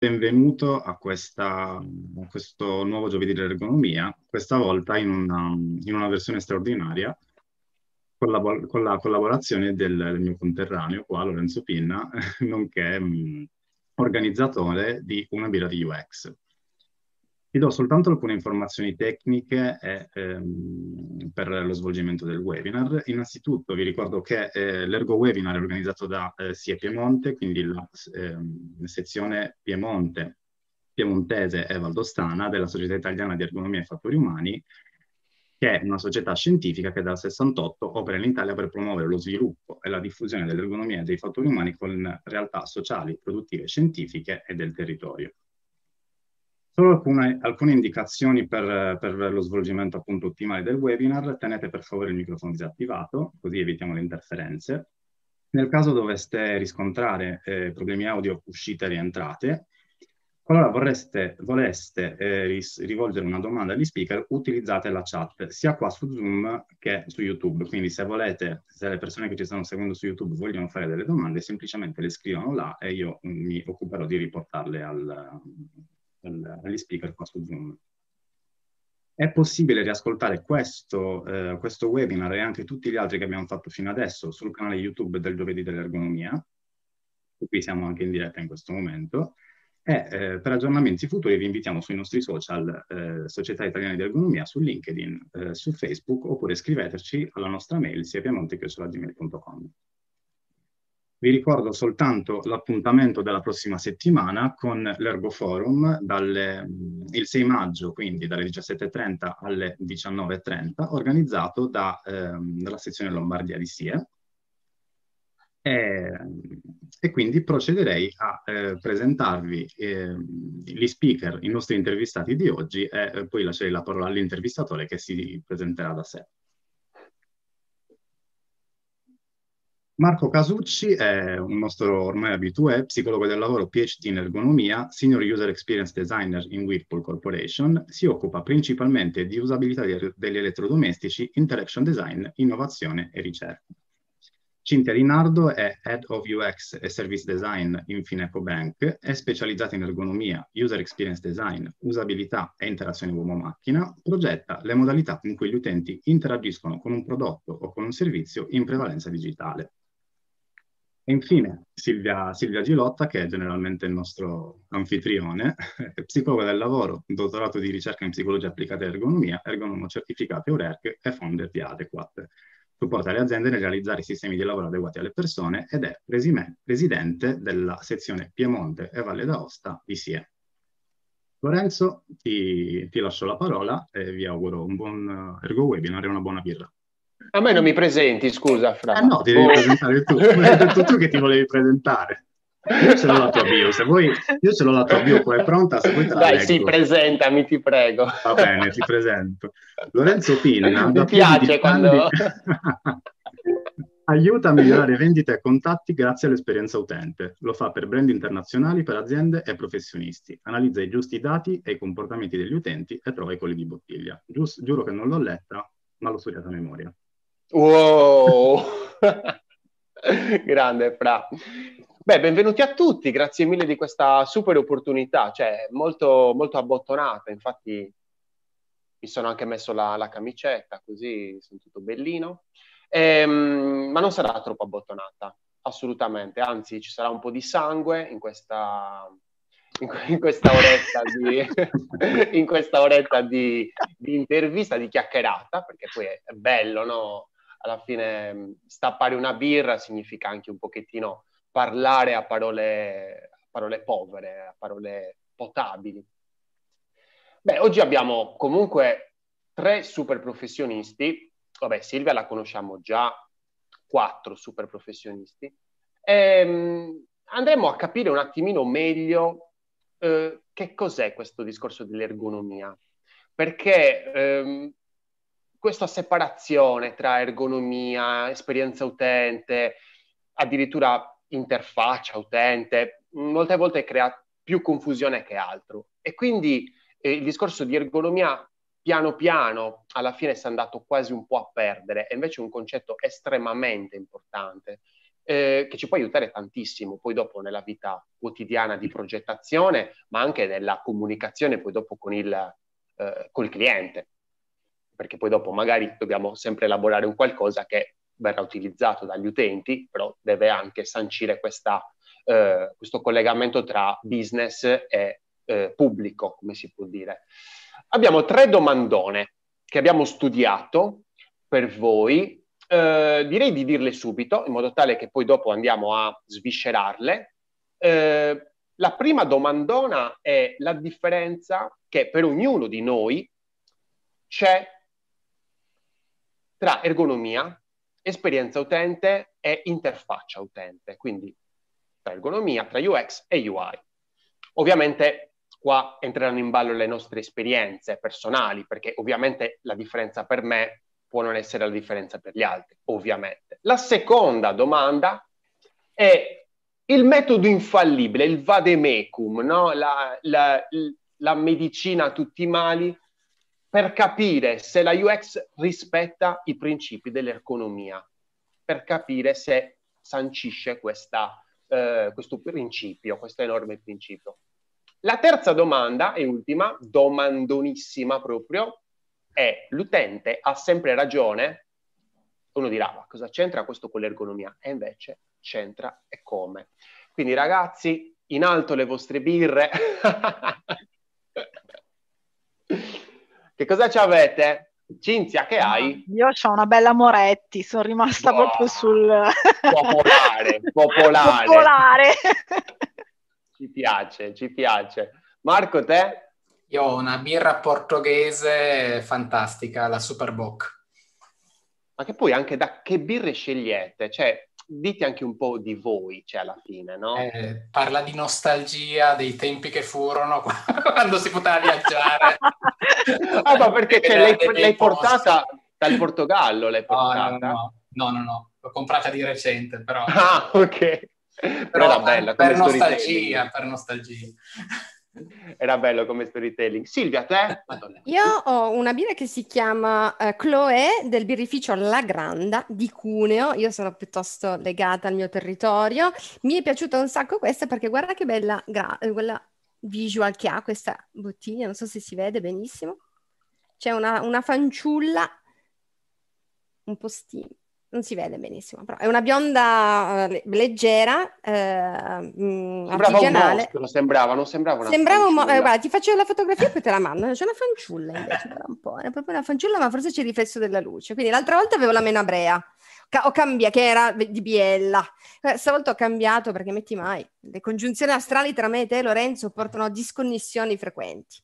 benvenuto a, questa, a, questo nuovo giovedì dell'ergonomia, questa volta in una, in una versione straordinaria con la, con la collaborazione del, del, mio conterraneo qua, Lorenzo Pinna, nonché mh, organizzatore di una birra di UX. Vi do soltanto alcune informazioni tecniche e, ehm, per lo svolgimento del webinar. Innanzitutto vi ricordo che eh, l'Ergo Webinar è organizzato da eh, SIE Piemonte, quindi la ehm, sezione Piemonte, piemontese e valdostana della Società Italiana di Ergonomia e Fattori Umani, che è una società scientifica che dal 68 opera in Italia per promuovere lo sviluppo e la diffusione dell'ergonomia e dei fattori umani con realtà sociali, produttive, scientifiche e del territorio. Solo alcune, alcune indicazioni per, per, lo svolgimento appunto ottimale del webinar. Tenete per favore il microfono disattivato, così evitiamo le interferenze. Nel caso doveste riscontrare eh, problemi audio, uscite e rientrate, qualora vorreste, voleste eh, rivolgere una domanda agli speaker, utilizzate la chat sia qua su Zoom che su YouTube. Quindi se volete, se le persone che ci stanno seguendo su YouTube vogliono fare delle domande, semplicemente le scrivono là e io mi occuperò di riportarle al, agli speaker qua su Zoom. È possibile riascoltare questo, eh, questo webinar e anche tutti gli altri che abbiamo fatto fino adesso sul canale YouTube del Giovedì dell'Ergonomia, qui siamo anche in diretta in questo momento, e eh, per aggiornamenti futuri vi invitiamo sui nostri social eh, Società Italiana di Ergonomia, su LinkedIn, eh, su Facebook, oppure scriveteci alla nostra mail siapiamonte.gmail.com. Vi ricordo soltanto l'appuntamento della prossima settimana con l'Ergo Forum dalle, il 6 maggio, quindi dalle 17.30 alle 19.30, organizzato da, ehm, dalla sezione Lombardia di SIE. E, e quindi procederei a eh, presentarvi eh, gli speaker, i nostri intervistati di oggi e eh, poi lascerei la parola all'intervistatore che si presenterà da sé. Marco Casucci è un nostro ormai abitué, psicologo del lavoro, PhD in ergonomia, Senior User Experience Designer in Whirlpool Corporation. Si occupa principalmente di usabilità degli elettrodomestici, interaction design, innovazione e ricerca. Cinzia Rinardo è Head of UX e Service Design in Fineco Bank, è specializzata in ergonomia, User Experience Design, usabilità e interazione uomo-macchina, progetta le modalità con cui gli utenti interagiscono con un prodotto o con un servizio in prevalenza digitale. E infine Silvia, Silvia, Gilotta, che è generalmente il nostro anfitrione, è psicologa del lavoro, dottorato di ricerca in psicologia applicata e ergonomia, ergonomo certificato EURERC e founder di Adequat. Supporta le aziende nel realizzare sistemi di lavoro adeguati alle persone ed è presidente della sezione Piemonte e Valle d'Aosta di SIE. Lorenzo, ti, ti lascio la parola e vi auguro un buon ergo webinar e una buona birra. A me non mi presenti, scusa, Fra. Eh no, ti devi oh. presentare tu. Hai detto tu che ti volevi presentare. Io ce l'ho la tua bio, se vuoi, io ce l'ho la tua bio, poi è pronta, se vuoi te la Dai, leggo. sì, presentami, ti prego. Va bene, ti presento. Lorenzo Pinna. Mi piace quando... Aiuta a migliorare vendite e contatti grazie all'esperienza utente. Lo fa per brand internazionali, per aziende e professionisti. Analizza i giusti dati e i comportamenti degli utenti e trova i colli di bottiglia. Gius, giuro che non l'ho letta, ma l'ho studiata a memoria. Wow! Grande, Fra. Beh, benvenuti a tutti, grazie mille di questa super opportunità, cioè molto, molto abbottonata, infatti mi sono anche messo la, la camicetta, così sono tutto bellino, ehm, ma non sarà troppo abbottonata, assolutamente, anzi ci sarà un po' di sangue in questa, in questa oretta, di, in questa oretta di, di, intervista, di chiacchierata, perché poi è bello, no? Alla fine mm, stappare una birra significa anche un pochettino parlare a parole, parole povere, a parole potabili. Beh, oggi abbiamo comunque tre super professionisti. Vabbè, Silvia la conosciamo già, quattro super professionisti. E, ehm, andremo a capire un attimino meglio eh, che cos'è questo discorso dell'ergonomia. Perché ehm, questa separazione tra ergonomia, esperienza utente, addirittura interfaccia utente, molte volte crea più confusione che altro. E quindi eh, il discorso di ergonomia piano piano alla fine si è andato quasi un po' a perdere, è invece un concetto estremamente importante. eh, che ci può aiutare tantissimo poi dopo nella vita quotidiana di progettazione, ma anche nella comunicazione poi dopo con il, eh, col cliente, perché poi dopo magari dobbiamo sempre elaborare un qualcosa che verrà utilizzato dagli utenti, però deve anche sancire questa, eh, questo collegamento tra business e eh, pubblico, come si può dire. Abbiamo tre domandone che abbiamo studiato per voi eh, direi di dirle subito, in modo tale che poi dopo andiamo a sviscerarle. Eh, la prima domandona è la differenza che per ognuno di noi c'è tra ergonomia, esperienza utente e interfaccia utente, quindi tra ergonomia, tra UX e UI. Ovviamente qua entreranno in ballo le nostre esperienze personali, perché ovviamente la differenza per me può non essere la differenza per gli altri, ovviamente. La seconda domanda è il metodo infallibile, il vademecum, no? la, la, la medicina a tutti i mali, per capire se la UX rispetta i principi dell'economia, per capire se sancisce questa, eh, questo principio, questo enorme principio. La terza domanda e ultima, domandonissima proprio, è l'utente ha sempre ragione, uno dirà ma cosa c'entra questo con l'ergonomia? E invece c'entra e come. Quindi ragazzi, in alto le vostre birre. che cosa ci avete? Cinzia, che hai? Io ho una bella Moretti, sono rimasta wow. proprio sul... popolare, popolare. popolare. ci piace, ci piace. Marco, te? Io ho una birra portoghese fantastica, la Superboc. Ma che poi anche da che birre scegliete? Cioè, dite anche un po' di voi, cioè alla fine, no? Eh, parla di nostalgia dei tempi che furono quando si poteva viaggiare. ah, ma perché cioè, l'hai, l'hai portata dal Portogallo? L'hai portata? No, no, no, no, no, l'ho comprata di recente, però. Ah, ok. Però, però era bella. Per nostalgia, per nostalgia. Era bello come storytelling. Silvia, te? Io ho una birra che si chiama uh, Chloe del birrificio La Granda di Cuneo. Io sono piuttosto legata al mio territorio. Mi è piaciuta un sacco questa perché guarda che bella gra- quella visual che ha questa bottiglia. Non so se si vede benissimo. C'è una, una fanciulla un po' stim- non si vede benissimo, però è una bionda uh, leggera, uh, sembrava artigianale. un mostro, sembrava, non sembrava una Sembrava un mo- eh, guarda, ti faccio la fotografia e poi te la mando. C'è una fanciulla invece, però un po', era proprio una fanciulla, ma forse c'è il riflesso della luce. Quindi l'altra volta avevo la meno abrea, Ca- ho cambiato, che era di biella. Eh, stavolta ho cambiato perché metti mai, le congiunzioni astrali tra me e te, Lorenzo, portano a disconnessioni frequenti.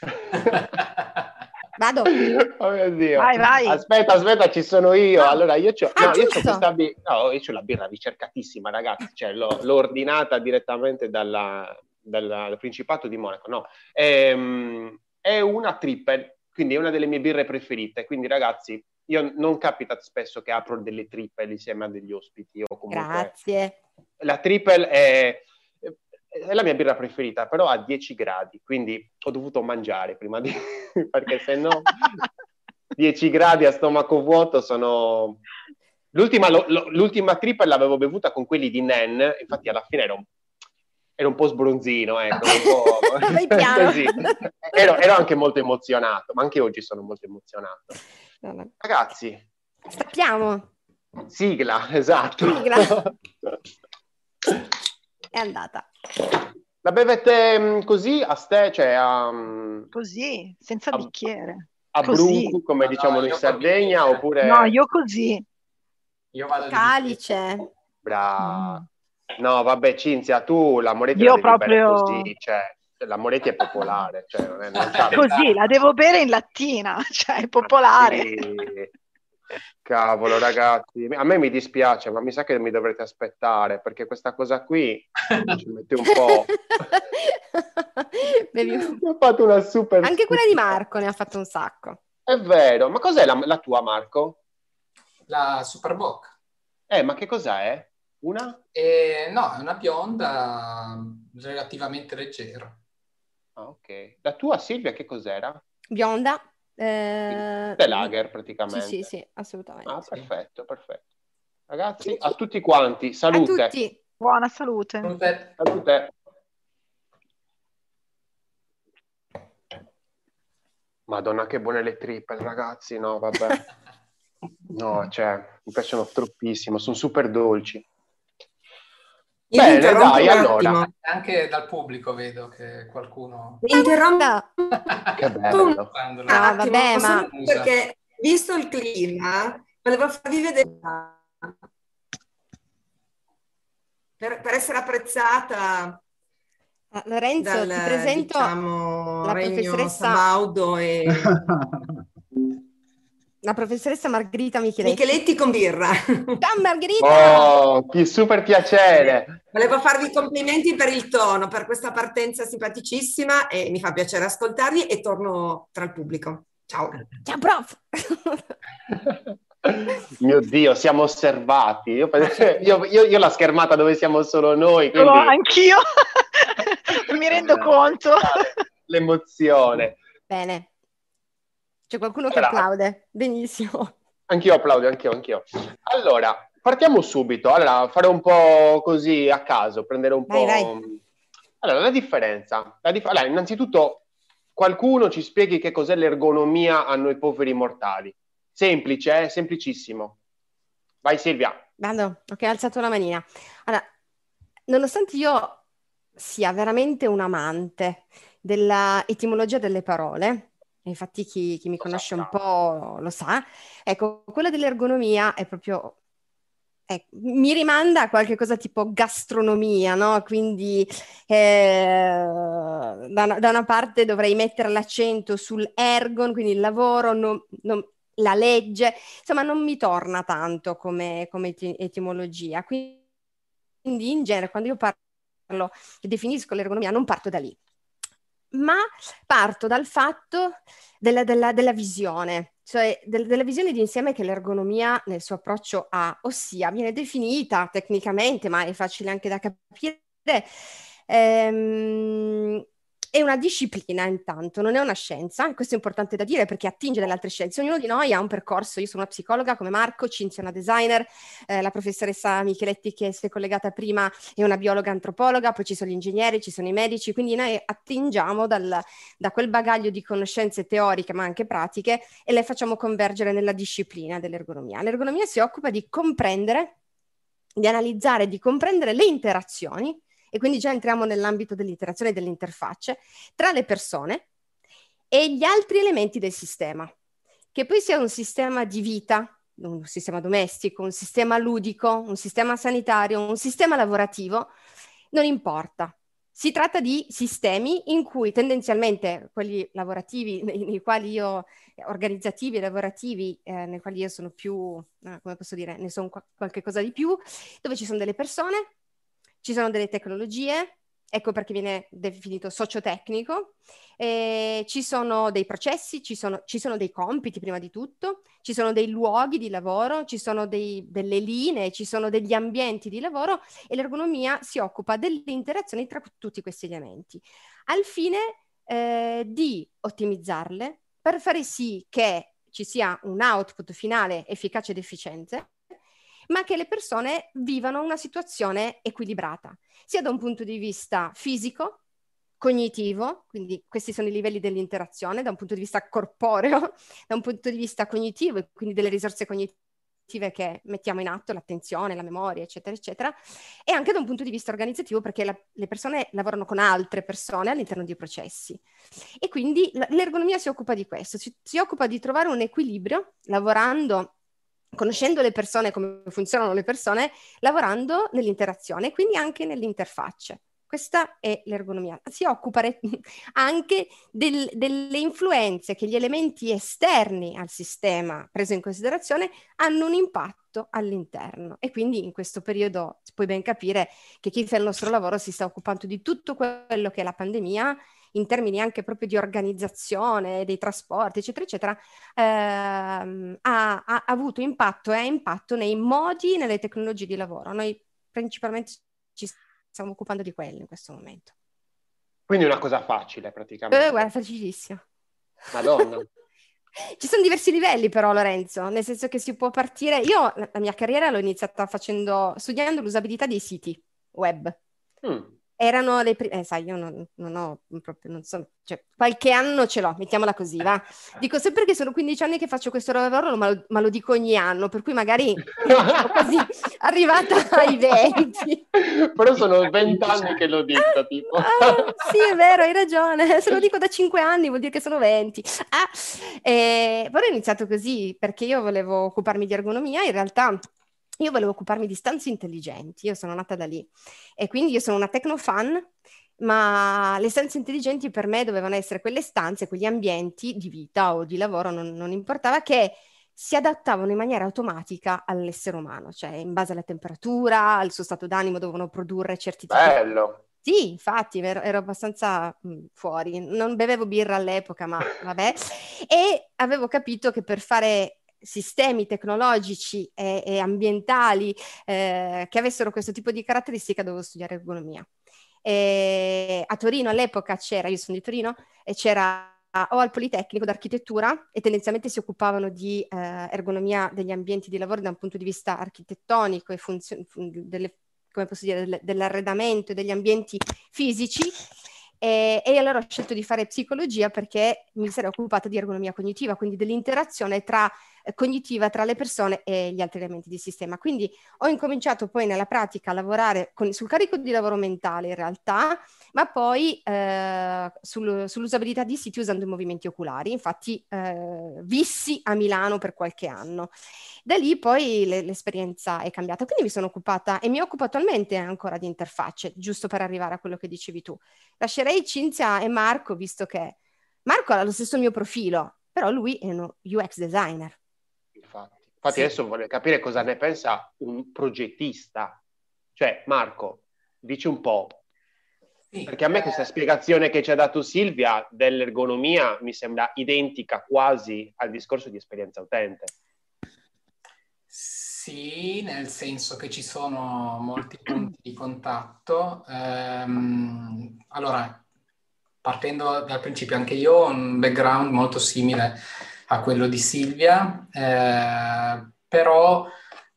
Vado. Oh mio Dio. Vai, vai. Aspetta, aspetta, ci sono io. No. Allora, io ho ah, no, io questa bi- no, io la birra ricercatissima, ragazzi. Cioè, l'ho, l'ho ordinata direttamente dalla, dalla, dal Principato di Monaco. No, è, ehm, è una triple, quindi è una delle mie birre preferite. Quindi, ragazzi, io non capita spesso che apro delle triple insieme a degli ospiti. O comunque... Grazie. La triple è è la mia birra preferita, però a 10 gradi, quindi ho dovuto mangiare prima di... perché se no 10 gradi a stomaco vuoto sono... L'ultima, lo, l'ultima triple l'avevo bevuta con quelli di Nen, infatti alla fine ero, ero un po' sbronzino, ecco, un po' così. Ero, ero, anche molto emozionato, ma anche oggi sono molto emozionato. Ragazzi. Stacchiamo. Sigla, esatto. Sigla. È andata. La bevete mm, così a ste, cioè a... Mm, così, senza a, bicchiere. A bruco, come no, diciamo no, in Sardegna, così. oppure... No, io così. Io vado Calice. Brava. Mm. No, vabbè, Cinzia, tu la Moretti io la proprio... così, cioè, la Moretti è popolare. Cioè, non è, non così, la devo bere in lattina, cioè è popolare. Sì. Cavolo, ragazzi, a me mi dispiace, ma mi sa che mi dovrete aspettare perché questa cosa qui ci mette un po'. Ho fatto una super. Anche quella di Marco ne ha fatto un sacco. È vero, ma cos'è la, la tua, Marco? La Superboc. Eh, ma che cos'è? Una? Eh, no, è una bionda relativamente leggera. Ah, ok. La tua, Silvia, che cos'era? Bionda, eh, The lager praticamente. Sì, sì, sì, assolutamente. Ah, perfetto, perfetto. Ragazzi, a tutti quanti, salute. A tutti. Buona salute. Salute. Salute. Madonna, che buone le triple, ragazzi. No, vabbè. No, cioè, mi piacciono troppissimo, sono super dolci. Io Bene, interrompo dai, un allora. attimo. Anche dal pubblico vedo che qualcuno... Vi interrompo Che bello. Ah, vabbè, ma- perché visto il clima, volevo farvi vedere per, per essere apprezzata Ah, Lorenzo, dal ti presento diciamo, la regno professoressa- Sabaudo e la professoressa Margherita Micheletti. Micheletti con birra. Ciao Margherita! Oh, che super piacere. Volevo farvi complimenti per il tono, per questa partenza simpaticissima e mi fa piacere ascoltarvi e torno tra il pubblico. Ciao. Ciao prof! Mio Dio, siamo osservati. Io, io, io- io la schermata dove siamo solo noi, quindi Oh, anch'io mi rendo conto. l'emozione. Bene. C'è qualcuno che Allora- applaude. Benissimo. Anch'io applaudo, anch'io, anch'io. Allora, partiamo subito. Allora, fare un po' così a caso, prendere un Vai, po'... vai. Allora, la differenza. La dif- allora, innanzitutto, qualcuno ci spieghi che cos'è l'ergonomia a noi poveri mortali. Semplice, eh? Semplicissimo. Vai Silvia. Vado, ok, ho alzato la manina. Allora, nonostante io sia veramente un amante della etimologia delle parole, infatti chi, chi mi Lo conosce un sappiamo. po' lo sa, ecco, quella dell'ergonomia è proprio, ecco, mi rimanda a qualche cosa tipo gastronomia, no? Quindi eh, da, una, da una parte dovrei mettere l'accento sul ergon, quindi il lavoro, non- non- la legge, insomma non mi torna tanto come, come eti- etimologia. Quindi in genere quando io parlo e definisco l'ergonomia non parto da lì, ma parto dal fatto della, della- della visione, cioè del- della visione di insieme che l'ergonomia nel suo approccio ha, ossia viene definita tecnicamente, ma è facile anche da capire, ehm, è una disciplina intanto, non è una scienza, questo è importante da dire perché attinge dalle altre scienze. Ognuno di noi ha un percorso, io sono una psicologa come Marco, Cinzia è una designer, eh, la professoressa Micheletti che si è collegata prima è una biologa antropologa, poi ci sono gli ingegneri, ci sono i medici, quindi noi attingiamo dal- da quel bagaglio di conoscenze teoriche ma anche pratiche e le facciamo convergere nella disciplina dell'ergonomia. L'ergonomia si occupa di comprendere, di analizzare, di comprendere le interazioni e quindi già entriamo nell'ambito dell'interazione delle interfacce tra le persone e gli altri elementi del sistema, che poi sia un sistema di vita, un sistema domestico, un sistema ludico, un sistema sanitario, un sistema lavorativo, non importa. Si tratta di sistemi in cui tendenzialmente quelli lavorativi, nei, quali io, organizzativi e lavorativi, eh, nei quali io sono più, eh, come posso dire, ne sono qua- qualche cosa di più, dove ci sono delle persone, ci sono delle tecnologie, ecco perché viene definito sociotecnico, eh, ci sono dei processi, ci sono, ci sono dei compiti prima di tutto, ci sono dei luoghi di lavoro, ci sono dei- delle linee, ci sono degli ambienti di lavoro e l'ergonomia si occupa delle interazioni tra tutti questi elementi, al fine eh, di ottimizzarle per fare sì che ci sia un output finale efficace ed efficiente, ma che le persone vivano una situazione equilibrata, sia da un punto di vista fisico, cognitivo, quindi questi sono i livelli dell'interazione, da un punto di vista corporeo, da un punto di vista cognitivo, e quindi delle risorse cognitive che mettiamo in atto, l'attenzione, la memoria, eccetera, eccetera, e anche da un punto di vista organizzativo, perché la- le persone lavorano con altre persone all'interno di processi. E quindi l'ergonomia si occupa di questo, si, si occupa di trovare un equilibrio lavorando conoscendo le persone, come funzionano le persone, lavorando nell'interazione, quindi anche nelle interfacce. Questa è l'ergonomia. Si occupa anche del- delle influenze che gli elementi esterni al sistema, preso in considerazione, hanno un impatto all'interno. E quindi in questo periodo puoi ben capire che chi fa il nostro lavoro si sta occupando di tutto quello che è la pandemia, in termini anche proprio di organizzazione dei trasporti, eccetera, eccetera, ehm, ha, ha avuto impatto e ha impatto nei modi, nelle tecnologie di lavoro. Noi principalmente ci stiamo occupando di quello in questo momento. Quindi è una cosa facile praticamente. Eh, guarda, facilissimo. Madonna. Ci sono diversi livelli però Lorenzo, nel senso che si può partire, io la mia carriera l'ho iniziata facendo, studiando l'usabilità dei siti web. Mm. Erano le prime, eh, sai, io non, non ho proprio, non so, cioè, qualche anno ce l'ho, mettiamola così, va. Dico sempre che sono 15 anni che faccio questo lavoro, ma lo, ma lo dico ogni anno, per cui magari sono quasi arrivata ai 20. Però sono 20 anni che lo dico, tipo. Ah, sì, è vero, hai ragione. Se lo dico da 5 anni vuol dire che sono 20. Ah, eh, però ho iniziato così perché io volevo occuparmi di ergonomia, in realtà io volevo occuparmi di stanze intelligenti, io sono nata da lì. E quindi io sono una tecnofan, ma le stanze intelligenti per me dovevano essere quelle stanze, quegli ambienti di vita o di lavoro, non, non importava, che si adattavano in maniera automatica all'essere umano, cioè in base alla temperatura, al suo stato d'animo dovevano produrre certi tipi Bello. sì, infatti ero, ero abbastanza mh, fuori, non bevevo birra all'epoca, ma vabbè, e avevo capito che per fare sistemi tecnologici e, e ambientali eh, che avessero questo tipo di caratteristica dovevo studiare ergonomia. E a Torino all'epoca c'era, io sono di Torino, e c'era o al Politecnico d'architettura e tendenzialmente si occupavano di eh, ergonomia degli ambienti di lavoro da un punto di vista architettonico e funzio- delle, come posso dire, delle, dell'arredamento e degli ambienti fisici e, e, allora ho scelto di fare psicologia perché mi sarei occupata di ergonomia cognitiva, quindi dell'interazione tra, cognitiva tra le persone e gli altri elementi di sistema. Quindi ho incominciato poi nella pratica a lavorare con, sul carico di lavoro mentale in realtà, ma poi eh, sul, sull'usabilità di siti usando i movimenti oculari. Infatti eh, vissi a Milano per qualche anno. Da lì poi le, l'esperienza è cambiata, quindi mi sono occupata e mi occupo attualmente ancora di interfacce, giusto per arrivare a quello che dicevi tu. Lascerei Cinzia e Marco, visto che Marco ha lo stesso mio profilo, però lui è uno UX designer. Infatti, Sì. adesso voglio capire cosa ne pensa un progettista. Cioè, Marco, dici un po', Sì, perché a me eh, questa spiegazione che ci ha dato Silvia dell'ergonomia mi sembra identica quasi al discorso di esperienza utente. Sì, nel senso che ci sono molti punti di contatto. Ehm, allora, partendo dal principio, anche io ho un background molto simile a quello di Silvia, eh, però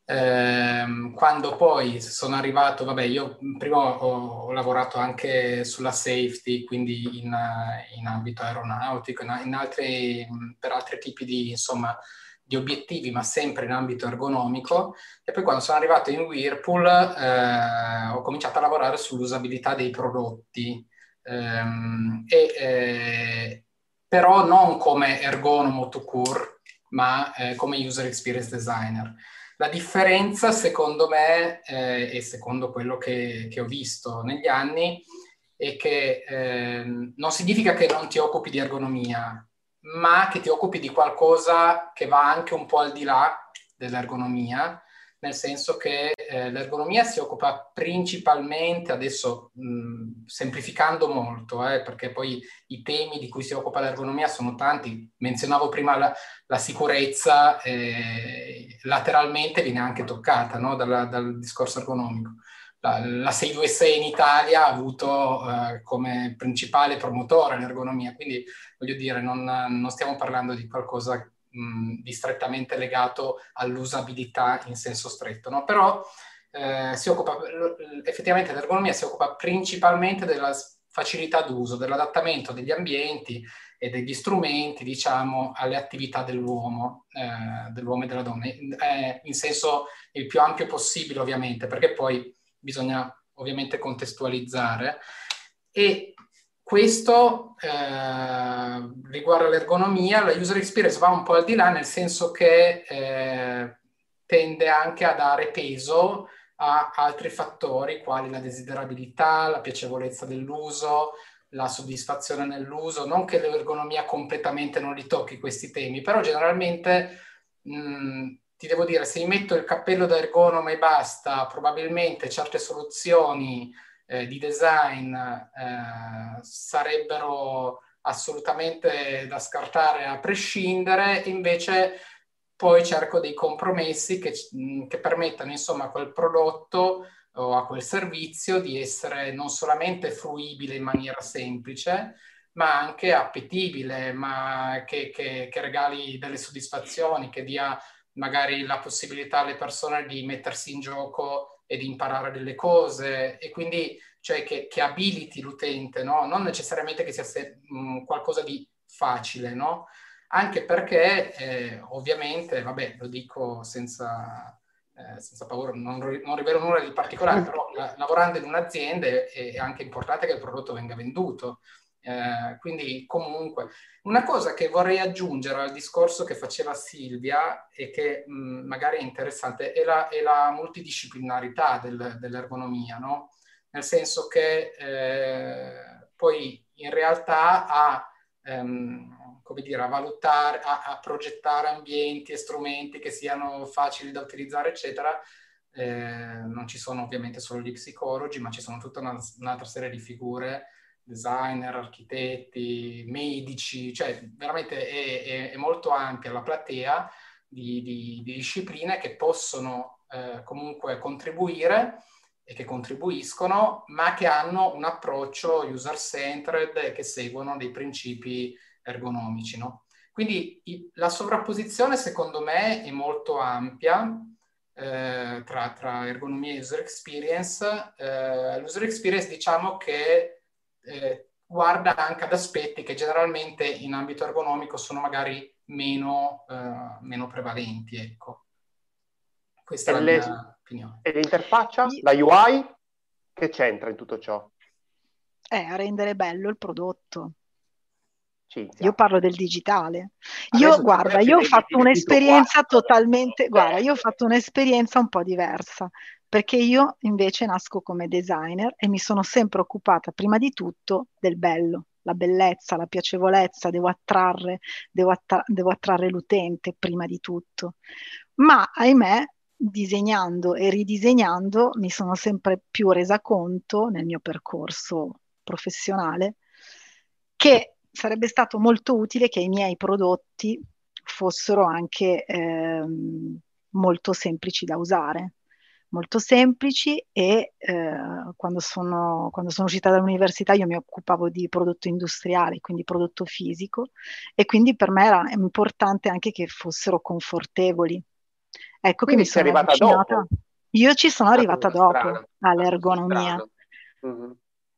ehm, quando poi sono arrivato, vabbè, io prima ho, ho lavorato anche sulla safety, quindi in, in ambito aeronautico, in altri, per altri tipi di, insomma, di obiettivi, ma sempre in ambito ergonomico. E poi quando sono arrivato in Whirlpool eh, ho cominciato a lavorare sull'usabilità dei prodotti, ehm, e, eh, però non come ergonomo to cure, ma eh, come user experience designer. La differenza, secondo me, eh, e secondo quello che, che ho visto negli anni, è che ehm, non significa che non ti occupi di ergonomia, ma che ti occupi di qualcosa che va anche un po' al di là dell'ergonomia, nel senso che eh, l'ergonomia si occupa principalmente, adesso mh, semplificando molto, eh, perché poi i temi di cui si occupa l'ergonomia sono tanti, menzionavo prima la, la sicurezza, eh, lateralmente viene anche toccata no, dalla, dal discorso ergonomico. La, la 626 in Italia ha avuto eh, come principale promotore l'ergonomia, quindi voglio dire, non, non stiamo parlando di qualcosa mh, di strettamente legato all'usabilità in senso stretto, no? però eh, si occupa, effettivamente l'ergonomia si occupa principalmente della facilità d'uso, dell'adattamento degli ambienti e degli strumenti, diciamo, alle attività dell'uomo, eh, dell'uomo e della donna, eh, in senso il più ampio possibile ovviamente, perché poi bisogna ovviamente contestualizzare e questo eh, riguarda l'ergonomia, la user experience va un po' al di là nel senso che eh, tende anche a dare peso a altri fattori quali la desiderabilità, la piacevolezza dell'uso, la soddisfazione nell'uso, non che l'ergonomia completamente non li tocchi questi temi, però generalmente mh, ti devo dire, se mi metto il cappello da ergonoma e basta, probabilmente certe soluzioni eh, di design eh, sarebbero assolutamente da scartare a prescindere, invece poi cerco dei compromessi che, che permettano insomma a quel prodotto o a quel servizio di essere non solamente fruibile in maniera semplice, ma anche appetibile, ma che, che, che regali delle soddisfazioni, che dia magari la possibilità alle persone di mettersi in gioco e di imparare delle cose e quindi cioè che, che abiliti l'utente, no? non necessariamente che sia se, mh, qualcosa di facile, no? anche perché eh, ovviamente, vabbè, lo dico senza, eh, senza paura, non, non, rivelo nulla di particolare, però la, lavorando in un'azienda è, è, anche importante che il prodotto venga venduto. Eh, quindi comunque una cosa che vorrei aggiungere al discorso che faceva Silvia e che mh, magari è interessante è la, è la multidisciplinarità del, dell'ergonomia, no? nel senso che eh, poi in realtà a ehm, come dire, a valutare, a, a, progettare ambienti e strumenti che siano facili da utilizzare, eccetera. Eh, non ci sono ovviamente solo gli psicologi, ma ci sono tutta una, un'altra serie di figure, designer, architetti, medici, cioè veramente è, è, è molto ampia la platea di, di, di discipline che possono eh, comunque contribuire e che contribuiscono, ma che hanno un approccio user-centered e che seguono dei principi ergonomici. No? Quindi i, la sovrapposizione secondo me è molto ampia eh, tra, tra, ergonomia e user experience. Eh, l'user experience diciamo che eh, guarda anche ad aspetti che generalmente in ambito ergonomico sono magari meno, eh, meno prevalenti. Ecco. Questa e è la le, mia opinione. E l'interfaccia, la UI, che c'entra in tutto ciò? È a rendere bello il prodotto. Cinzia. Io parlo del digitale. Io, guarda, io ho fatto un'esperienza totalmente, guarda, io ho fatto un'esperienza un po' diversa, perché io invece nasco come designer e mi sono sempre occupata prima di tutto del bello, la bellezza, la piacevolezza, devo attrarre, devo, attra- devo attrarre l'utente prima di tutto. Ma ahimè, disegnando e ridisegnando mi sono sempre più resa conto nel mio percorso professionale che sarebbe stato molto utile che i miei prodotti fossero anche ehm, molto semplici da usare, molto semplici e eh, quando, sono, quando sono uscita dall'università io mi occupavo di prodotto industriale, quindi prodotto fisico e quindi per me era importante anche che fossero confortevoli. Ecco quindi che mi sono avvicinata. Dopo. Io ci sono arrivata dopo all'ergonomia. Mm-hmm.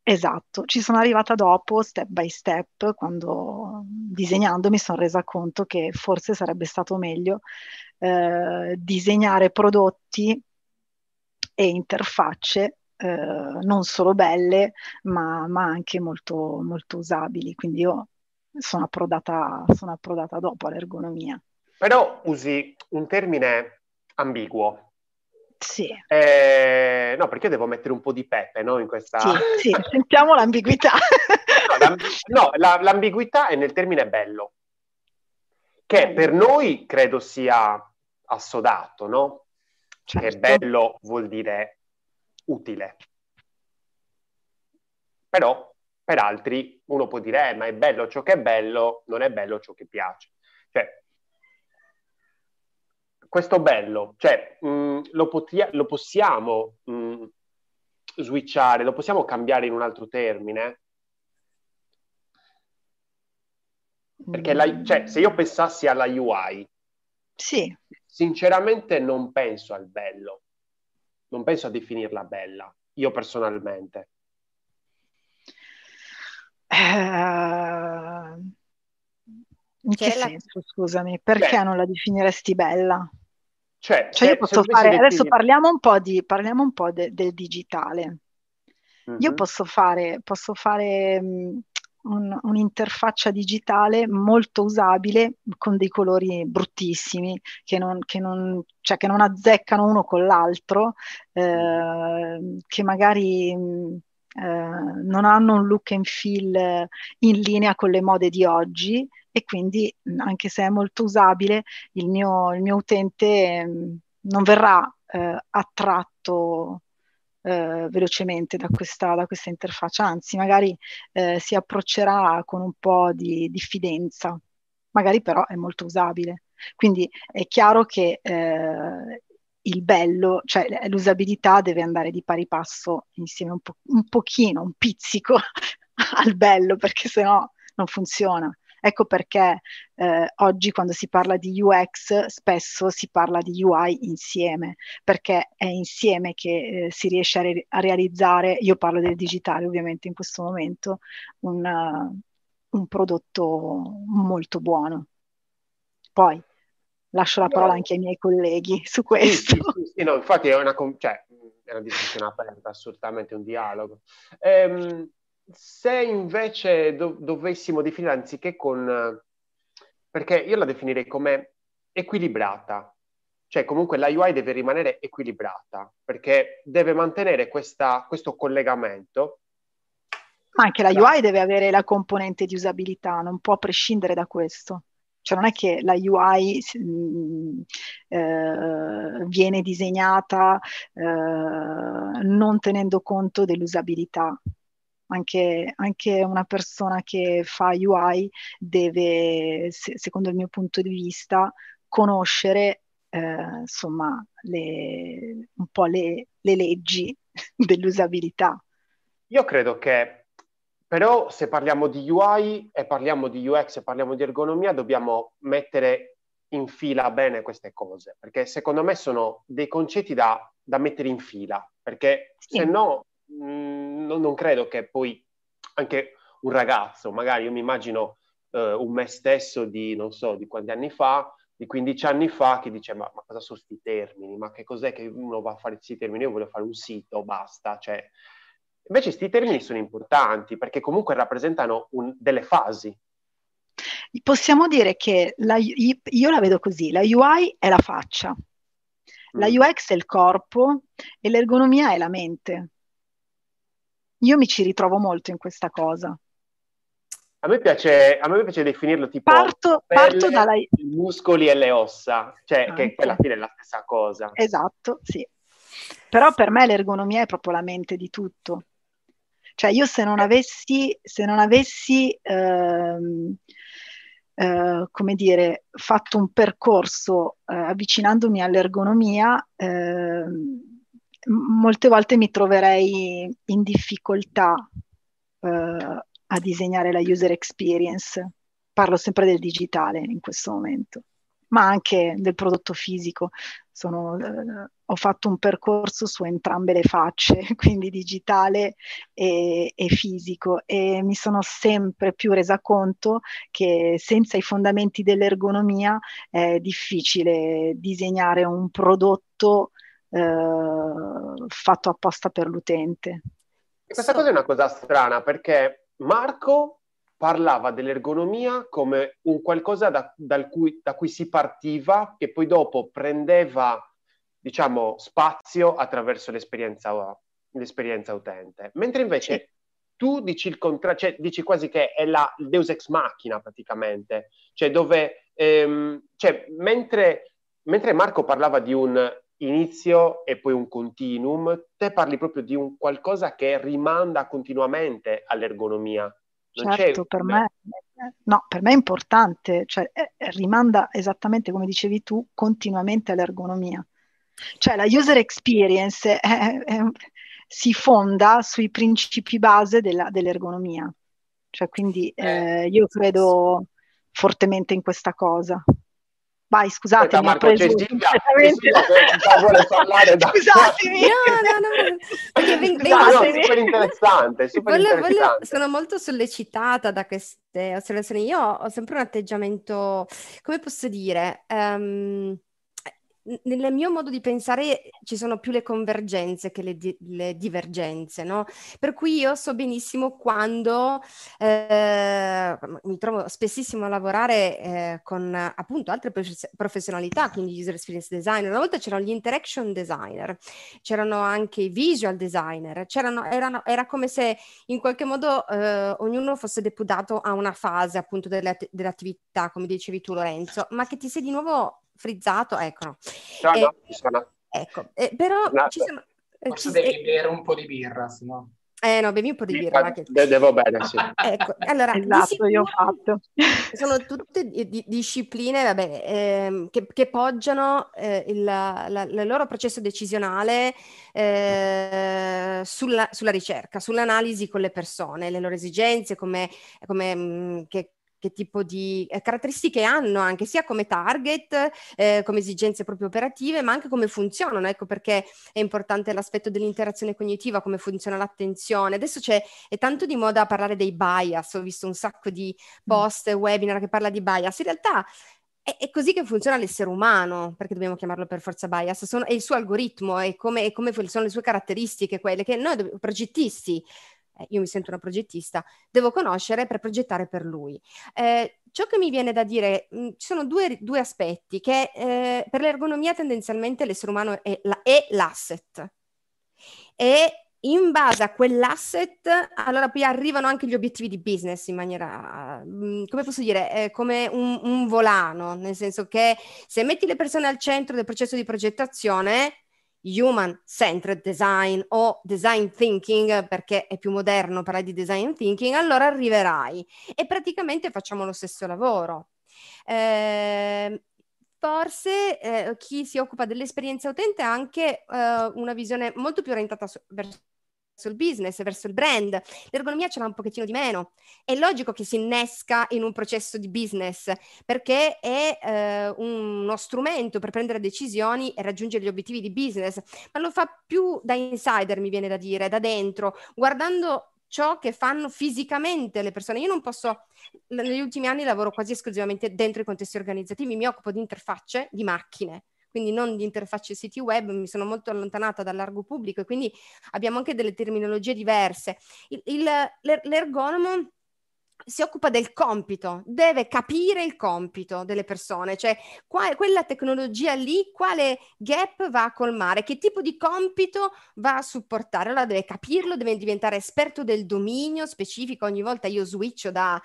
Esatto, ci sono arrivata dopo, step by step, quando disegnando mi sono resa conto che forse sarebbe stato meglio eh, disegnare prodotti e interfacce eh, non solo belle, ma, ma anche molto, molto, usabili. Quindi io sono approdata, sono approdata dopo all'ergonomia. Però usi un termine ambiguo, sì. Eh, no, perché io devo mettere un po' di pepe no, in questa... Sì, sì, sentiamo l'ambiguità. no, l'amb... no la, l'ambiguità è nel termine bello, che per noi credo sia assodato, no? Certo. Che bello vuol dire utile. Però per altri uno può dire, eh, ma è bello ciò che è bello, non è bello ciò che piace. Cioè, questo bello, cioè mh, mm, lo, potia- lo, possiamo mh, mm, switchare, lo possiamo cambiare in un altro termine? Perché la, cioè, se io pensassi alla UI, sì. Sinceramente non penso al bello, non penso a definirla bella, io personalmente. Uh, in che senso, la... scusami, perché Beh. non la definiresti bella? Cioè, cioè io posso fare, adesso definire... parliamo un po', di, parliamo un po de, del digitale. Mm-hmm. Io posso fare, posso fare um, un, un'interfaccia digitale molto usabile con dei colori bruttissimi che non, che non, cioè che non azzeccano uno con l'altro, eh, che magari mm, eh, non hanno un look and feel in linea con le mode di oggi. E quindi anche se è molto usabile il mio, il mio utente mh, non verrà eh, attratto eh, velocemente da questa, da questa, interfaccia, anzi magari eh, si approccerà con un po' di diffidenza, magari però è molto usabile. Quindi è chiaro che eh, il bello, cioè l'usabilità deve andare di pari passo insieme un, po- un pochino, un pizzico al bello, perché sennò non funziona. Ecco perché eh, oggi quando si parla di UX spesso si parla di UI insieme, perché è insieme che eh, si riesce a, re- a, realizzare, io parlo del digitale ovviamente in questo momento, un, uh, un prodotto molto buono. Poi lascio la parola anche ai miei colleghi su questo. Sì, sì, sì, no, infatti è una, cioè, è una discussione aperta, assolutamente un dialogo. Ehm, se invece do- dovessimo definire anziché con... perché io la definirei come equilibrata, cioè comunque la UI deve rimanere equilibrata, perché deve mantenere questa, questo collegamento. Ma anche la UI deve avere la componente di usabilità, non può prescindere da questo. Cioè non è che la UI mm, eh, viene disegnata eh, non tenendo conto dell'usabilità anche, anche, una persona che fa UI deve, se, secondo il mio punto di vista, conoscere eh, insomma le, un po' le, le leggi dell'usabilità. Io credo che però se parliamo di UI e parliamo di UX e parliamo di ergonomia, dobbiamo mettere in fila bene queste cose, perché secondo me sono dei concetti da, da mettere in fila, perché sì. se no mh, mm, non, non, credo che poi anche un ragazzo, magari io mi immagino uh, un me stesso di, non so, di quanti anni fa, di 15 anni fa, che dice ma, ma cosa sono questi termini? Ma che cos'è che uno va a fare questi termini? Io voglio fare un sito, basta. Cioè, invece questi termini sono importanti perché comunque rappresentano un, delle fasi. Possiamo dire che la, io la vedo così, la UI è la faccia, la mm. UX è il corpo e l'ergonomia è la mente. Io mi ci ritrovo molto in questa cosa. A me piace, a me piace definirlo tipo parto, parto dalla... i muscoli e le ossa, cioè ah, che alla fine è la stessa cosa. Esatto, sì. Però per me l'ergonomia è proprio la mente di tutto. Cioè io se non avessi, se non avessi ehm, eh, come dire, fatto un percorso eh, avvicinandomi all'ergonomia, ehm, molte volte mi troverei in difficoltà uh, a disegnare la user experience. Parlo sempre del digitale in questo momento, ma anche del prodotto fisico. Sono, uh, ho fatto un percorso su entrambe le facce, quindi digitale e, e fisico, e mi sono sempre più resa conto che senza i fondamenti dell'ergonomia è difficile disegnare un prodotto eh, fatto apposta per l'utente. E questa so. cosa è una cosa strana perché Marco parlava dell'ergonomia come un qualcosa da, cui, da cui si partiva che poi dopo prendeva diciamo, spazio attraverso l'esperienza, l'esperienza utente. Mentre invece sì. tu dici il contrario, cioè dici quasi che è la, il Deus ex machina praticamente, cioè dove, ehm, cioè, mentre, mentre Marco parlava di un inizio e poi un continuum, te parli proprio di un qualcosa che rimanda continuamente all'ergonomia. Non certo, per me, no, per me è importante, cioè eh, eh, rimanda esattamente come dicevi tu, continuamente all'ergonomia. Cioè la user experience è, è, si fonda sui principi base della, dell'ergonomia. Cioè, quindi eh, io credo fortemente in questa cosa. Vai, scusate, mi ha preso completamente... Scusatemi. No, no, no. Perché veng- no, no, super interessante, super volevo, interessante. Volevo, sono molto sollecitata da queste osservazioni. Io ho sempre un atteggiamento, come posso dire... Um, nel mio modo di pensare ci sono più le convergenze che le, di- le divergenze, no? Per cui io so benissimo quando eh, mi trovo spessissimo a lavorare eh, con appunto altre prof- professionalità, quindi user experience designer. Una volta c'erano gli interaction designer, c'erano anche i visual designer, erano, era come se in qualche modo eh, ognuno fosse deputato a una fase appunto delle, dell'attività, come dicevi tu Lorenzo, ma che ti sei di nuovo frizzato, ecco. No. No, no, ci sono. Ecco, eh, però no, ci sono... Eh, Forse ci, devi bere un po' di birra, sennò... Eh no, bevi un po' di birra. Che... Devo bene, sì. Ecco, allora, esatto, io ho fatto. Sono tutte di, di, discipline vabbè, ehm, che, che, poggiano eh, il la, la, loro processo decisionale eh, sulla, sulla, ricerca, sull'analisi con le persone, le loro esigenze, come, come mh, mm, che, che tipo di eh, caratteristiche hanno anche sia come target, eh, come esigenze proprio operative, ma anche come funzionano. Ecco perché è importante l'aspetto dell'interazione cognitiva, come funziona l'attenzione. Adesso c'è è tanto di moda parlare dei bias, ho visto un sacco di mm. post, webinar che parla di bias. In realtà è, è, così che funziona l'essere umano, perché dobbiamo chiamarlo per forza bias, sono, è il suo algoritmo, è come, è come sono le sue caratteristiche, quelle che noi progettisti eh, io mi sento una progettista, devo conoscere per progettare per lui. Eh, ciò che mi viene da dire, mh, mm, ci sono due, due aspetti, che eh, per l'ergonomia tendenzialmente l'essere umano è, la, è l'asset. E in base a quell'asset, allora poi arrivano anche gli obiettivi di business in maniera, mm, come posso dire, eh, come un, un, volano, nel senso che se metti le persone al centro del processo di progettazione, human centered design o design thinking perché è più moderno parlare di design thinking, allora arriverai e praticamente facciamo lo stesso lavoro. Eh, forse eh, chi si occupa dell'esperienza utente ha anche eh, una visione molto più orientata su- verso il business, verso il brand. L'ergonomia ce l'ha un pochettino di meno. È logico che si innesca in un processo di business perché è eh, uno strumento per prendere decisioni e raggiungere gli obiettivi di business, ma lo fa più da insider, mi viene da dire, da dentro, guardando ciò che fanno fisicamente le persone. Io non posso, negli ultimi anni lavoro quasi esclusivamente dentro i contesti organizzativi, mi occupo di interfacce, di macchine quindi non di interfacce siti web, mi sono molto allontanata dal largo pubblico e quindi abbiamo anche delle terminologie diverse. Il, il, l'ergonomo si occupa del compito, deve capire il compito delle persone, cioè qual, quella tecnologia lì, quale gap va a colmare, che tipo di compito va a supportare. Allora deve capirlo, deve diventare esperto del dominio specifico, ogni volta io switcho da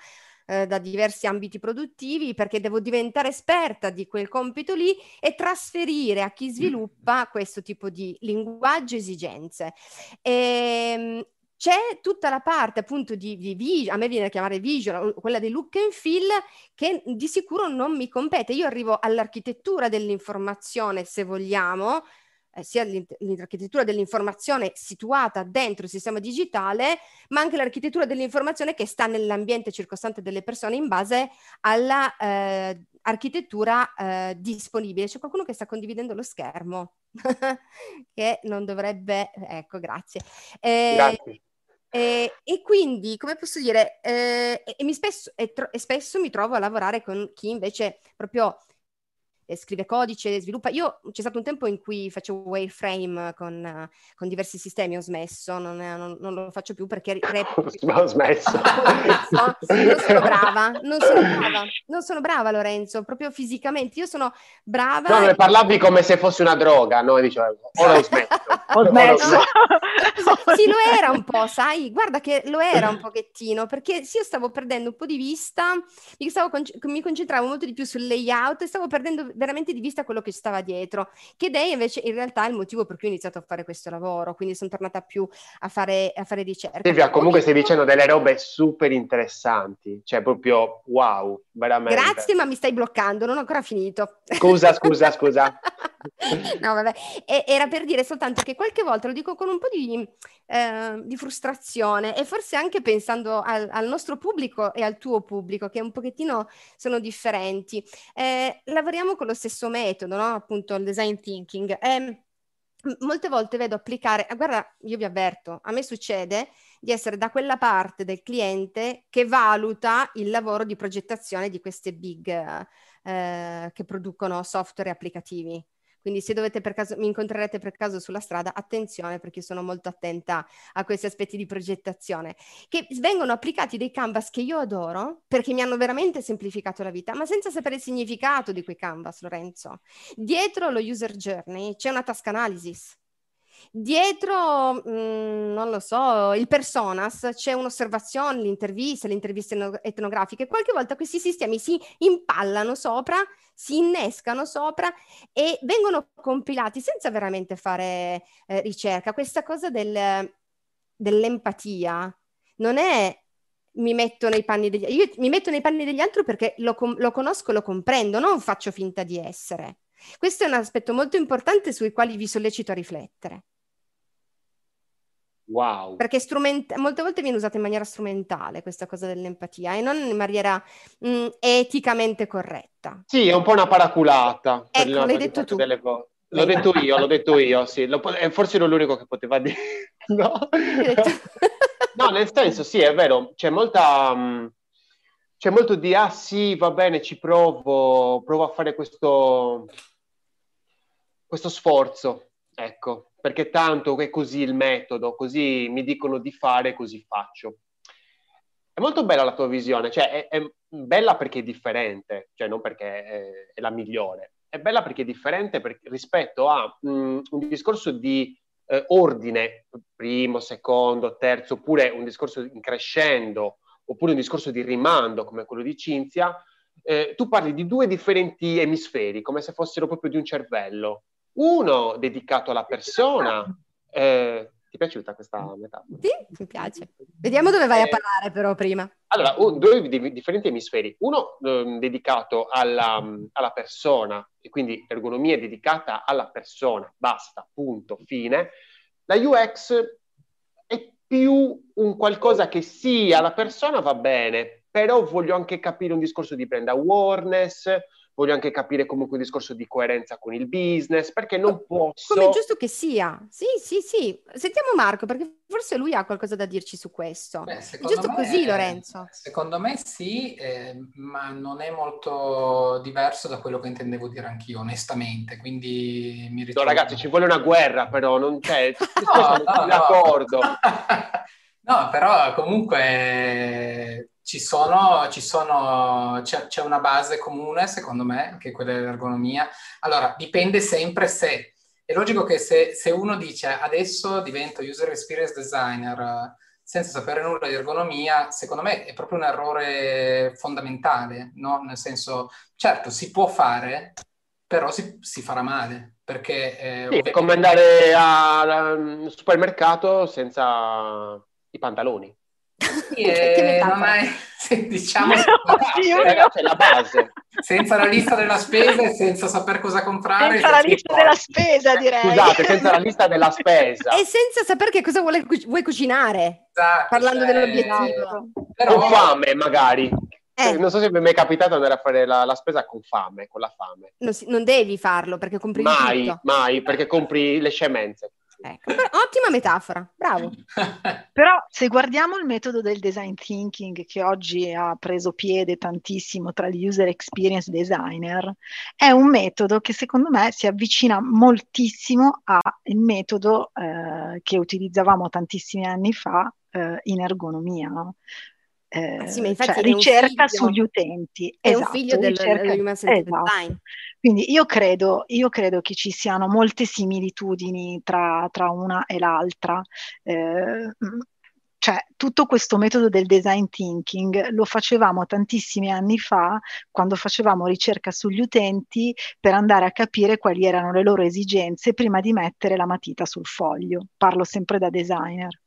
eh, da diversi ambiti produttivi perché devo diventare esperta di quel compito lì e trasferire a chi sviluppa questo tipo di linguaggio esigenze. E, ehm, c'è tutta la parte appunto di, di visual, a me viene a chiamare visual, quella di look and feel, che di sicuro non mi compete. Io arrivo all'architettura dell'informazione, se vogliamo, eh, sia l'architettura dell'informazione situata dentro il sistema digitale, ma anche l'architettura dell'informazione che sta nell'ambiente circostante delle persone in base all'architettura eh, eh, disponibile. C'è qualcuno che sta condividendo lo schermo, che non dovrebbe... Ecco, grazie. Eh, grazie. Eh, e quindi, come posso dire, eh, e, mi spesso, e, tro- e, spesso mi trovo a lavorare con chi invece proprio scrive codice, sviluppa. Io c'è stato un tempo in cui facevo wireframe con, con diversi sistemi, ho smesso, non, non, non, lo faccio più perché reputo... ho smesso. non sono brava, non sono brava, non sono brava Lorenzo, proprio fisicamente. Io sono brava... No, ne parlavi come se fosse una droga, no? Dicevo, ora ho smesso. ho smesso. sì, lo era un po', sai? Guarda che lo era un pochettino, perché sì, io stavo perdendo un po' di vista, mi, stavo, mi concentravo molto di più sul layout e stavo perdendo veramente di vista quello che stava dietro, che è invece in realtà il motivo per cui ho iniziato a fare questo lavoro, quindi sono tornata più a fare, a fare ricerca. Silvia, comunque stai dicendo delle robe super interessanti, cioè proprio wow, veramente. Grazie, ma mi stai bloccando, non ho ancora finito. Scusa, scusa, scusa. no, vabbè, e, era per dire soltanto che qualche volta lo dico con un po' di, eh, di frustrazione e forse anche pensando al, al, nostro pubblico e al tuo pubblico, che un pochettino sono differenti. Eh, lavoriamo con lo stesso metodo, no? appunto il design thinking. Eh, molte volte vedo applicare, guarda, io vi avverto, a me succede di essere da quella parte del cliente che valuta il lavoro di progettazione di queste big eh, che producono software e applicativi. Quindi se dovete per caso, mi incontrerete per caso sulla strada, attenzione perché sono molto attenta a questi aspetti di progettazione, che vengono applicati dei canvas che io adoro perché mi hanno veramente semplificato la vita, ma senza sapere il significato di quei canvas, Lorenzo. Dietro lo user journey c'è una task analysis Dietro, mh, mm, non lo so, il personas, c'è un'osservazione, l'intervista, le interviste etnografiche. Qualche volta questi sistemi si impallano sopra, si innescano sopra e vengono compilati senza veramente fare eh, ricerca. Questa cosa del dell'empatia non è mi metto nei panni degli altri, io mi metto nei panni degli altri perché lo, lo conosco, lo comprendo, non faccio finta di essere. Questo è un aspetto molto importante sui quali vi sollecito a riflettere. Wow. Perché strument- molte volte viene usata in maniera strumentale questa cosa dell'empatia e non in maniera mh, mm, eticamente corretta. Sì, è un po' una paraculata. Ecco, l'hai detto tu. Co- l'ho detto io, l'ho detto io, sì. Lo, forse ero l'unico che poteva dire. no? no, nel senso, sì, è vero, c'è molta... Mh, c'è molto di, ah sì, va bene, ci provo, provo a fare questo, questo sforzo, ecco perché tanto è così il metodo, così mi dicono di fare, così faccio. È molto bella la tua visione, cioè è, è bella perché è differente, cioè non perché è, è la migliore, è bella perché è differente perché, rispetto a mh, mm, un discorso di eh, ordine, primo, secondo, terzo, oppure un discorso in crescendo, oppure un discorso di rimando come quello di Cinzia, eh, tu parli di due differenti emisferi, come se fossero proprio di un cervello uno dedicato alla persona. Eh, ti è piaciuta questa metafora? Sì, mi piace. Vediamo dove vai eh, a parlare però prima. Allora, un, due di, differenti emisferi. Uno eh, dedicato alla, alla, persona, e quindi ergonomia dedicata alla persona, basta, punto, fine. La UX è più un qualcosa che sì, alla persona va bene, però voglio anche capire un discorso di brand awareness, voglio anche capire comunque un discorso di coerenza con il business, perché non posso... Come è giusto che sia. Sì, sì, sì. Sentiamo Marco, perché forse lui ha qualcosa da dirci su questo. Beh, è giusto me, così, Lorenzo? Secondo me sì, eh, ma non è molto diverso da quello che intendevo dire anch'io, onestamente, quindi mi ritrovo... No, ragazzi, ci vuole una guerra, però non c'è... no, no, no, d'accordo. no, però comunque ci sono, ci sono c'è, c'è, una base comune, secondo me, che è quella dell'ergonomia. Allora, dipende sempre se... È logico che se, se uno dice adesso divento user experience designer senza sapere nulla di ergonomia, secondo me è proprio un errore fondamentale, no? Nel senso, certo, si può fare, però si, si farà male, perché... Eh, sì, è come andare al supermercato senza i pantaloni. Sì, eh, non hai, diciamo, c'è la base. Senza la lista della spesa e senza sapere cosa comprare. Senza la lista della spesa, direi. Scusate, senza la lista della spesa. E senza sapere che cosa vuole, vuoi cucinare. Esatto, parlando cioè, dell'obiettivo. Però... Con fame, magari. Eh. Non so se mi è capitato andare a fare la, la spesa con fame, con la fame. Non, si, non devi farlo perché compri mai, tutto. Mai, perché compri le scemenze. Ecco, ottima metafora, bravo. Però se guardiamo il metodo del design thinking che oggi ha preso piede tantissimo tra gli user experience designer, è un metodo che secondo me si avvicina moltissimo al metodo eh, che utilizzavamo tantissimi anni fa eh, in ergonomia. No? Eh, sì, cioè, ricerca sugli utenti. È esatto, un figlio del, ricerca, del Human Centered esatto. Design. Quindi io credo, io credo, che ci siano molte similitudini tra, tra una e l'altra. Eh, cioè, tutto questo metodo del design thinking lo facevamo tantissimi anni fa quando facevamo ricerca sugli utenti per andare a capire quali erano le loro esigenze prima di mettere la matita sul foglio. Parlo sempre da designer.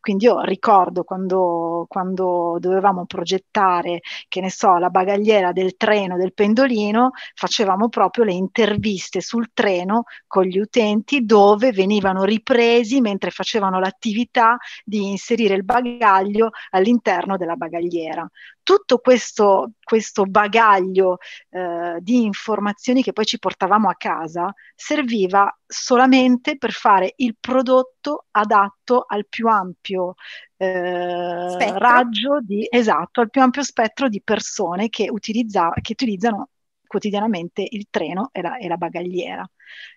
Quindi io ricordo quando, quando dovevamo progettare, che ne so, la bagagliera del treno, del pendolino, facevamo proprio le interviste sul treno con gli utenti dove venivano ripresi mentre facevano l'attività di inserire il bagaglio all'interno della bagagliera tutto questo, questo bagaglio eh, di informazioni che poi ci portavamo a casa serviva solamente per fare il prodotto adatto al più ampio eh, raggio di esatto, al più ampio spettro di persone che, utilizza, che utilizzano quotidianamente il treno e la, e la bagagliera.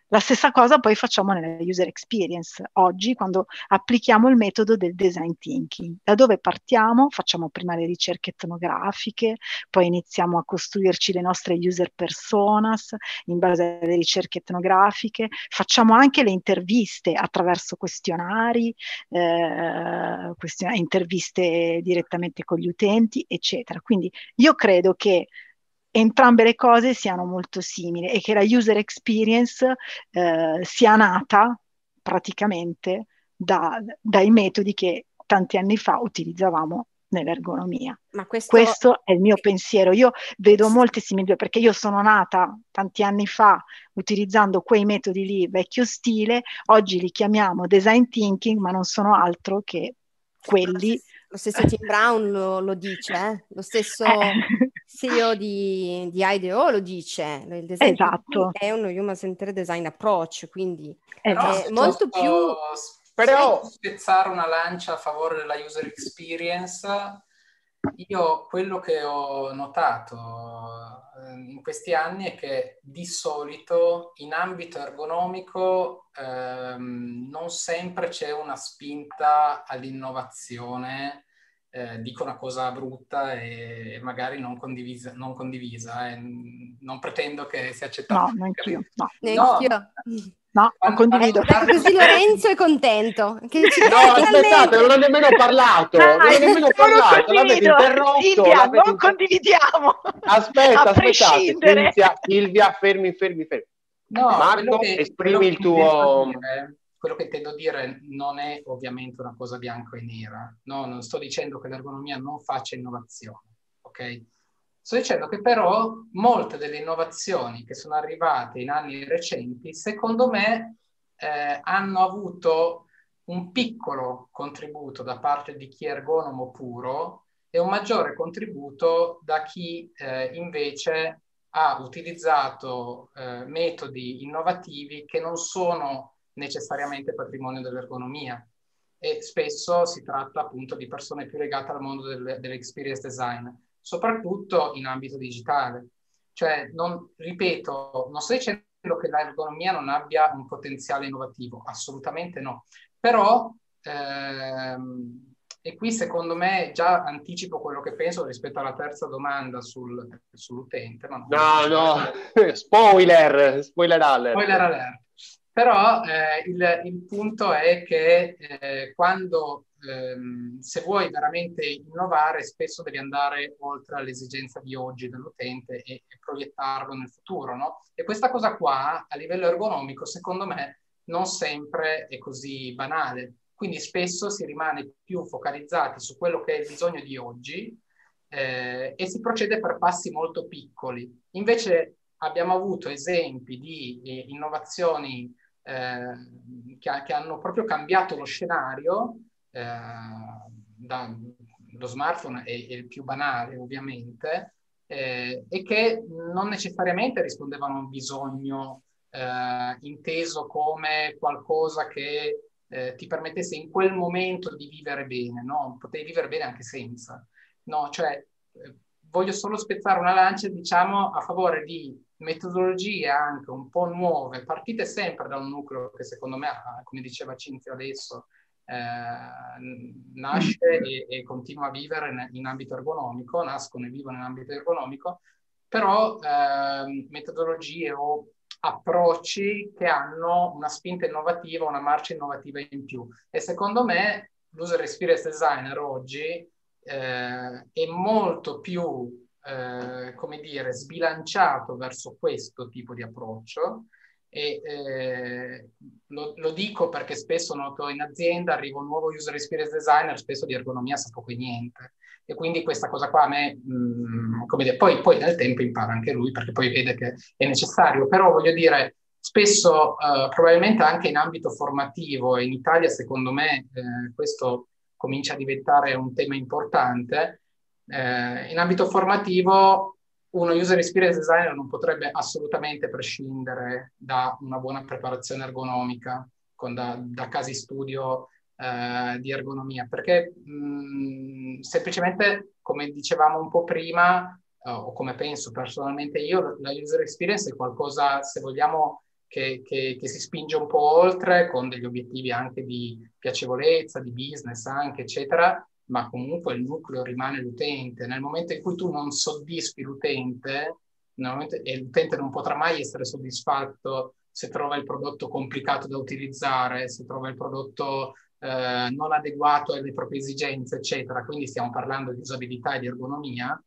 La stessa cosa poi facciamo nella user experience. Oggi, quando applichiamo il metodo del design thinking, da dove partiamo? Facciamo prima le ricerche etnografiche, poi iniziamo a costruirci le nostre user personas in base alle ricerche etnografiche, facciamo anche le interviste attraverso questionari, eh, interviste direttamente con gli utenti, eccetera. Quindi io credo che entrambe le cose siano molto simili e che la user experience eh, sia nata praticamente da, dai metodi che tanti anni fa utilizzavamo nell'ergonomia. Questo... questo... è il mio pensiero. Io vedo molte similitudini perché io sono nata tanti anni fa utilizzando quei metodi lì vecchio stile, oggi li chiamiamo design thinking, ma non sono altro che quelli. Lo stesso Tim Brown lo, lo dice, eh? lo stesso eh. CEO di, di, IDEO lo dice, il design esatto. è uno human centered design approach, quindi esatto. è molto più però spezzare una lancia a favore della user experience, io quello che ho notato eh, in questi anni è che di solito in ambito ergonomico ehm, non sempre c'è una spinta all'innovazione. Eh, dico una cosa brutta e magari non condivisa, non, condivisa eh. non pretendo che sia accettato. No, neanch'io. No. Neanch'io. No. No, non condivido. Così Lorenzo è contento. no, aspettate, non ho nemmeno parlato. Ah, non ho nemmeno parlato. L'avete interrotto. Silvia, l'avete non inter... condividiamo. Aspetta, aspettate. Silvia, Silvia, fermi, fermi, fermi. No, Marco, che, esprimi il tuo... Dire, quello che intendo dire non è ovviamente una cosa bianco e nera. No, non sto dicendo che l'ergonomia non faccia innovazione, ok? Sto dicendo che però molte delle innovazioni che sono arrivate in anni recenti, secondo me, eh, hanno avuto un piccolo contributo da parte di chi è ergonomo puro e un maggiore contributo da chi eh, invece ha utilizzato eh, metodi innovativi che non sono necessariamente patrimonio dell'ergonomia e spesso si tratta appunto di persone più legate al mondo del, dell'experience design soprattutto in ambito digitale. Cioè, non, ripeto, non sto dicendo che l'ergonomia non abbia un potenziale innovativo, assolutamente no. Però, ehm, e qui secondo me già anticipo quello che penso rispetto alla terza domanda sul, sull'utente. no, no, spoiler, spoiler alert. Spoiler alert. Però eh, il, il, punto è che eh, quando ehm, se vuoi veramente innovare, spesso devi andare oltre all'esigenza di oggi dell'utente e, e proiettarlo nel futuro, no? E questa cosa qua, a livello ergonomico, secondo me, non sempre è così banale. Quindi spesso si rimane più focalizzati su quello che è il bisogno di oggi eh, e si procede per passi molto piccoli. Invece abbiamo avuto esempi di eh, innovazioni eh, che, che, hanno proprio cambiato lo scenario eh, da, lo smartphone è, è, il più banale ovviamente, eh, e che non necessariamente rispondevano a un bisogno eh, inteso come qualcosa che eh, ti permettesse in quel momento di vivere bene, no? Potevi vivere bene anche senza, no? Cioè, eh, voglio solo spezzare una lancia, diciamo, a favore di metodologie anche un po' nuove, partite sempre da un nucleo che secondo me, come diceva Cinzia adesso, eh, nasce e, e, continua a vivere in, in, ambito ergonomico, nascono e vivono in ambito ergonomico, però eh, metodologie o approcci che hanno una spinta innovativa, una marcia innovativa in più. E secondo me l'user experience designer oggi eh, è molto più, eh, come dire, sbilanciato verso questo tipo di approccio e eh, lo, lo, dico perché spesso noto in azienda arriva un nuovo user experience designer, spesso di ergonomia sa poco e niente. E quindi questa cosa qua a me, mh, mm, come dire, poi, poi, nel tempo impara anche lui perché poi vede che è necessario. Però voglio dire, spesso eh, probabilmente anche in ambito formativo, e in Italia secondo me eh, questo comincia a diventare un tema importante, eh, in ambito formativo uno user experience designer non potrebbe assolutamente prescindere da una buona preparazione ergonomica, con da, da casi studio eh, di ergonomia, perché mh, semplicemente, come dicevamo un po' prima, eh, o come penso personalmente io, la user experience è qualcosa, se vogliamo, che, che, che, si spinge un po' oltre, con degli obiettivi anche di piacevolezza, di business anche, eccetera, ma comunque il nucleo rimane l'utente. Nel momento in cui tu non soddisfi l'utente, e l'utente non potrà mai essere soddisfatto se trova il prodotto complicato da utilizzare, se trova il prodotto eh, non adeguato alle proprie esigenze, eccetera. Quindi stiamo parlando di usabilità e di ergonomia.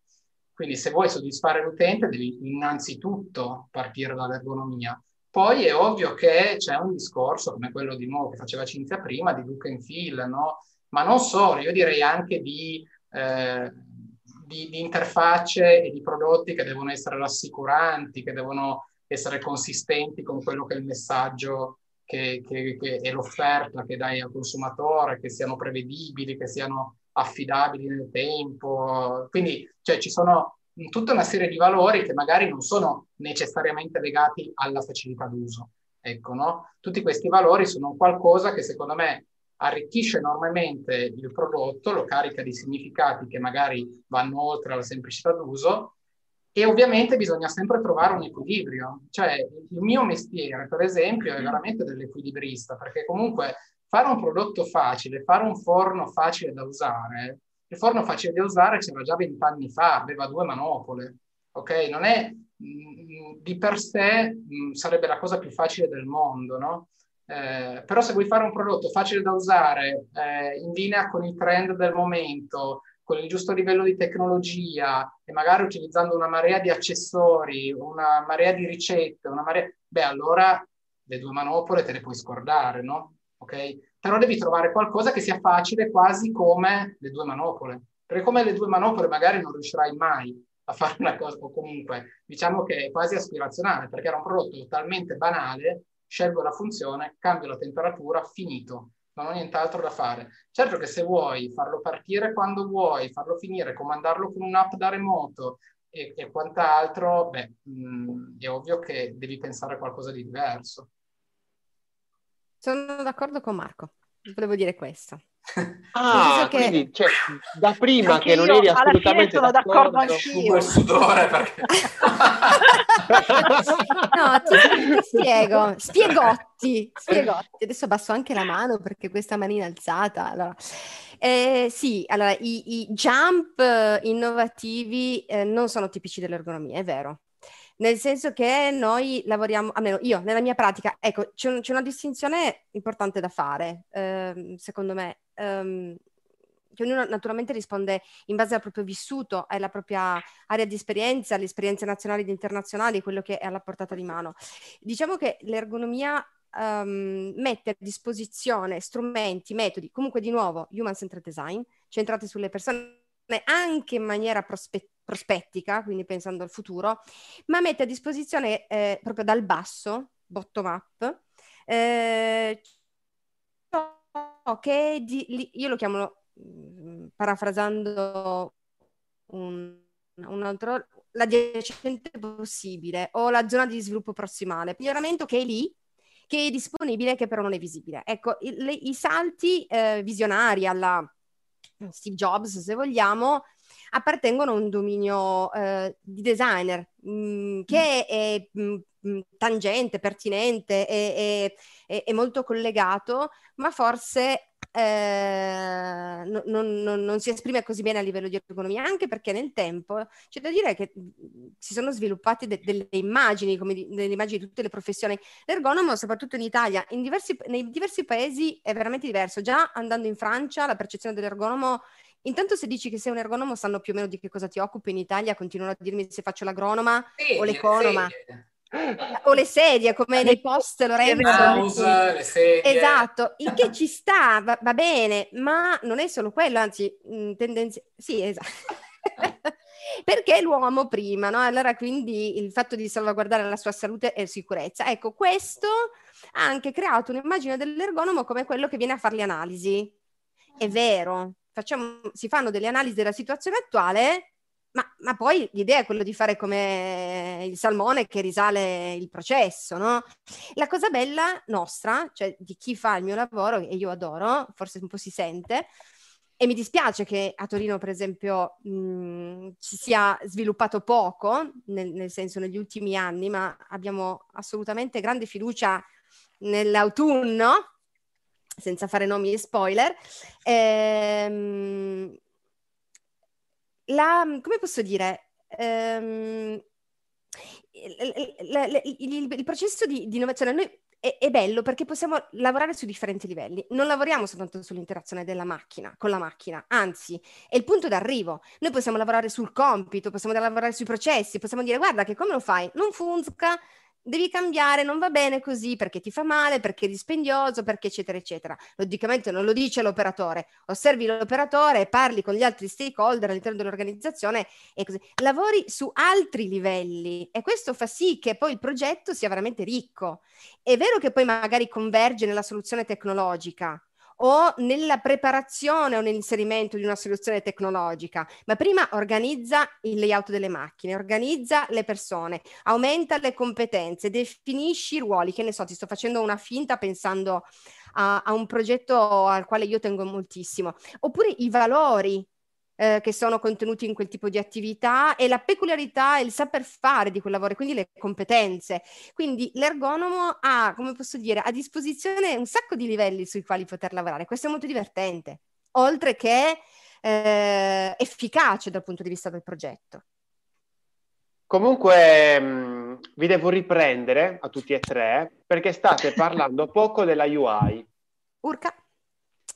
Quindi se vuoi soddisfare l'utente devi innanzitutto partire dall'ergonomia. Poi è ovvio che c'è un discorso come quello di nuovo che faceva Cinzia prima, di look and feel, no? Ma non solo, io direi anche di, eh, di, di, interfacce e di prodotti che devono essere rassicuranti, che devono essere consistenti con quello che è il messaggio che, che, che è l'offerta che dai al consumatore, che siano prevedibili, che siano affidabili nel tempo. Quindi cioè, ci sono tutta una serie di valori che magari non sono necessariamente legati alla facilità d'uso. Ecco, no? Tutti questi valori sono qualcosa che secondo me arricchisce enormemente il prodotto, lo carica di significati che magari vanno oltre la semplicità d'uso e ovviamente bisogna sempre trovare un equilibrio. Cioè, il mio mestiere, per esempio, è veramente dell'equilibrista, perché comunque fare un prodotto facile, fare un forno facile da usare, il forno facile da usare c'era già vent'anni fa, aveva due manopole, ok? Non è mh, di per sé mh, sarebbe la cosa più facile del mondo, no? Eh, però se vuoi fare un prodotto facile da usare, eh, in linea con il trend del momento, con il giusto livello di tecnologia e magari utilizzando una marea di accessori, una marea di ricette, una marea... beh, allora le due manopole te le puoi scordare, no? Ok? Però devi trovare qualcosa che sia facile quasi come le due manopole. Perché come le due manopole magari non riuscirai mai a fare una cosa, o comunque diciamo che è quasi aspirazionale, perché era un prodotto talmente banale, scelgo la funzione, cambio la temperatura, finito non ho nient'altro da fare. Certo che se vuoi farlo partire quando vuoi, farlo finire, comandarlo con un'app da remoto e, e quant'altro, beh, mh, mm, è ovvio che devi pensare a qualcosa di diverso. Sono d'accordo con Marco, volevo dire questo. Ah, che... quindi cioè, da prima Anche che non eri assolutamente sono d'accordo, d'accordo anch'io. Il sudore perché... no, ti, ti, spiego, spiegotti, spiegotti. Adesso basso anche la mano perché questa manina alzata. Allora. Eh, sì, allora i, i jump innovativi eh, non sono tipici dell'ergonomia, è vero nel senso che noi lavoriamo, almeno io nella mia pratica, ecco, c'è, un, c'è una distinzione importante da fare, ehm, secondo me, ehm, che ognuno naturalmente risponde in base al proprio vissuto, alla propria area di esperienza, alle esperienze nazionali ed internazionali, quello che è alla portata di mano. Diciamo che l'ergonomia um, mette a disposizione strumenti, metodi, comunque di nuovo human-centered design, centrati sulle persone anche in maniera prospettiva prospettica, quindi pensando al futuro, ma mette a disposizione eh, proprio dal basso, bottom up, eh, che di, io lo chiamo, mm, parafrasando un, un altro, l'adiacente possibile o la zona di sviluppo prossimale, miglioramento che è lì, che è disponibile, che però non è visibile. Ecco, i, le, i salti eh, visionari alla Steve Jobs, se vogliamo, appartengono a un dominio eh, di designer mh, mm, che è, mh, mm, mm, tangente, pertinente e, e, e, molto collegato, ma forse eh, non, non, non, si esprime così bene a livello di ergonomia, anche perché nel tempo c'è da dire che si sono sviluppate de- delle immagini, come di, delle immagini di tutte le professioni. L'ergonomo, soprattutto in Italia, in diversi, nei diversi paesi è veramente diverso. Già andando in Francia, la percezione dell'ergonomo Intanto se dici che sei un ergonomo sanno più o meno di che cosa ti occupi in Italia, continuano a dirmi se faccio l'agronoma sedie, o l'economa. O le sedie, come nei post Lorenzo. Mouse, le sedie. Esatto, il che ci sta, va, va bene, ma non è solo quello, anzi, mm, tendenzi- sì, esatto. Perché l'uomo prima, no? Allora quindi il fatto di salvaguardare la sua salute e sicurezza. Ecco, questo ha anche creato un'immagine dell'ergonomo come quello che viene a fare le analisi. È vero, facciamo, si fanno delle analisi della situazione attuale, ma, ma, poi l'idea è quella di fare come il salmone che risale il processo, no? La cosa bella nostra, cioè di chi fa il mio lavoro, e io adoro, forse un po' si sente, e mi dispiace che a Torino, per esempio, mh, ci sia sviluppato poco, nel, nel senso negli ultimi anni, ma abbiamo assolutamente grande fiducia nell'autunno, senza fare nomi e spoiler. Ehm, la, come posso dire? Ehm, il, il, il, processo di, di innovazione noi è, è, bello perché possiamo lavorare su differenti livelli. Non lavoriamo soltanto sull'interazione della macchina con la macchina, anzi, è il punto d'arrivo. Noi possiamo lavorare sul compito, possiamo lavorare sui processi, possiamo dire guarda che come lo fai? Non funziona, devi cambiare, non va bene così perché ti fa male, perché è dispendioso, perché eccetera eccetera. Logicamente non lo dice l'operatore, osservi l'operatore, parli con gli altri stakeholder all'interno dell'organizzazione e così. Lavori su altri livelli e questo fa sì che poi il progetto sia veramente ricco. È vero che poi magari converge nella soluzione tecnologica, o nella preparazione o nell'inserimento di una soluzione tecnologica, ma prima organizza il layout delle macchine, organizza le persone, aumenta le competenze, definisci i ruoli, che ne so, ti sto facendo una finta pensando a, a un progetto al quale io tengo moltissimo, oppure i valori eh, che sono contenuti in quel tipo di attività e la peculiarità e il saper fare di quel lavoro, quindi le competenze. Quindi l'ergonomo ha, come posso dire, a disposizione un sacco di livelli sui quali poter lavorare. Questo è molto divertente, oltre che eh, efficace dal punto di vista del progetto. Comunque mh, vi devo riprendere a tutti e tre perché state parlando poco della UI. Urca.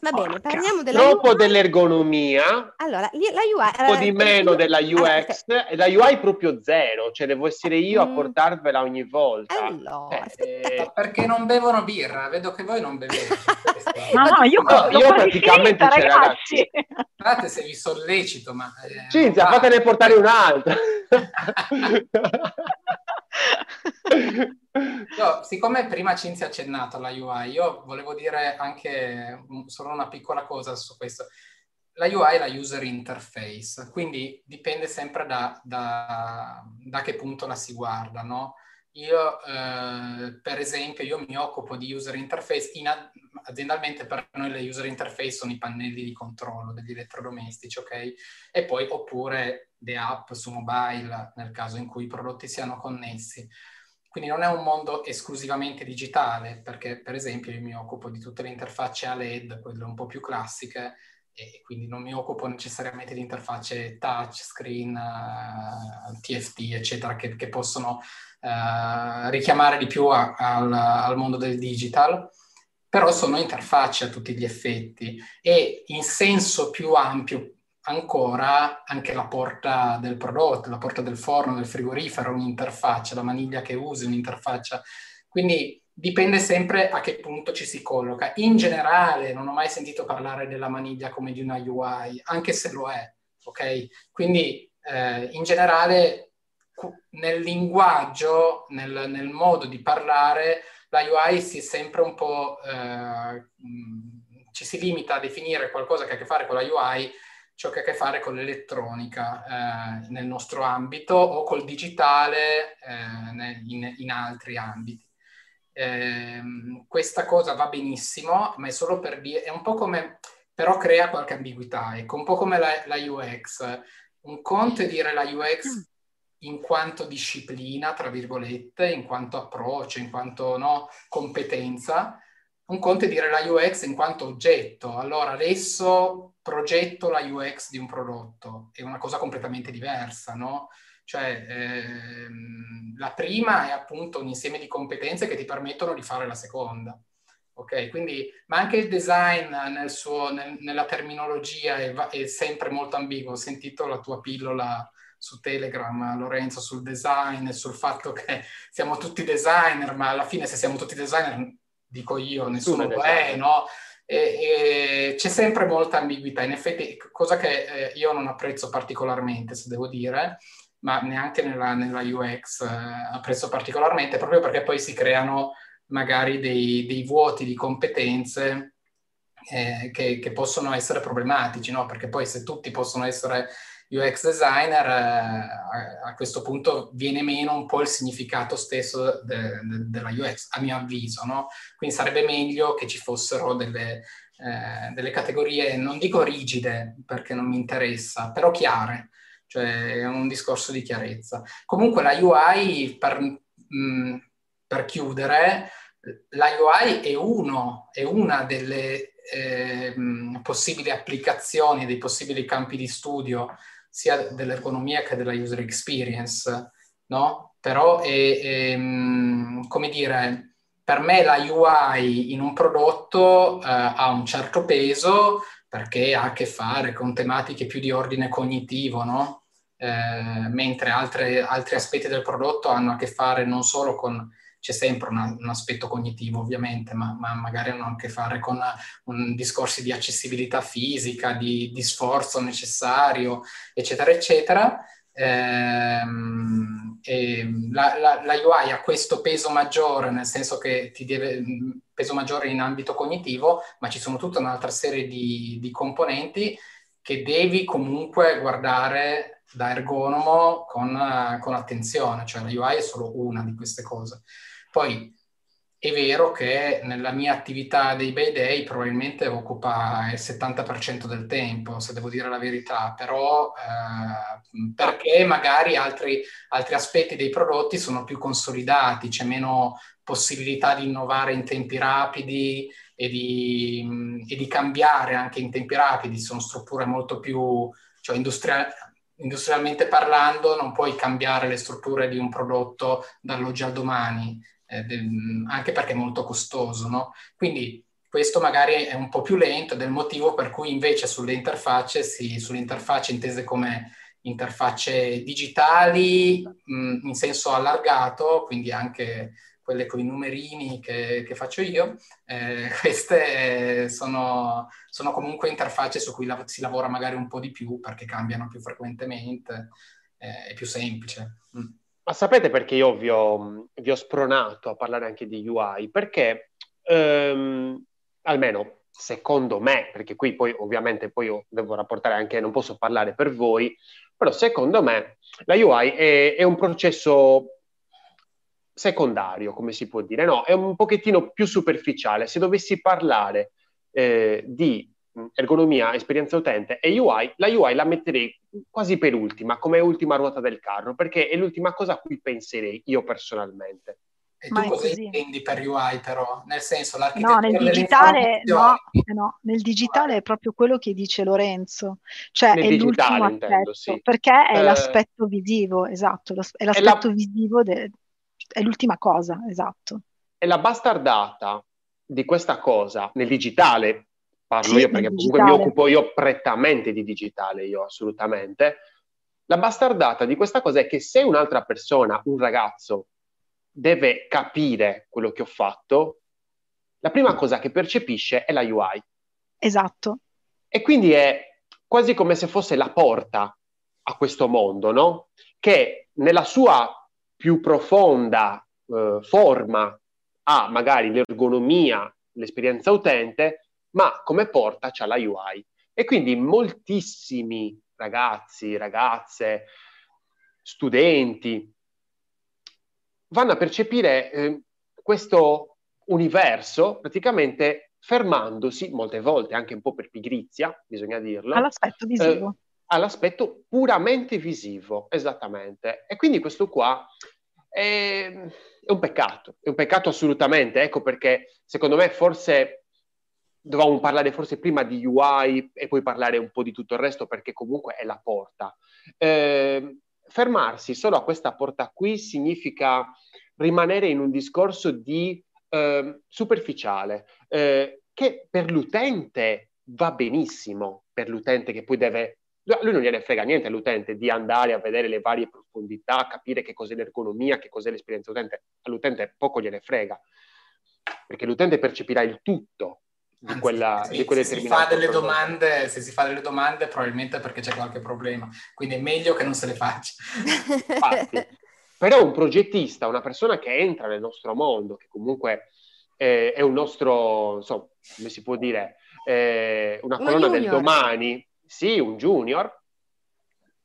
Va bene, parliamo della Troppo UI. dell'ergonomia. Allora, la UI... Un po' di meno io... della UX. Ah, okay. La UI proprio zero, cioè devo essere io a mm. portarvela ogni volta. Allora, eh, perché non bevono birra? Vedo che voi non bevete. no, no, io, no, io praticamente c'è ragazzi. Guardate se vi sollecito, ma... Eh, Cinzia, fatene portare un'altra. Io, siccome prima Cinzia ha accennato alla UI, io volevo dire anche solo una piccola cosa su questo. La UI è la user interface, quindi dipende sempre da, da, da che punto la si guarda, no? Io, eh, per esempio, io mi occupo di user interface, in, aziendalmente per noi le user interface sono i pannelli di controllo degli elettrodomestici, ok? E poi oppure le app su mobile nel caso in cui i prodotti siano connessi. Quindi non è un mondo esclusivamente digitale, perché per esempio io mi occupo di tutte le interfacce a LED, quelle un po' più classiche, e quindi non mi occupo necessariamente di interfacce touch, screen, uh, eh, TFT, eccetera, che, che possono uh, richiamare di più a, al, al mondo del digital però sono interfacce a tutti gli effetti. E in senso più ampio ancora anche la porta del prodotto, la porta del forno, del frigorifero, un'interfaccia, la maniglia che usi, un'interfaccia. Quindi dipende sempre a che punto ci si colloca. In generale non ho mai sentito parlare della maniglia come di una UI, anche se lo è, ok? Quindi eh, in generale nel linguaggio, nel, nel, modo di parlare, la UI si è sempre un po'... Eh, ci si limita a definire qualcosa che ha a che fare con la UI ciò che ha a che fare con l'elettronica eh, nel nostro ambito o col digitale eh, in, in, altri ambiti. Eh, questa cosa va benissimo, ma è solo per dire, è un po' come, però crea qualche ambiguità, ecco, un po' come la, la UX. Un conto è dire la UX in quanto disciplina, tra virgolette, in quanto approccio, in quanto no, competenza, un conto è dire la UX in quanto oggetto. Allora adesso progetto la UX di un prodotto, è una cosa completamente diversa, no? Cioè, ehm, la prima è appunto un insieme di competenze che ti permettono di fare la seconda. Ok, quindi, ma anche il design nel suo, nel, nella terminologia è, è, sempre molto ambiguo. Ho sentito la tua pillola su Telegram, Lorenzo, sul design e sul fatto che siamo tutti designer, ma alla fine se siamo tutti designer dico io, nessuno lo è, no? E, e c'è sempre molta ambiguità. In effetti, cosa che eh, io non apprezzo particolarmente, se devo dire, ma neanche nella, nella UX eh, apprezzo particolarmente, proprio perché poi si creano magari dei, dei vuoti di competenze eh, che, che, possono essere problematici, no? Perché poi se tutti possono essere UX designer, eh, a, questo punto viene meno un po' il significato stesso de, de, della UX, a mio avviso, no? Quindi sarebbe meglio che ci fossero delle, eh, delle categorie, non dico rigide perché non mi interessa, però chiare, cioè è un discorso di chiarezza. Comunque la UI, per, mh, mm, per chiudere, la UI è, uno, è una delle eh, possibili applicazioni, dei possibili campi di studio sia dell'ergonomia che della user experience, no? Però è, è come dire, per me la UI in un prodotto eh, ha un certo peso perché ha a che fare con tematiche più di ordine cognitivo, no? eh, mentre altre, altri aspetti del prodotto hanno a che fare non solo con c'è sempre una, un aspetto cognitivo ovviamente, ma, ma, magari hanno a che fare con un, discorsi di accessibilità fisica, di, di sforzo necessario, eccetera, eccetera. Ehm, la, la, la, UI ha questo peso maggiore, nel senso che ti deve peso maggiore in ambito cognitivo, ma ci sono tutta un'altra serie di, di componenti che devi comunque guardare da ergonomo con, con attenzione, cioè la UI è solo una di queste cose. Poi è vero che nella mia attività dei Bay Day probabilmente occupa il 70% del tempo, se devo dire la verità, però eh, perché magari altri, altri, aspetti dei prodotti sono più consolidati, c'è meno possibilità di innovare in tempi rapidi e di, e di cambiare anche in tempi rapidi, sono strutture molto più, cioè industriali industrialmente parlando non puoi cambiare le strutture di un prodotto dall'oggi al domani, eh, del, anche perché è molto costoso, no? Quindi questo magari è un po' più lento del motivo per cui invece sulle interfacce, sì, sulle interfacce intese come interfacce digitali mh, in senso allargato, quindi anche quelle con i numerini che, che faccio io, eh, queste sono, sono, comunque interfacce su cui la, si lavora magari un po' di più perché cambiano più frequentemente, eh, è più semplice. Mm. Ma sapete perché io vi ho, vi ho, spronato a parlare anche di UI? Perché ehm, almeno secondo me, perché qui poi ovviamente poi io devo rapportare anche, non posso parlare per voi, però secondo me la UI è, è un processo secondario, come si può dire, no? È un pochettino più superficiale. Se dovessi parlare eh, di ergonomia, esperienza utente e UI, la UI la metterei quasi per ultima, come ultima ruota del carro, perché è l'ultima cosa a cui penserei io personalmente. E tu cosa così. intendi per UI però? Nel senso No, nel digitale, no, no, nel digitale è proprio quello che dice Lorenzo, cioè nel è l'ultimo intendo, aspetto, sì. perché è eh, l'aspetto visivo, esatto, è l'aspetto è la, visivo, de, è l'ultima cosa, esatto. E la bastardata di questa cosa nel digitale, parlo sì, io perché comunque mi occupo io prettamente di digitale, io assolutamente. La bastardata di questa cosa è che se un'altra persona, un ragazzo, deve capire quello che ho fatto, la prima cosa che percepisce è la UI. Esatto. E quindi è quasi come se fosse la porta a questo mondo, no? Che nella sua più profonda eh, forma ha magari l'ergonomia, l'esperienza utente, ma come porta c'ha la UI. E quindi moltissimi ragazzi, ragazze, studenti vanno a percepire eh, questo universo praticamente fermandosi molte volte anche un po' per pigrizia, bisogna dirlo. All'aspetto visivo. Eh, all'aspetto puramente visivo, esattamente. E quindi questo qua è, è un peccato, è un peccato assolutamente, ecco perché secondo me forse dovevamo parlare forse prima di UI e poi parlare un po' di tutto il resto perché comunque è la porta. Eh, fermarsi solo a questa porta qui significa rimanere in un discorso di eh, superficiale, eh, che per l'utente va benissimo, per l'utente che poi deve... Lui non gliene frega niente all'utente di andare a vedere le varie profondità, capire che cos'è l'ergonomia, che cos'è l'esperienza utente. All'utente poco gliene frega, perché l'utente percepirà il tutto di, quella, Anzi, di quelle se si, fa delle domande, se si fa delle domande probabilmente perché c'è qualche problema, quindi è meglio che non se le faccia. Infatti, però un progettista, una persona che entra nel nostro mondo, che comunque eh, è un nostro, insomma, come si può dire, eh, una Uno colonna junior. del domani, sì, un junior,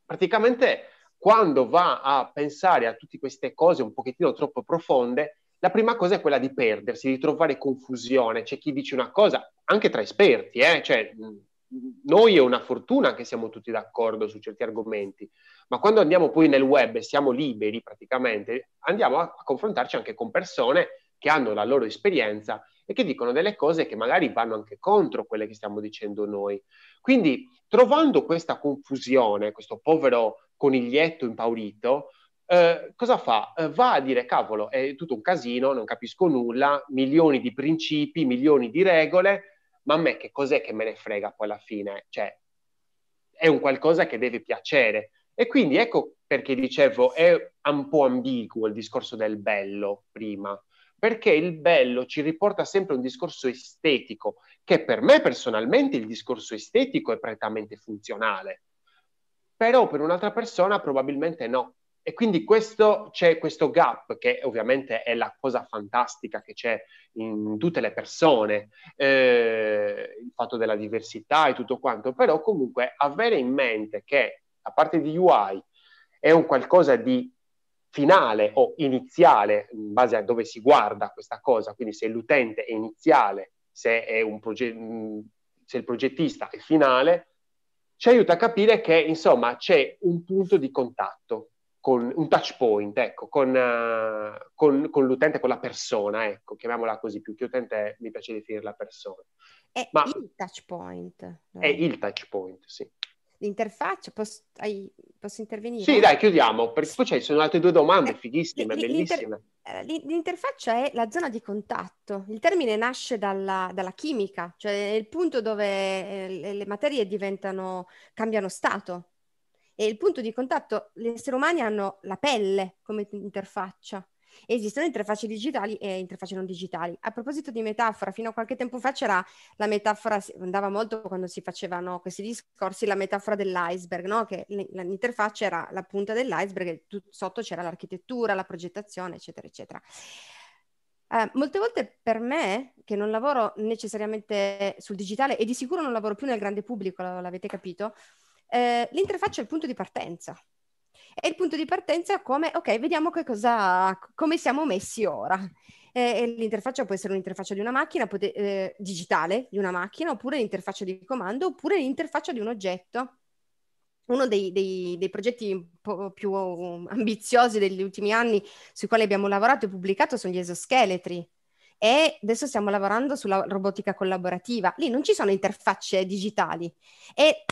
praticamente quando va a pensare a tutte queste cose un pochettino troppo profonde, la prima cosa è quella di perdersi, di trovare confusione. C'è chi dice una cosa, anche tra esperti, eh? cioè, noi è una fortuna che siamo tutti d'accordo su certi argomenti, ma quando andiamo poi nel web e siamo liberi praticamente, andiamo a, a confrontarci anche con persone che hanno la loro esperienza e che dicono delle cose che magari vanno anche contro quelle che stiamo dicendo noi. Quindi, trovando questa confusione, questo povero coniglietto impaurito, eh, cosa fa? Eh, va a dire, cavolo, è tutto un casino, non capisco nulla, milioni di principi, milioni di regole, ma a me che cos'è che me ne frega poi alla fine? Cioè, è un qualcosa che deve piacere. E quindi ecco perché dicevo è un po' ambiguo il discorso del bello prima, perché il bello ci riporta sempre a un discorso estetico, che per me personalmente il discorso estetico è prettamente funzionale, però per un'altra persona probabilmente no. E quindi questo, c'è questo gap che ovviamente è la cosa fantastica che c'è in tutte le persone, eh, il fatto della diversità e tutto quanto, però comunque avere in mente che la parte di UI è un qualcosa di finale o iniziale in base a dove si guarda questa cosa, quindi se l'utente è iniziale, se, è un proge- se il progettista è finale, ci aiuta a capire che insomma c'è un punto di contatto, con un touch point, ecco, con, uh, con, con, l'utente, con la persona, ecco, chiamiamola così, più che utente mi piace definire la persona. È Ma il touch point. È il touch point, sì l'interfaccia, posso, hai, posso, intervenire? Sì, dai, chiudiamo, perché poi ci sono altre due domande eh, fighissime, bellissime. Eh, l'interfaccia è la zona di contatto. Il termine nasce dalla, dalla chimica, cioè è il punto dove eh, le materie diventano, cambiano stato. E il punto di contatto, gli esseri umani hanno la pelle come interfaccia. Esistono interfacce digitali e interfacce non digitali. A proposito di metafora, fino a qualche tempo fa c'era la metafora, andava molto quando si facevano questi discorsi, la metafora dell'iceberg, no? che l'interfaccia era la punta dell'iceberg e sotto c'era l'architettura, la progettazione, eccetera, eccetera. Eh, molte volte per me, che non lavoro necessariamente sul digitale e di sicuro non lavoro più nel grande pubblico, l'avete capito, eh, l'interfaccia è il punto di partenza. E il punto di partenza è come, ok, vediamo che cosa, come siamo messi ora. E, l'interfaccia può essere un'interfaccia di una macchina pote- eh, digitale di una macchina, oppure l'interfaccia di comando, oppure l'interfaccia di un oggetto. Uno dei, dei, dei progetti un po' più ambiziosi degli ultimi anni sui quali abbiamo lavorato e pubblicato sono gli esoscheletri e adesso stiamo lavorando sulla robotica collaborativa. Lì non ci sono interfacce digitali, è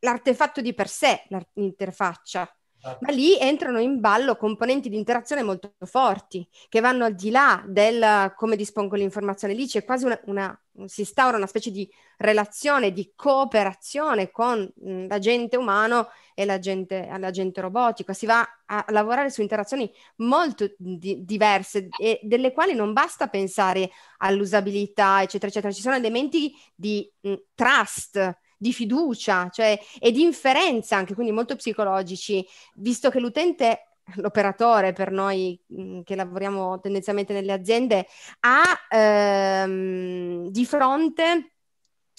l'artefatto di per sé l'interfaccia. Esatto. Ma lì entrano in ballo componenti di interazione molto forti, che vanno al di là del come dispongo l'informazione. Lì c'è quasi una, una si instaura una specie di relazione, di cooperazione con l'agente umano e l'agente, l'agente robotico. Si va a lavorare su interazioni molto di, diverse e delle quali non basta pensare all'usabilità, eccetera, eccetera. Ci sono elementi di mh, trust di fiducia cioè, e di inferenza anche, quindi molto psicologici, visto che l'utente l'operatore per noi mm, che lavoriamo tendenzialmente nelle aziende ha ehm, di fronte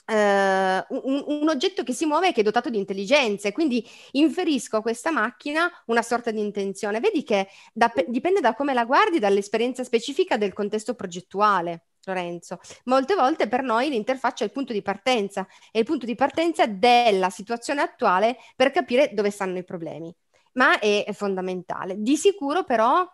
Uh, un, un, oggetto che si muove e che è dotato di intelligenza e quindi inferisco a questa macchina una sorta di intenzione. Vedi che da, dipende da come la guardi, dall'esperienza specifica del contesto progettuale. Lorenzo. Molte volte per noi l'interfaccia è il punto di partenza, è il punto di partenza della situazione attuale per capire dove stanno i problemi, ma è, è fondamentale. Di sicuro però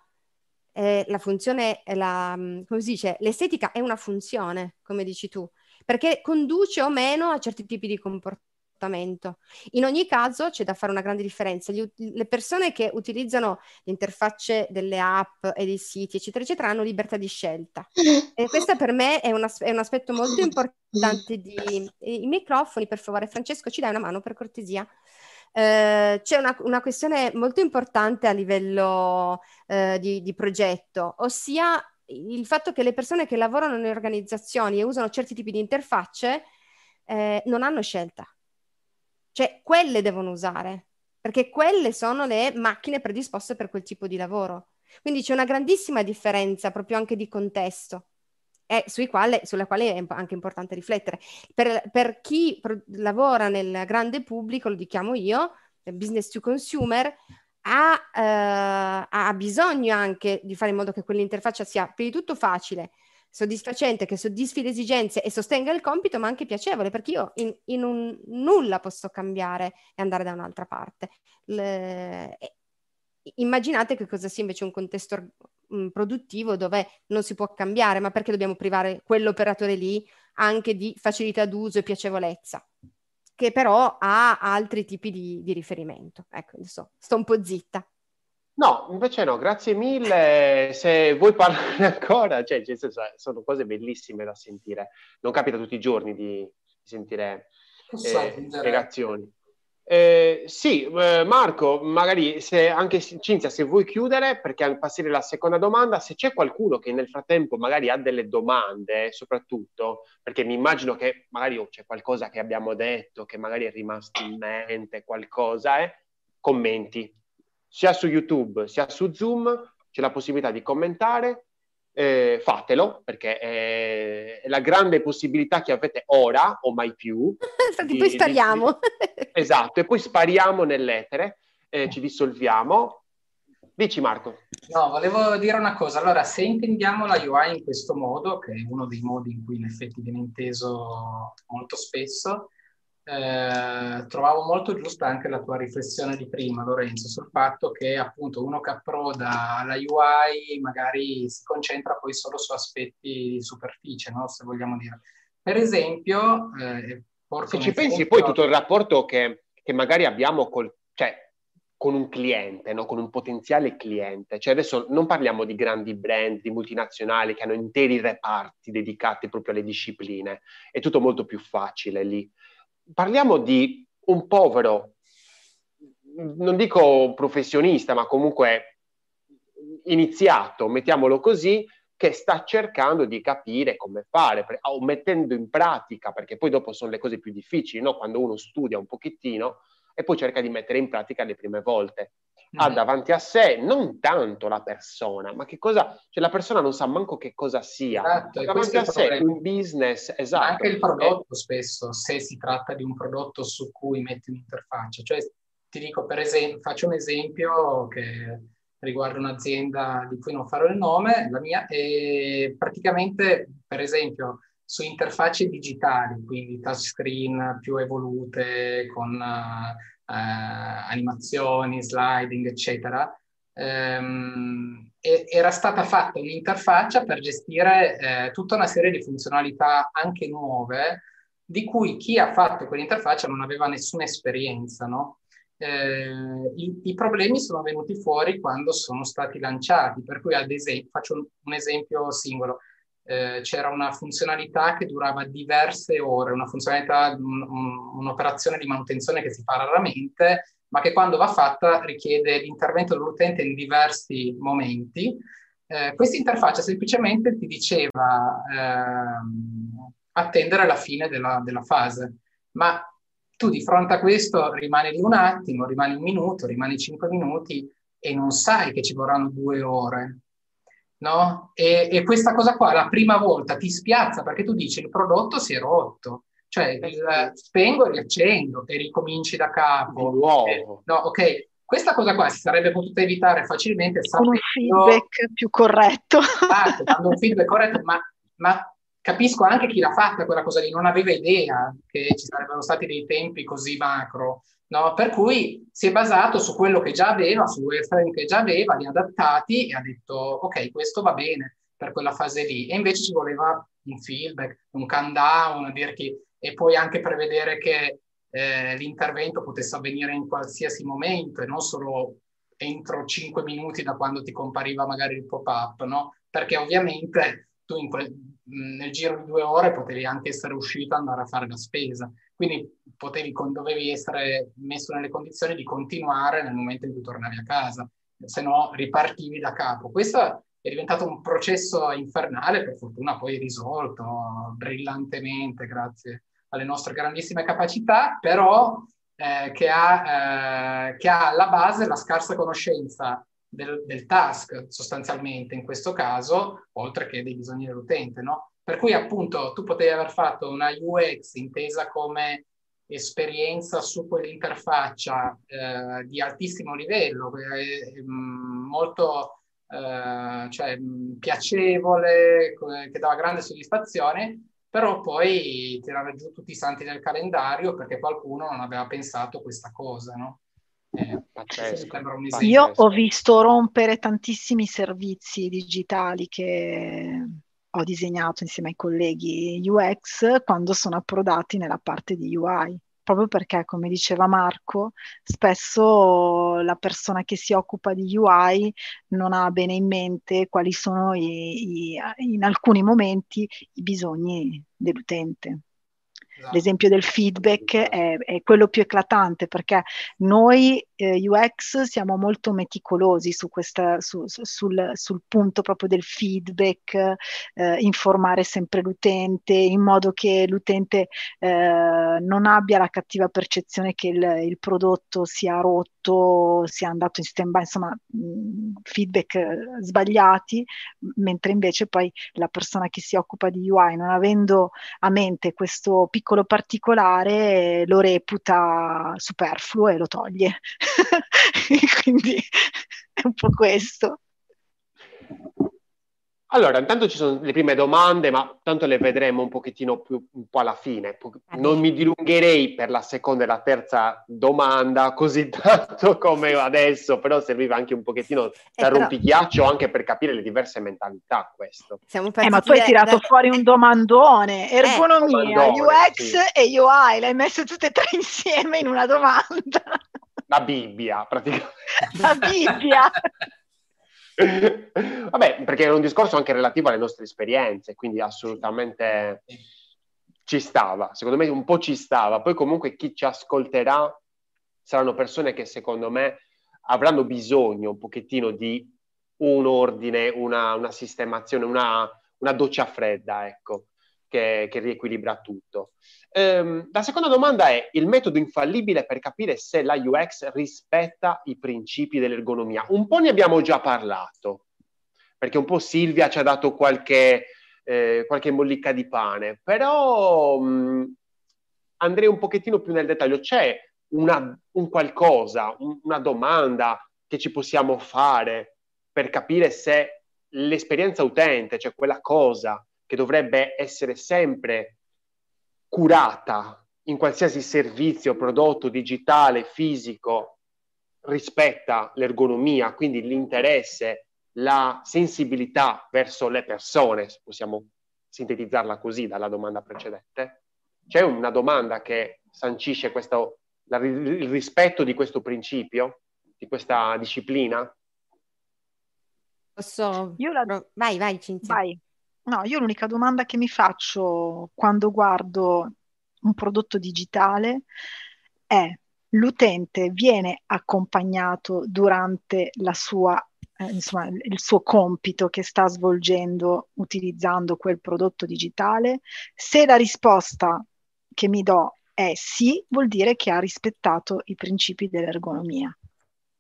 eh, la funzione, la, mm, come si dice, l'estetica è una funzione, come dici tu, perché conduce o meno a certi tipi di comportamenti comportamento. In ogni caso c'è da fare una grande differenza. Gli, le persone che utilizzano le interfacce delle app e dei siti, eccetera, eccetera, hanno libertà di scelta. E questo per me è un, è un aspetto molto importante di... I microfoni, per favore, Francesco, ci dai una mano per cortesia? Uh, c'è una, una, questione molto importante a livello uh, di, di, progetto, ossia il fatto che le persone che lavorano nelle organizzazioni e usano certi tipi di interfacce eh, non hanno scelta. Cioè, quelle devono usare, perché quelle sono le macchine predisposte per quel tipo di lavoro. Quindi c'è una grandissima differenza proprio anche di contesto. Eh, quali, sulla quale è anche importante riflettere. Per, per chi pro- lavora nel grande pubblico, lo dichiamo io, business to consumer, ha, eh, ha bisogno anche di fare in modo che quell'interfaccia sia prima di tutto facile, soddisfacente, che soddisfi le esigenze e sostenga il compito, ma anche piacevole, perché io in, in un nulla posso cambiare e andare da un'altra parte. Le... Immaginate che cosa sia invece un contesto mh, mm, produttivo dove non si può cambiare, ma perché dobbiamo privare quell'operatore lì anche di facilità d'uso e piacevolezza, che però ha altri tipi di, di riferimento. Ecco, adesso sto un po' zitta. No, invece no, grazie mille. Se vuoi parlare ancora, cioè, senso, sono cose bellissime da sentire. Non capita tutti i giorni di, sentire eh, spiegazioni. Eh, sì, eh, Marco, magari se anche Cinzia, se vuoi chiudere, perché passare la seconda domanda, se c'è qualcuno che nel frattempo magari ha delle domande, soprattutto, perché mi immagino che magari oh, c'è qualcosa che abbiamo detto, che magari è rimasto in mente, qualcosa, eh, commenti, sia su YouTube sia su Zoom, c'è la possibilità di commentare, eh, fatelo perché è, la grande possibilità che avete ora o mai più. Infatti, poi spariamo. Di, esatto, e poi spariamo nell'etere, eh, ci dissolviamo. Dici Marco. No, volevo dire una cosa. Allora, se intendiamo la UI in questo modo, che è uno dei modi in cui in effetti viene inteso molto spesso, eh, trovavo molto giusta anche la tua riflessione di prima, Lorenzo, sul fatto che appunto uno che approda alla UI magari si concentra poi solo su aspetti di superficie, no? se vogliamo dire. Per esempio, eh, se ci pensi esempio... poi tutto il rapporto che, che magari abbiamo col, cioè, con un cliente, no? con un potenziale cliente. Cioè adesso non parliamo di grandi brand, di multinazionali che hanno interi reparti dedicati proprio alle discipline, è tutto molto più facile lì parliamo di un povero, non dico professionista, ma comunque iniziato, mettiamolo così, che sta cercando di capire come fare, o mettendo in pratica, perché poi dopo sono le cose più difficili, no? quando uno studia un pochettino e poi cerca di mettere in pratica le prime volte ha mm-hmm. davanti a sé non tanto la persona, ma che cosa, cioè la persona non sa manco che cosa sia. Esatto, davanti a sé un business, esatto. Anche il prodotto e... spesso, se si tratta di un prodotto su cui metti un'interfaccia. Cioè, ti dico per esempio, faccio un esempio che riguarda un'azienda di cui non farò il nome, la mia, e praticamente, per esempio, su interfacce digitali, quindi touchscreen più evolute con uh, animazioni, sliding, eccetera, ehm, era stata fatta un'interfaccia per gestire eh, tutta una serie di funzionalità anche nuove di cui chi ha fatto quell'interfaccia non aveva nessuna esperienza, no? Eh, i, i, problemi sono venuti fuori quando sono stati lanciati, per cui ad esempio, faccio un, un esempio singolo, eh, c'era una funzionalità che durava diverse ore, una funzionalità, un, un'operazione di manutenzione che si fa raramente, ma che quando va fatta richiede l'intervento dell'utente in diversi momenti. Eh, questa interfaccia semplicemente ti diceva eh, attendere la fine della, della fase, ma tu di fronte a questo rimani lì un attimo, rimani un minuto, rimani cinque minuti e non sai che ci vorranno due ore no? E, e, questa cosa qua la prima volta ti spiazza perché tu dici il prodotto si è rotto, cioè il, spengo e riaccendo e ricominci da capo. Di nuovo. Eh, no, ok. Questa cosa qua si sarebbe potuta evitare facilmente con un feedback più corretto. Esatto, dando un feedback corretto, ma, ma capisco anche chi l'ha fatta quella cosa lì, non aveva idea che ci sarebbero stati dei tempi così macro. No? Per cui si è basato su quello che già aveva, su wireframe che già aveva, li ha adattati e ha detto ok, questo va bene per quella fase lì. E invece ci voleva un feedback, un countdown, che, e poi anche prevedere che eh, l'intervento potesse avvenire in qualsiasi momento e non solo entro 5 minuti da quando ti compariva magari il pop-up, no? Perché ovviamente tu que- nel giro di due ore potevi anche essere uscito e andare a fare la spesa. Quindi potevi, dovevi essere messo nelle condizioni di continuare nel momento in cui tornavi a casa, se no ripartivi da capo. Questo è diventato un processo infernale, per fortuna poi risolto brillantemente grazie alle nostre grandissime capacità, però eh, che, ha, eh, che ha alla base la scarsa conoscenza del, del, task sostanzialmente in questo caso, oltre che dei bisogni dell'utente, no? Per cui appunto tu potevi aver fatto una UX intesa come esperienza su quell'interfaccia eh, di altissimo livello, eh, molto eh, cioè, piacevole, che dava grande soddisfazione, però poi tirare giù tutti i santi del calendario perché qualcuno non aveva pensato questa cosa, no? Eh, pazzesco, Io ho visto rompere tantissimi servizi digitali che ho disegnato insieme ai colleghi UX quando sono approdati nella parte di UI proprio perché, come diceva Marco, spesso la persona che si occupa di UI non ha bene in mente quali sono i, i, in alcuni momenti i bisogni dell'utente. l'esempio del feedback è, è, quello più eclatante perché noi eh, UX siamo molto meticolosi su questa, su, su, sul, sul, punto proprio del feedback, eh, informare sempre l'utente in modo che l'utente eh, non abbia la cattiva percezione che il, il prodotto sia rotto, sia andato in stand-by, insomma mh, feedback eh, sbagliati, mentre invece poi la persona che si occupa di UI non avendo a mente questo piccolo particolare lo reputa superfluo e lo toglie. Quindi è un po' questo. Allora, intanto ci sono le prime domande, ma tanto le vedremo un pochettino più un po' alla fine. Non mi dilungherei per la seconda e la terza domanda così tanto come adesso, però serviva anche un pochettino da eh, rompighiaccio anche per capire le diverse mentalità questo. eh, ma tu hai tirato da... fuori un domandone, ergonomia, eh, UX sì. e UI, le hai messe tutte e tre insieme in una domanda. La Bibbia, praticamente. La Bibbia. Vabbè, perché è un discorso anche relativo alle nostre esperienze, quindi assolutamente ci stava. Secondo me un po' ci stava. Poi comunque chi ci ascolterà saranno persone che secondo me avranno bisogno un pochettino di un ordine, una, una sistemazione, una, una doccia fredda, ecco, che, che riequilibra tutto. Ehm, la seconda domanda è il metodo infallibile per capire se la UX rispetta i principi dell'ergonomia. Un po' ne abbiamo già parlato, perché un po' Silvia ci ha dato qualche, eh, qualche mollicca di pane, però mh, andrei un pochettino più nel dettaglio. C'è una, un qualcosa, un, una domanda che ci possiamo fare per capire se l'esperienza utente, cioè quella cosa che dovrebbe essere sempre curata in qualsiasi servizio, prodotto digitale, fisico, rispetta l'ergonomia, quindi l'interesse, la sensibilità verso le persone, possiamo sintetizzarla così dalla domanda precedente. C'è una domanda che sancisce questo, la, il rispetto di questo principio, di questa disciplina? Posso... Io la... Vai, vai, Cinzia. Vai. No, io l'unica domanda che mi faccio quando guardo un prodotto digitale è l'utente viene accompagnato durante la sua, eh, insomma, il suo compito che sta svolgendo utilizzando quel prodotto digitale? Se la risposta che mi do è sì, vuol dire che ha rispettato i principi dell'ergonomia.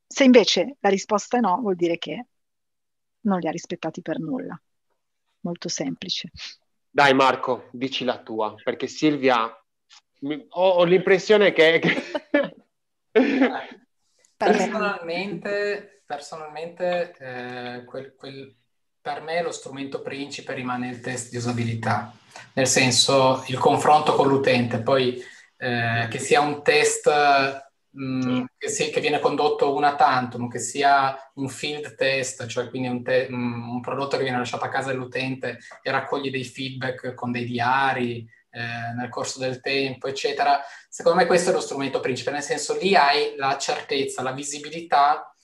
Se invece la risposta è no, vuol dire che non li ha rispettati per nulla molto semplice. Dai Marco, dici la tua, perché Silvia, ho, ho l'impressione che... personalmente, personalmente eh, quel, quel, per me lo strumento principe rimane il test di usabilità, nel senso il confronto con l'utente, poi eh, che sia un test mh, mm, che, si, che, viene condotto una tantum, che sia un field test, cioè quindi un, te, mh, mm, un, prodotto che viene lasciato a casa dell'utente e raccoglie dei feedback con dei diari eh, nel corso del tempo, eccetera. Secondo me questo è lo strumento principale, nel senso lì hai la certezza, la visibilità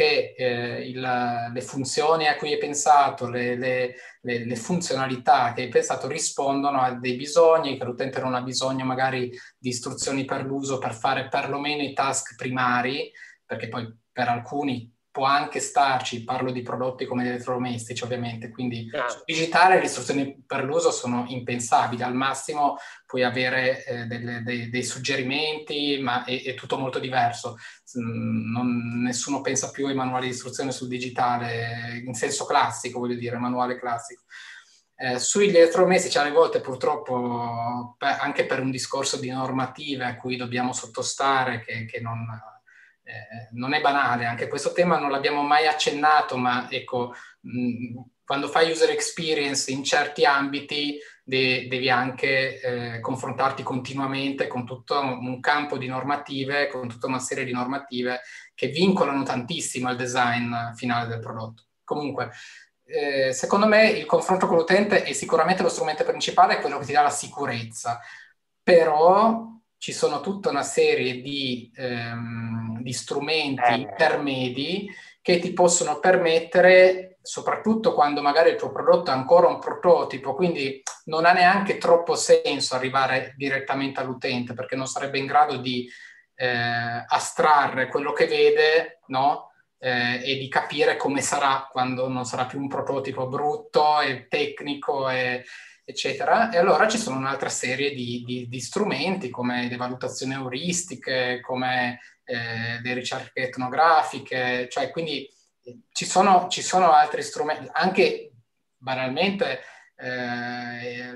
che eh, il, le funzioni a cui hai pensato, le, le, le, le, funzionalità che hai pensato rispondono a dei bisogni, che l'utente non ha bisogno magari di istruzioni per l'uso per fare perlomeno i task primari, perché poi per alcuni può anche starci, parlo di prodotti come gli elettrodomestici ovviamente, quindi ah. su digitale le istruzioni per l'uso sono impensabili, al massimo puoi avere eh, delle, dei, dei, suggerimenti, ma è, è, tutto molto diverso. Mm, non, nessuno pensa più ai manuali di istruzione sul digitale in senso classico, voglio dire, manuale classico. Eh, sugli elettrodomestici alle volte purtroppo per, anche per un discorso di normative a cui dobbiamo sottostare che, che non eh, non è banale, anche questo tema non l'abbiamo mai accennato, ma ecco, mh, quando fai user experience in certi ambiti de- devi anche eh, confrontarti continuamente con tutto un campo di normative, con tutta una serie di normative che vincolano tantissimo il design finale del prodotto. Comunque, eh, secondo me il confronto con l'utente è sicuramente lo strumento principale, è quello che ti dà la sicurezza, però ci sono tutta una serie di, ehm, di strumenti eh. intermedi che ti possono permettere, soprattutto quando magari il tuo prodotto è ancora un prototipo, quindi non ha neanche troppo senso arrivare direttamente all'utente perché non sarebbe in grado di eh, astrarre quello che vede, no? Eh, e di capire come sarà quando non sarà più un prototipo brutto e tecnico e, eccetera. E allora ci sono un'altra serie di, di, di strumenti come le valutazioni euristiche, come eh, le ricerche etnografiche, cioè quindi eh, ci sono, ci sono altri strumenti, anche banalmente eh,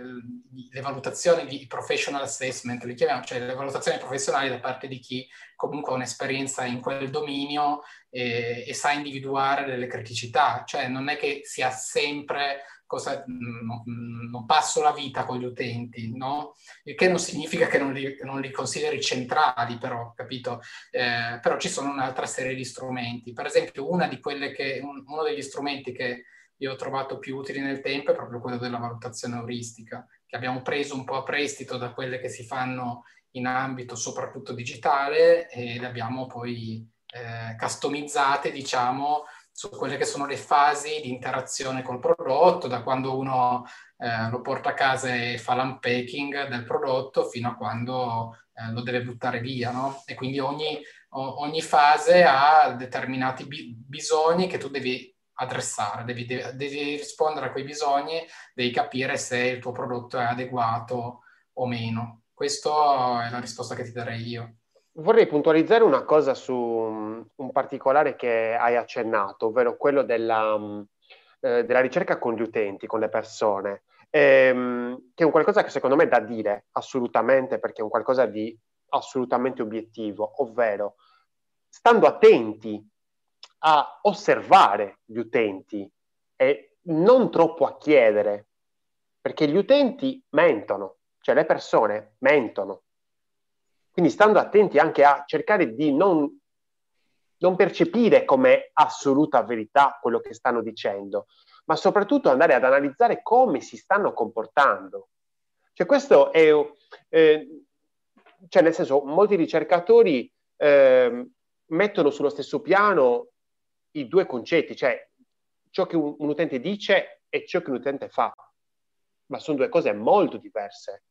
le valutazioni di professional assessment, li chiamiamo, cioè le valutazioni professionali da parte di chi comunque ha un'esperienza in quel dominio e, e sa individuare delle criticità, cioè non è che sia sempre cosa, non, non, passo la vita con gli utenti, no? Il che non significa che non li, non li consideri centrali, però, capito? Eh, però ci sono un'altra serie di strumenti. Per esempio, che, un, uno degli strumenti che io ho trovato più utili nel tempo è proprio quello della valutazione euristica, che abbiamo preso un po' a prestito da quelle che si fanno in ambito soprattutto digitale e le abbiamo poi eh, customizzate, diciamo, su quelle che sono le fasi di interazione col prodotto, da quando uno eh, lo porta a casa e fa l'unpacking del prodotto fino a quando eh, lo deve buttare via, no? E quindi ogni, ogni fase ha determinati bi- bisogni che tu devi adressare, devi, devi, rispondere a quei bisogni, devi capire se il tuo prodotto è adeguato o meno. Questa è la risposta che ti darei io. Vorrei puntualizzare una cosa su mm, un particolare che hai accennato, ovvero quello della, mm, eh, della ricerca con gli utenti, con le persone, ehm, che è un qualcosa che secondo me è da dire assolutamente perché è un qualcosa di assolutamente obiettivo, ovvero stando attenti a osservare gli utenti e non troppo a chiedere, perché gli utenti mentono, cioè le persone mentono quindi stando attenti anche a cercare di non, non percepire come assoluta verità quello che stanno dicendo, ma soprattutto andare ad analizzare come si stanno comportando. Cioè questo è, eh, cioè nel senso, molti ricercatori eh, mettono sullo stesso piano i due concetti, cioè ciò che un, un utente dice e ciò che un utente fa, ma sono due cose molto diverse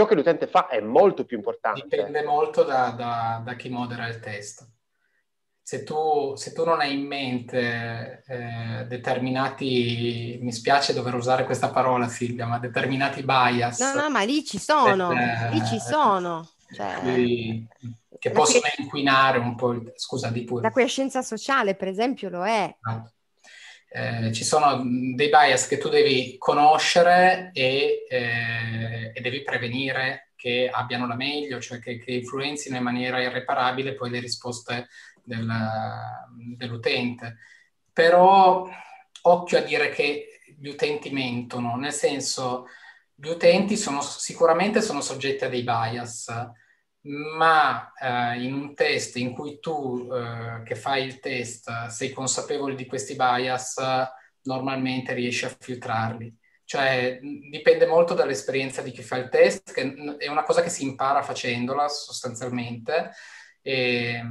ciò che l'utente fa è molto più importante. Dipende molto da, da, da chi modera il test. Se tu, se tu, non hai in mente eh, determinati, mi spiace dover usare questa parola Silvia, ma determinati bias. No, no, ma lì ci sono, eh, lì ci sono. Cioè, che possono inquinare un po', il, scusa, di pure. La quiescenza sociale, per esempio, lo è. Ah eh, ci sono dei bias che tu devi conoscere e, eh, e devi prevenire che abbiano la meglio, cioè che, che, influenzino in maniera irreparabile poi le risposte del, dell'utente. Però occhio a dire che gli utenti mentono, nel senso gli utenti sono, sicuramente sono soggetti a dei bias, ma eh, in un test in cui tu eh, che fai il test sei consapevole di questi bias, normalmente riesci a filtrarli. Cioè dipende molto dall'esperienza di chi fa il test, che è una cosa che si impara facendola sostanzialmente. E,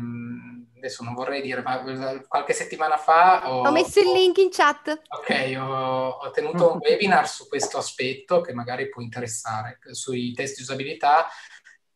adesso non vorrei dire, ma qualche settimana fa ho, ho messo il link in chat. Ok, ho, ho tenuto un webinar su questo aspetto che magari può interessare, sui test di usabilità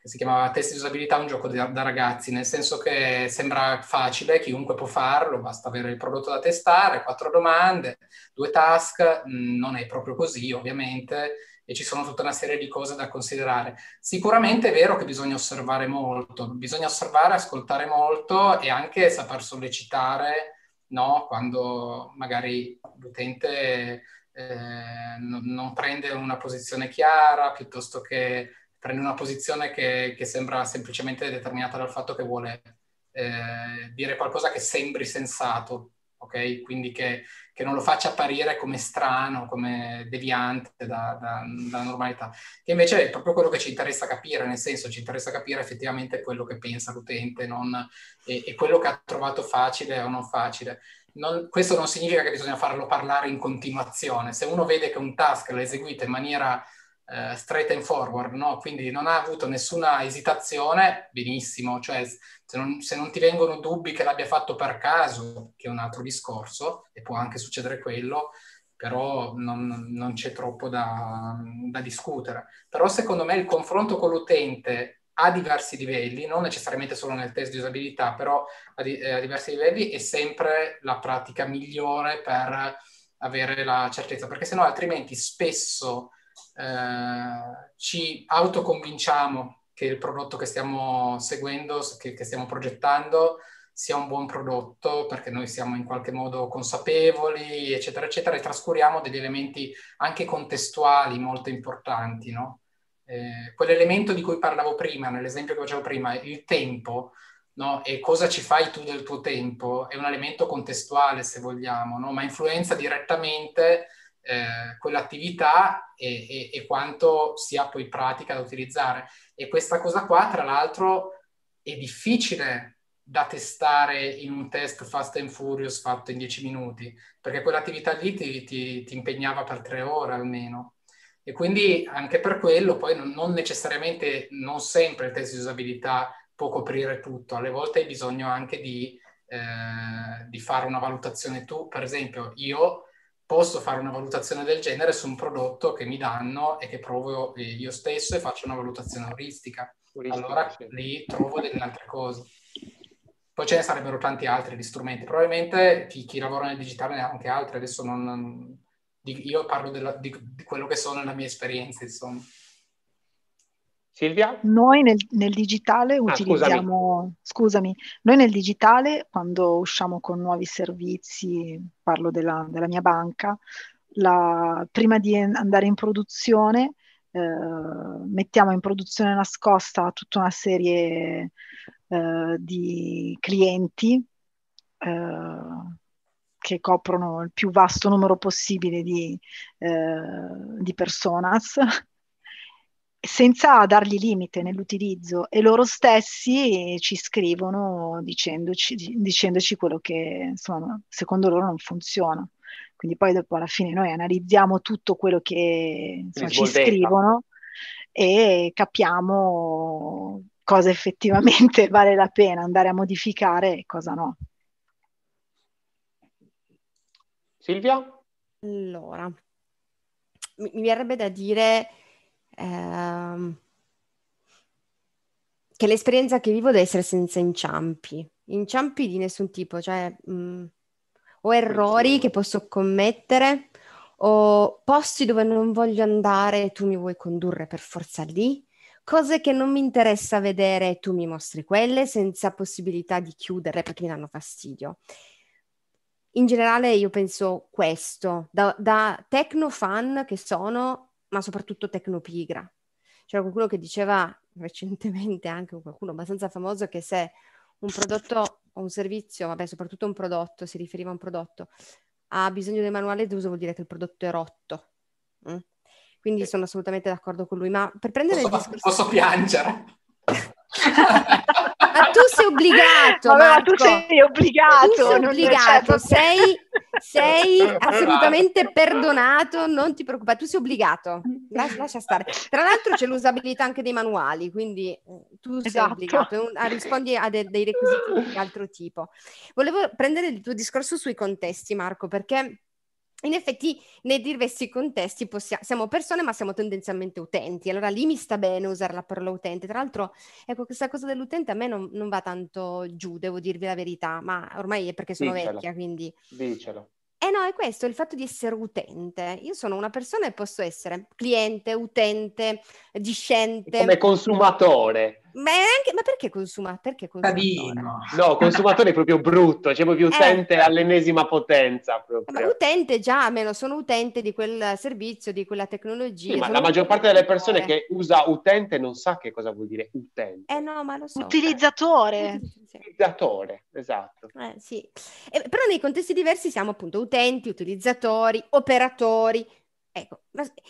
che si chiamava Test di usabilità, un gioco da, da, ragazzi, nel senso che sembra facile, chiunque può farlo, basta avere il prodotto da testare, quattro domande, due task, mm, non è proprio così ovviamente e ci sono tutta una serie di cose da considerare. Sicuramente è vero che bisogna osservare molto, bisogna osservare, ascoltare molto e anche saper sollecitare no? quando magari l'utente eh, non, non prende una posizione chiara piuttosto che prende una posizione che, che, sembra semplicemente determinata dal fatto che vuole eh, dire qualcosa che sembri sensato, ok? Quindi che, che, non lo faccia apparire come strano, come deviante da, da, dalla normalità. Che invece è proprio quello che ci interessa capire, nel senso ci interessa capire effettivamente quello che pensa l'utente non, e, e quello che ha trovato facile o non facile. Non, questo non significa che bisogna farlo parlare in continuazione. Se uno vede che un task l'ha eseguito in maniera eh, straight and forward, no? quindi non ha avuto nessuna esitazione, benissimo, cioè se non, se non, ti vengono dubbi che l'abbia fatto per caso, che è un altro discorso, e può anche succedere quello, però non, non c'è troppo da, da discutere. Però secondo me il confronto con l'utente a diversi livelli, non necessariamente solo nel test di usabilità, però a, di, eh, a, diversi livelli è sempre la pratica migliore per avere la certezza, perché sennò altrimenti spesso eh, ci autoconvinciamo che il prodotto che stiamo seguendo, che, che stiamo progettando, sia un buon prodotto perché noi siamo in qualche modo consapevoli, eccetera, eccetera, e trascuriamo degli elementi anche contestuali molto importanti, no? Eh, quell'elemento di cui parlavo prima, nell'esempio che facevo prima, il tempo, no? E cosa ci fai tu del tuo tempo, è un elemento contestuale, se vogliamo, no? Ma influenza direttamente eh, quell'attività e, e, e, quanto sia poi pratica da utilizzare. E questa cosa qua, tra l'altro, è difficile da testare in un test fast and furious fatto in 10 minuti, perché quell'attività lì ti, ti, ti impegnava per tre ore almeno. E quindi anche per quello poi non, non, necessariamente, non sempre il test di usabilità può coprire tutto, alle volte hai bisogno anche di, eh, di fare una valutazione tu. Per esempio, io posso fare una valutazione del genere su un prodotto che mi danno e che provo io stesso e faccio una valutazione euristica. allora sì. lì trovo delle altre cose. Poi ce ne sarebbero tanti altri di strumenti. Probabilmente chi, chi lavora nel digitale ne ha anche altri. Adesso non, io parlo della, di, di, quello che sono nella mia esperienza, insomma. Silvia? Noi nel, nel digitale ah, utilizziamo, scusami. scusami. noi nel digitale quando usciamo con nuovi servizi, parlo della, della mia banca, la, prima di andare in produzione eh, mettiamo in produzione nascosta tutta una serie eh, di clienti eh, che coprono il più vasto numero possibile di, eh, di personas senza dargli limite nell'utilizzo e loro stessi ci scrivono dicendoci, dicendoci quello che insomma, secondo loro non funziona. Quindi poi dopo alla fine noi analizziamo tutto quello che insomma, ci scrivono e capiamo cosa effettivamente vale la pena andare a modificare e cosa no. Silvia? Allora, mi, mi verrebbe da dire ehm, che l'esperienza che vivo deve essere senza inciampi, inciampi di nessun tipo, cioè mh, mm, o errori che posso commettere o posti dove non voglio andare e tu mi vuoi condurre per forza lì, cose che non mi interessa vedere e tu mi mostri quelle senza possibilità di chiudere perché mi danno fastidio. In generale io penso questo, da, da tecno fan che sono, ma soprattutto tecnopigra. C'era qualcuno che diceva recentemente, anche qualcuno abbastanza famoso, che se un prodotto o un servizio, vabbè soprattutto un prodotto, si riferiva a un prodotto, ha bisogno del manuale d'uso vuol dire che il prodotto è rotto. Mm? Quindi sono assolutamente d'accordo con lui, ma per prendere posso, il discorso... Posso piangere? ma tu sei obbligato, Vabbè, ma tu sei obbligato. Tu sei obbligato, sei, sei, assolutamente perdonato, non ti preoccupare, tu sei obbligato, lascia, lascia, stare. Tra l'altro c'è l'usabilità anche dei manuali, quindi eh, tu sei esatto. obbligato, rispondi a de- dei requisiti di altro tipo. Volevo prendere il tuo discorso sui contesti, Marco, perché in effetti nei diversi contesti possiamo, siamo persone ma siamo tendenzialmente utenti, allora lì mi sta bene usare la parola utente, tra l'altro ecco questa cosa dell'utente a me non, non va tanto giù, devo dirvi la verità, ma ormai è perché sono Dicelo. vecchia, quindi... Dicelo. Eh no, è questo, il fatto di essere utente. Io sono una persona e posso essere cliente, utente, discente. Come consumatore. Ma, anche, ma perché consuma? Perché consumatore? No, consumatore è proprio brutto, c'è proprio utente eh, all'ennesima potenza. Proprio. Ma utente già, almeno sono utente di quel servizio, di quella tecnologia. Sì, ma la maggior parte delle persone che usa utente non sa che cosa vuol dire utente. Eh no, ma lo so. Utilizzatore. Utilizzatore, esatto. Eh, sì. Eh, però nei contesti diversi siamo appunto utenti, utilizzatori, operatori. Ecco,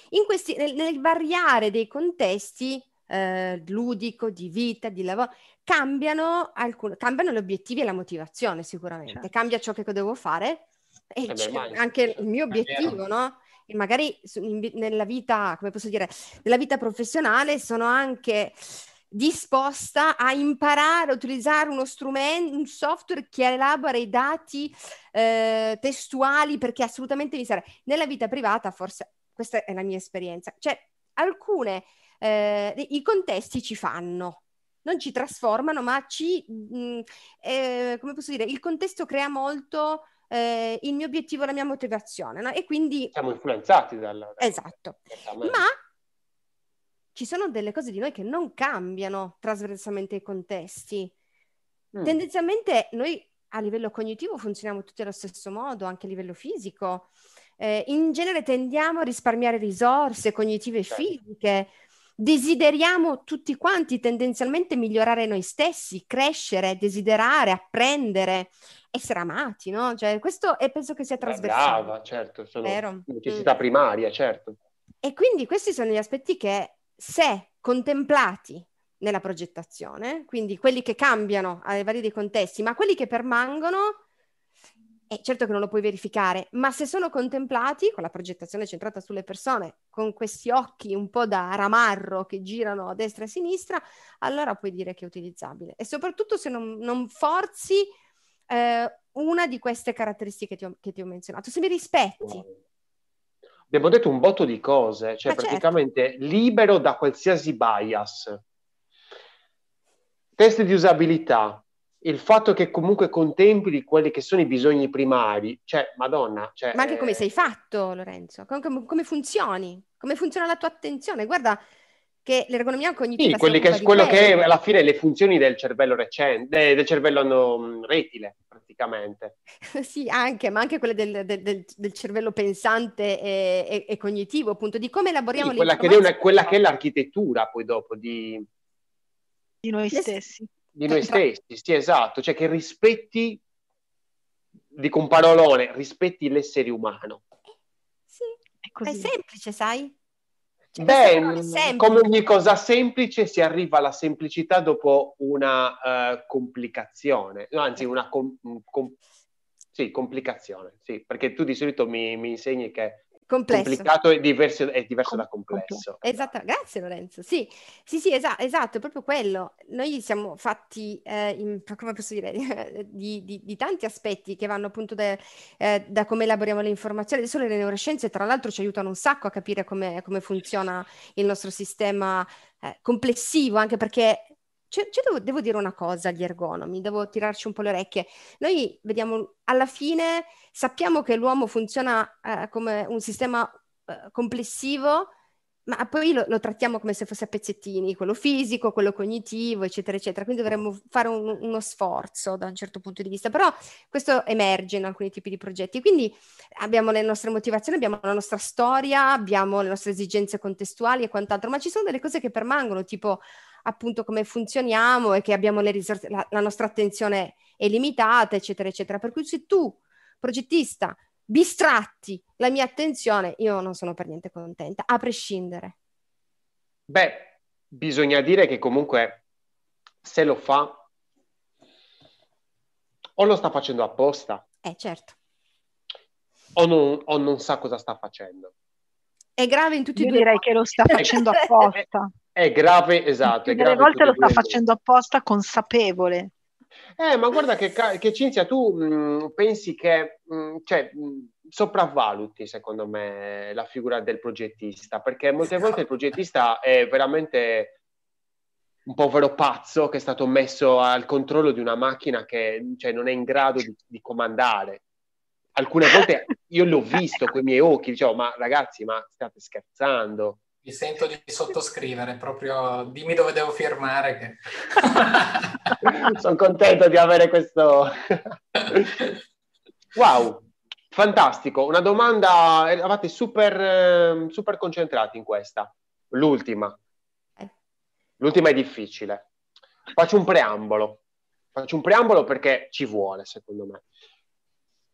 in questi, nel, nel variare dei contesti eh, ludico, di vita, di lavoro, cambiano, alcun- cambiano gli obiettivi e la motivazione sicuramente, certo. cambia ciò che devo fare e eh beh, anche il mio obiettivo, no? e magari nella vita, come posso dire, nella vita professionale sono anche disposta a imparare a utilizzare uno strumento, un software che elabora i dati eh, testuali perché assolutamente mi serve. Nella vita privata, forse questa è la mia esperienza, cioè alcune, eh, i contesti ci fanno, non ci trasformano, ma ci, mh, mm, eh, come posso dire, il contesto crea molto eh, il mio obiettivo, la mia motivazione, no? E quindi... Siamo influenzati dal... Esatto. Ma ci sono delle cose di noi che non cambiano trasversalmente i contesti. Mm. Tendenzialmente noi a livello cognitivo funzioniamo tutti allo stesso modo, anche a livello fisico. Eh, in genere tendiamo a risparmiare risorse cognitive e certo. fisiche. Desideriamo tutti quanti tendenzialmente migliorare noi stessi, crescere, desiderare, apprendere, essere amati, no? Cioè, questo è, penso che sia trasversale. Brava, certo, sono Vero? necessità mm. primaria, certo. E quindi questi sono gli aspetti che se contemplati nella progettazione, quindi quelli che cambiano ai vari dei contesti, ma quelli che permangono, è certo che non lo puoi verificare, ma se sono contemplati con la progettazione centrata sulle persone, con questi occhi un po' da ramarro che girano a destra e a sinistra, allora puoi dire che è utilizzabile. E soprattutto se non, non forzi eh, una di queste caratteristiche che ti, ho, che ti ho menzionato, se mi rispetti. Wow abbiamo detto un botto di cose, cioè ah, praticamente certo. libero da qualsiasi bias. Test di usabilità, il fatto che comunque contempli quelli che sono i bisogni primari, cioè, madonna. Cioè, Ma anche come sei fatto, Lorenzo, come, come funzioni, come funziona la tua attenzione. Guarda, che l'ergonomia cognitiva... Sì, che, quello che è alla fine le funzioni del cervello recente, del cervello no, retile, praticamente. sì, anche, ma anche quelle del, del, del cervello pensante e, e, e, cognitivo, appunto, di come elaboriamo sì, quella, che è una, quella che è l'architettura poi dopo di... Di noi stessi. Di noi stessi, sì, esatto, cioè che rispetti, dico un parolone, rispetti l'essere umano. Sì, è, è semplice, sai? Cioè, Beh, come ogni cosa semplice si arriva alla semplicità dopo una uh, complicazione, no, anzi una com- com- sì, complicazione, sì, perché tu di solito mi, mi insegni che complesso. complicato è diverso, è diverso Com- da complesso. Esatto, grazie Lorenzo. Sì, sì, sì, esa- esatto, è proprio quello. Noi siamo fatti, eh, in, come posso dire, di, di, di, tanti aspetti che vanno appunto da, eh, da, come elaboriamo le informazioni. Adesso le neuroscienze, tra l'altro, ci aiutano un sacco a capire come, come funziona il nostro sistema eh, complessivo, anche perché cioè, cioè devo, devo, dire una cosa agli ergonomi, devo tirarci un po' le orecchie. Noi vediamo, alla fine sappiamo che l'uomo funziona eh, come un sistema eh, complessivo, ma poi lo, lo, trattiamo come se fosse a pezzettini, quello fisico, quello cognitivo, eccetera, eccetera. Quindi dovremmo fare un, uno sforzo da un certo punto di vista, però questo emerge in alcuni tipi di progetti. Quindi abbiamo le nostre motivazioni, abbiamo la nostra storia, abbiamo le nostre esigenze contestuali e quant'altro, ma ci sono delle cose che permangono, tipo appunto come funzioniamo e che abbiamo le risorse, la, la nostra attenzione è limitata, eccetera, eccetera. Per cui se tu, progettista, distratti la mia attenzione, io non sono per niente contenta, a prescindere. Beh, bisogna dire che comunque se lo fa o lo sta facendo apposta. Eh, certo. O non, o non sa cosa sta facendo. È grave in tutti Io i due. direi che lo sta facendo apposta. È grave, esatto. È grave volte lo sta facendo apposta consapevole. Eh, ma guarda che, che Cinzia, tu mh, mm, pensi che mh, mm, cioè, mh, mm, sopravvaluti, secondo me, la figura del progettista, perché molte volte il progettista è veramente un povero pazzo che è stato messo al controllo di una macchina che cioè, non è in grado di, di comandare. Alcune volte io l'ho visto con i miei occhi, dicevo, ma ragazzi, ma state scherzando? Mi sento di sottoscrivere, proprio dimmi dove devo firmare. Che... Sono contento di avere questo... wow, fantastico. Una domanda, eravate super, super concentrati in questa. L'ultima. L'ultima è difficile. Faccio un preambolo. Faccio un preambolo perché ci vuole, secondo me.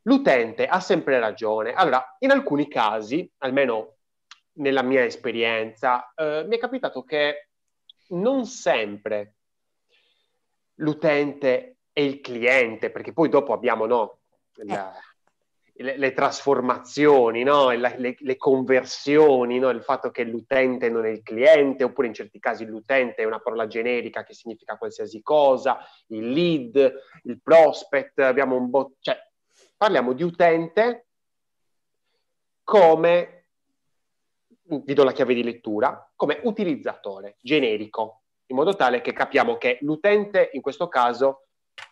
L'utente ha sempre ragione. Allora, in alcuni casi, almeno nella mia esperienza, eh, mi è capitato che non sempre l'utente e il cliente, perché poi dopo abbiamo no, la, le, le trasformazioni, no? le, le, conversioni, no? il fatto che l'utente non è il cliente, oppure in certi casi l'utente è una parola generica che significa qualsiasi cosa, il lead, il prospect, abbiamo un bot, cioè parliamo di utente come, vi do la chiave di lettura, come utilizzatore generico, in modo tale che capiamo che l'utente in questo caso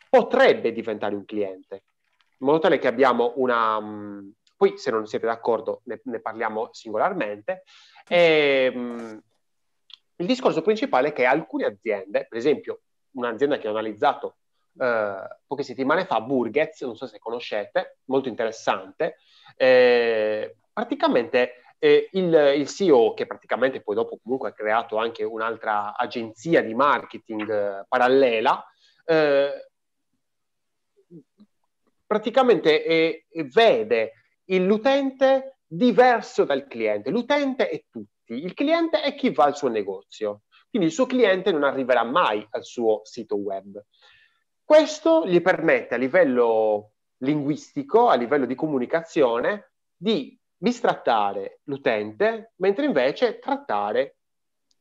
potrebbe diventare un cliente in modo tale che abbiamo una... Um, poi se non siete d'accordo ne, ne parliamo singolarmente. E, um, il discorso principale è che alcune aziende, per esempio un'azienda che ho analizzato uh, poche settimane fa, Burgets, non so se conoscete, molto interessante, eh, praticamente eh, il, il, CEO, che praticamente poi dopo comunque ha creato anche un'altra agenzia di marketing eh, parallela, eh, praticamente vede l'utente diverso dal cliente. L'utente è tutti, il cliente è chi va al suo negozio. Quindi il suo cliente non arriverà mai al suo sito web. Questo gli permette a livello linguistico, a livello di comunicazione, di bistrattare l'utente, mentre invece trattare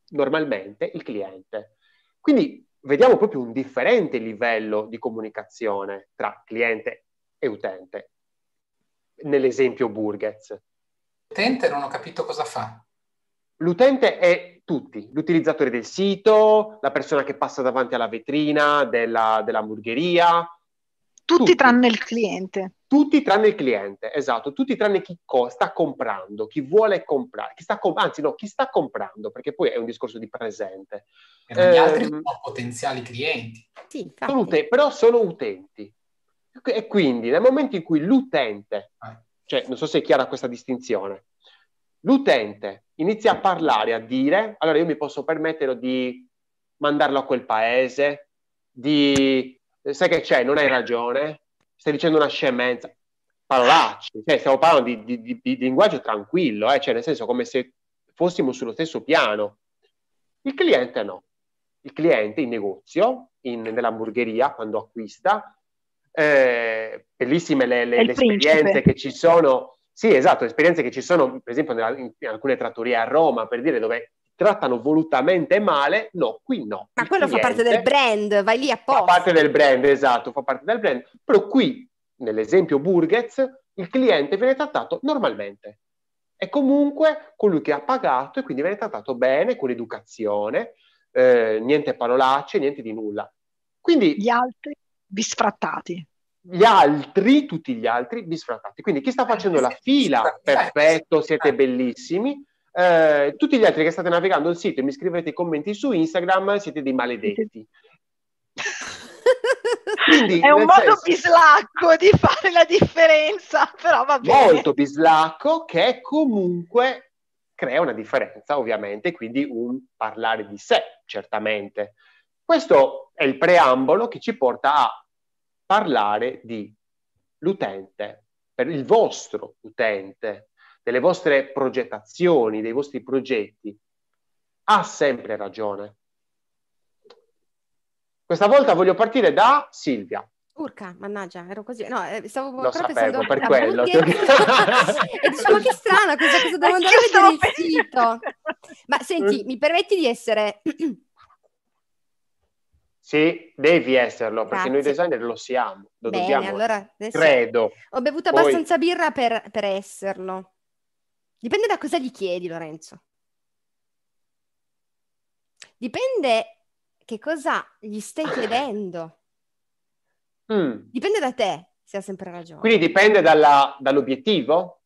normalmente il cliente. Quindi vediamo proprio un differente livello di comunicazione tra cliente e utente. Nell'esempio Burgets. L'utente non ho capito cosa fa. L'utente è tutti, l'utilizzatore del sito, la persona che passa davanti alla vetrina della, dell'hamburgeria. Tutti, tutti, tranne il cliente. Tutti tranne il cliente, esatto, tutti tranne chi co- sta comprando, chi vuole comprare, chi sta com- anzi no, chi sta comprando, perché poi è un discorso di presente. E gli eh, altri sono potenziali clienti. Sì, sono ut- però sono utenti. E quindi nel momento in cui l'utente, ah. cioè non so se è chiara questa distinzione, l'utente inizia a parlare, a dire, allora io mi posso permettere di mandarlo a quel paese, di, sai che c'è, non hai ragione, stai dicendo una scemenza, parolacce, cioè stiamo parlando di, di, di, di linguaggio tranquillo, eh? cioè nel senso come se fossimo sullo stesso piano. Il cliente no. Il cliente in negozio, in, nell'hamburgeria, quando acquista, eh, bellissime le, le, le esperienze che ci sono. Sì, esatto, esperienze che ci sono, per esempio, nella, in, in alcune trattorie a Roma, per dire dove trattano volutamente male, no, qui no. Ma quello fa parte del brand, vai lì apposta. Fa parte del brand, esatto, fa parte del brand. Però qui, nell'esempio Burgets, il cliente viene trattato normalmente. È comunque colui che ha pagato e quindi viene trattato bene, con educazione, eh, niente parolacce, niente di nulla. Quindi... Gli altri? bisfrattati. Gli altri, tutti gli altri, bisfrattati. Quindi chi sta facendo la fila, perfetto, siete bellissimi. Eh, tutti gli altri che state navigando il sito e mi scrivete i commenti su Instagram, siete dei maledetti. Quindi, è un modo senso, bislacco di fare la differenza, però va bene. Molto bislacco che comunque crea una differenza, ovviamente, quindi un parlare di sé, certamente. Questo è il preambolo che ci porta a parlare di l'utente, per il vostro utente, delle vostre progettazioni, dei vostri progetti. Ha sempre ragione. Questa volta voglio partire da Silvia. Urca, mannaggia, ero così. No, eh, stavo Lo sapevo, per quello. e diciamo che strana questa cosa, devo andare a vedere il sito. Ma senti, mi permetti di essere sì, devi esserlo, Grazie. perché noi designer lo siamo, lo Bene, dobbiamo. Allora credo. Ho bevuto Poi... abbastanza birra per, per esserlo. Dipende da cosa gli chiedi, Lorenzo. Dipende che cosa gli stai chiedendo. Mm. Dipende da te, se ha sempre ragione. Quindi dipende dalla, dall'obiettivo?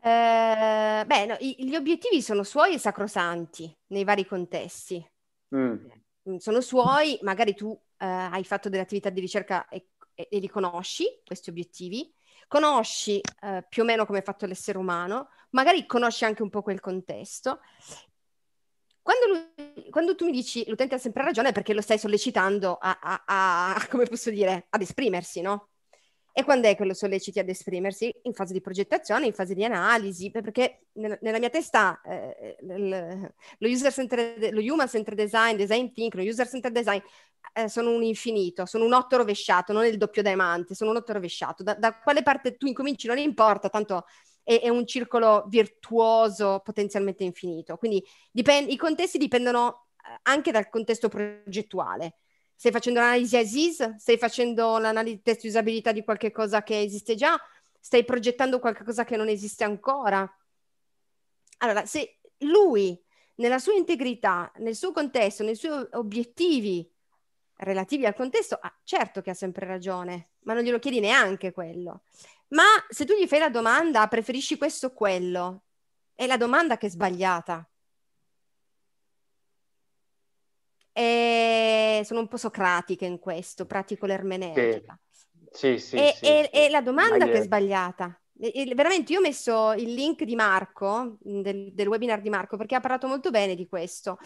Eh, beh, no, gli obiettivi sono suoi e sacrosanti nei vari contesti. Mm. Mm, sono suoi, magari tu eh, hai fatto delle attività di ricerca e, e, e li conosci, questi obiettivi, conosci eh, più o meno come è fatto l'essere umano, magari conosci anche un po' quel contesto. Quando, lui, quando tu mi dici l'utente ha sempre ragione è perché lo stai sollecitando a, a, a, come posso dire, ad esprimersi, no? E quando è che lo solleciti ad esprimersi? In fase di progettazione, in fase di analisi, perché nella, mia testa eh, lo, human centered design, design think, lo user centered design eh, sono un infinito, sono un otto rovesciato, non il doppio diamante, sono un otto rovesciato. Da, da quale parte tu incominci non importa, tanto è, è un circolo virtuoso potenzialmente infinito. Quindi dipend- i contesti dipendono eh, anche dal contesto progettuale. Stai facendo l'analisi ASIS? Stai facendo l'analisi test di usabilità di qualche cosa che esiste già? Stai progettando qualcosa che non esiste ancora? Allora, se lui, nella sua integrità, nel suo contesto, nei suoi obiettivi relativi al contesto, ah, certo che ha sempre ragione, ma non glielo chiedi neanche quello. Ma se tu gli fai la domanda, preferisci questo o quello, è la domanda che è sbagliata. E sono un po' socratica in questo, pratico l'ermeneutica. Sì, sì, e, sì, e, e la domanda che è sbagliata. E, veramente io ho messo il link di Marco, del, del, webinar di Marco, perché ha parlato molto bene di questo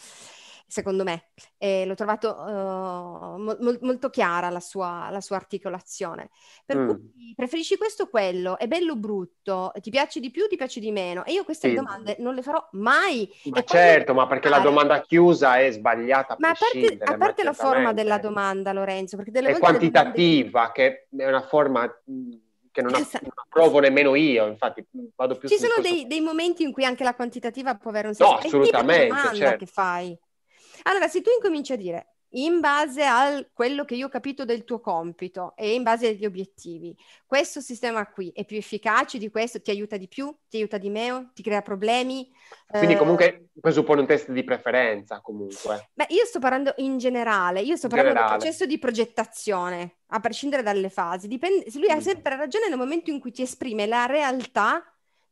secondo me. E l'ho trovato uh, mo- molto chiara la sua, la sua articolazione. Per mm. cui preferisci questo o quello? È bello o brutto? Ti piace di più o ti piace di meno? E io queste sì. domande non le farò mai. Ma certo, ma perché la domanda chiusa è sbagliata. Ma a parte, a parte la forma della domanda, Lorenzo, perché delle è volte quantitativa, domande... che è una forma che non, esatto. non, approvo nemmeno io, infatti vado più Ci sono dei, dei, momenti in cui anche la quantitativa può avere un senso. No, assolutamente. È certo. che fai. Allora, se tu incominci a dire in base a quello che io ho capito del tuo compito e in base agli obiettivi, questo sistema qui è più efficace di questo, ti aiuta di più, ti aiuta di meno, ti crea problemi. Quindi eh... comunque presuppone un test di preferenza comunque. Beh, io sto parlando in generale, io sto parlando generale. del processo di progettazione, a prescindere dalle fasi. Dipende, lui mm. ha sempre ragione nel momento in cui ti esprime la realtà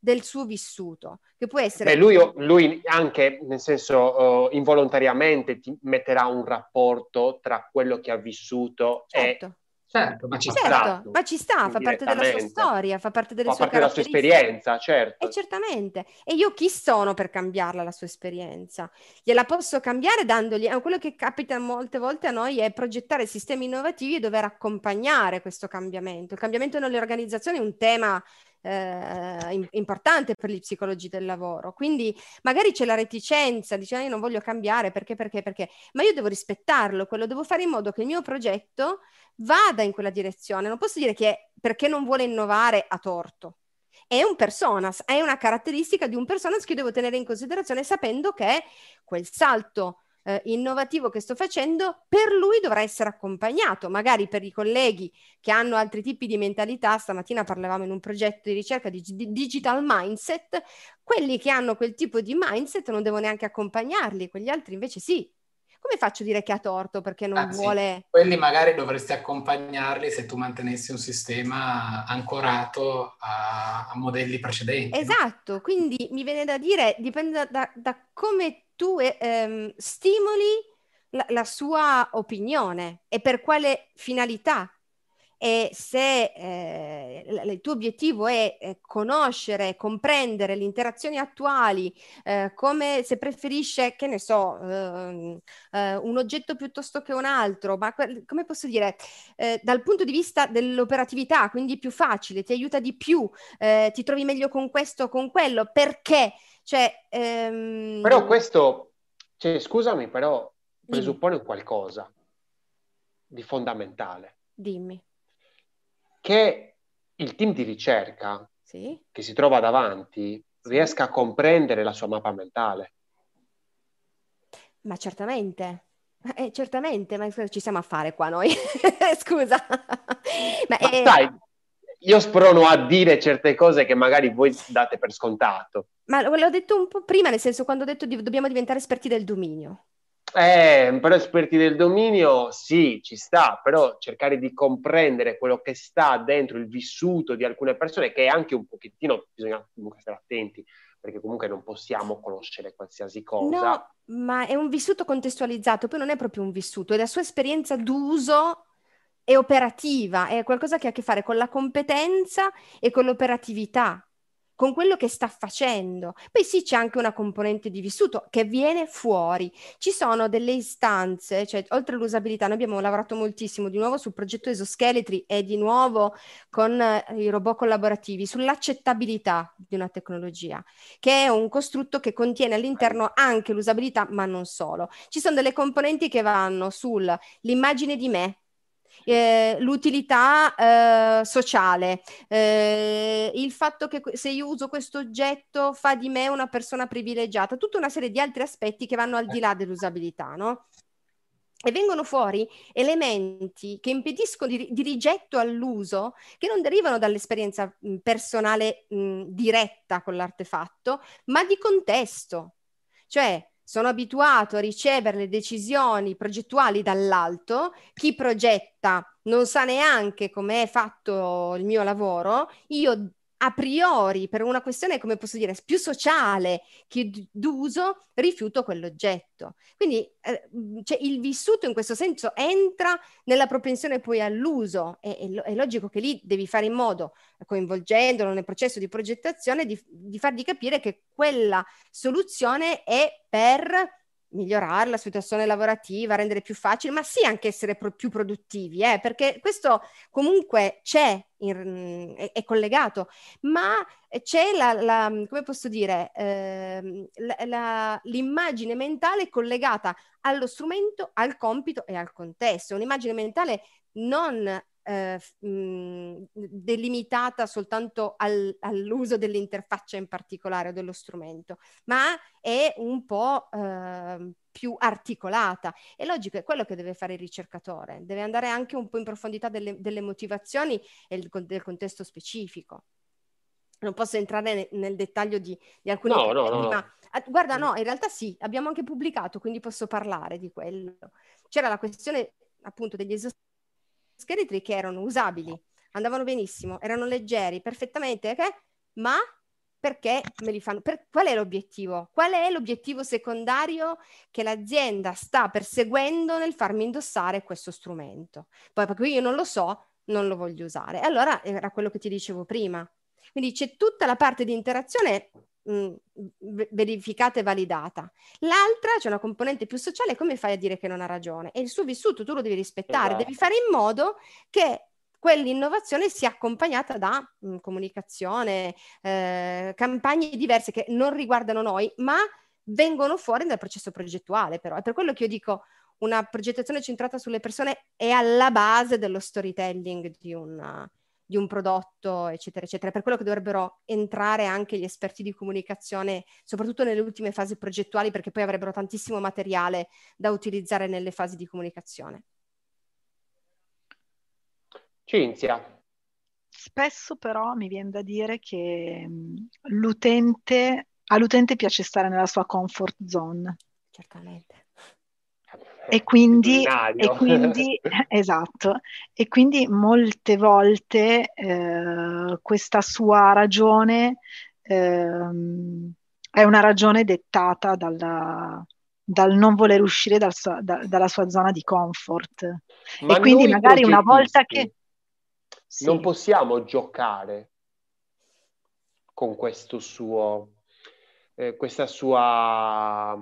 del suo vissuto, che può essere... Beh, lui, lui, anche, nel senso, uh, involontariamente ti metterà un rapporto tra quello che ha vissuto certo. e... Certo, ma ci, certo, ma ci sta, fa parte della sua storia, fa parte delle fa sue parte della sua esperienza, certo. E certamente. E io chi sono per cambiarla la sua esperienza? Gliela posso cambiare dandogli... Eh, quello che capita molte volte a noi è progettare sistemi innovativi e dover accompagnare questo cambiamento. Il cambiamento nelle organizzazioni è un tema eh, importante per gli psicologi del lavoro. Quindi magari c'è la reticenza, dice ah, io non voglio cambiare perché, perché, perché, ma io devo rispettarlo, quello devo fare in modo che il mio progetto vada in quella direzione. Non posso dire che perché non vuole innovare a torto. È un personas, è una caratteristica di un personas che devo tenere in considerazione sapendo che quel salto eh, innovativo che sto facendo, per lui dovrà essere accompagnato, magari per i colleghi che hanno altri tipi di mentalità, stamattina parlavamo in un progetto di ricerca di, di digital mindset, quelli che hanno quel tipo di mindset non devo neanche accompagnarli, quegli altri invece sì, come faccio a dire che ha torto perché non ah, vuole... Quelli magari dovresti accompagnarli se tu mantenessi un sistema ancorato a, a modelli precedenti. Esatto, no? quindi mi viene da dire, dipende da, da come tu ehm, stimoli la, la, sua opinione e per quale finalità. E se eh, il tuo obiettivo è conoscere, comprendere le interazioni attuali, eh, come se preferisce, che ne so, ehm, eh, un oggetto piuttosto che un altro, ma come posso dire, eh, dal punto di vista dell'operatività, quindi più facile, ti aiuta di più, eh, ti trovi meglio con questo o con quello, perché? Cioè, ehm... Però questo, cioè, scusami, però presuppone Dimmi. qualcosa di fondamentale. Dimmi. Che il team di ricerca sì? che si trova davanti riesca a comprendere la sua mappa mentale. Ma certamente. Eh, certamente, ma ci siamo a fare qua noi? Scusa. ma, ma è... sai, io sprono a dire certe cose che magari voi date per scontato. Ma l'ho detto un po' prima, nel senso quando ho detto di, dobbiamo diventare esperti del dominio. Eh, però esperti del dominio sì, ci sta, però cercare di comprendere quello che sta dentro il vissuto di alcune persone, che è anche un pochettino, bisogna comunque stare attenti, perché comunque non possiamo conoscere qualsiasi cosa. No, ma è un vissuto contestualizzato, poi non è proprio un vissuto, è la sua esperienza d'uso è operativa, è qualcosa che ha a che fare con la competenza e con l'operatività. con quello che sta facendo. Poi sì, c'è anche una componente di vissuto che viene fuori. Ci sono delle istanze, cioè oltre all'usabilità, noi abbiamo lavorato moltissimo di nuovo sul progetto esoscheletri e di nuovo con eh, i robot collaborativi sull'accettabilità di una tecnologia, che è un costrutto che contiene all'interno anche l'usabilità, ma non solo. Ci sono delle componenti che vanno sull'immagine di me, eh, l'utilità eh, sociale, eh, il fatto che se io uso questo oggetto fa di me una persona privilegiata, tutta una serie di altri aspetti che vanno al di là dell'usabilità, no? E vengono fuori elementi che impediscono di, di rigetto all'uso, che non derivano dall'esperienza mh, personale mh, diretta con l'artefatto, ma di contesto. Cioè, sono abituato a ricevere le decisioni progettuali dall'alto, chi progetta non sa neanche come è fatto il mio lavoro, io a priori, per una questione, come posso dire, più sociale che d'uso, rifiuto quell'oggetto. Quindi eh, cioè, il vissuto in questo senso entra nella propensione poi all'uso. È, è, è, logico che lì devi fare in modo, coinvolgendolo nel processo di progettazione, di, di fargli capire che quella soluzione è per migliorare la situazione lavorativa, rendere più facile, ma sì anche essere pro- più produttivi, eh, perché questo comunque c'è, in, è, è, collegato, ma c'è la, la come posso dire, eh, la, la, l'immagine mentale collegata allo strumento, al compito e al contesto, un'immagine mentale non eh, mh, delimitata soltanto al, all'uso dell'interfaccia in particolare o dello strumento, ma è un po' eh, più articolata. È logico, è quello che deve fare il ricercatore, deve andare anche un po' in profondità delle, delle motivazioni e del, del contesto specifico non posso entrare nel, nel dettaglio di, di alcuni no, no, no, ma ah, guarda, no, in realtà sì, abbiamo anche pubblicato, quindi posso parlare di quello. C'era la questione appunto degli esoscheletri scheletri che erano usabili, andavano benissimo, erano leggeri, perfettamente, okay? ma perché me li fanno? Per, qual è l'obiettivo? Qual è l'obiettivo secondario che l'azienda sta perseguendo nel farmi indossare questo strumento? Poi perché io non lo so, non lo voglio usare. Allora era quello che ti dicevo prima. Quindi c'è tutta la parte di interazione mh, verificata e validata. L'altra, c'è una componente più sociale, come fai a dire che non ha ragione? E il suo vissuto tu lo devi rispettare, esatto. devi fare in modo che quell'innovazione sia accompagnata da mh, comunicazione, eh, campagne diverse che non riguardano noi, ma vengono fuori dal processo progettuale però. È per quello che io dico una progettazione centrata sulle persone è alla base dello storytelling di una, di un prodotto, eccetera, eccetera. Per quello che dovrebbero entrare anche gli esperti di comunicazione, soprattutto nelle ultime fasi progettuali, perché poi avrebbero tantissimo materiale da utilizzare nelle fasi di comunicazione. Cinzia. Spesso però mi viene da dire che l'utente, all'utente piace stare nella sua comfort zone. Certamente e quindi, e quindi, esatto, e quindi molte volte eh, questa sua ragione eh, è una ragione dettata dalla, dal non voler uscire dal sua, da, dalla sua zona di comfort. Ma e quindi magari una volta che... Sì. Non possiamo giocare con questo suo, eh, questa sua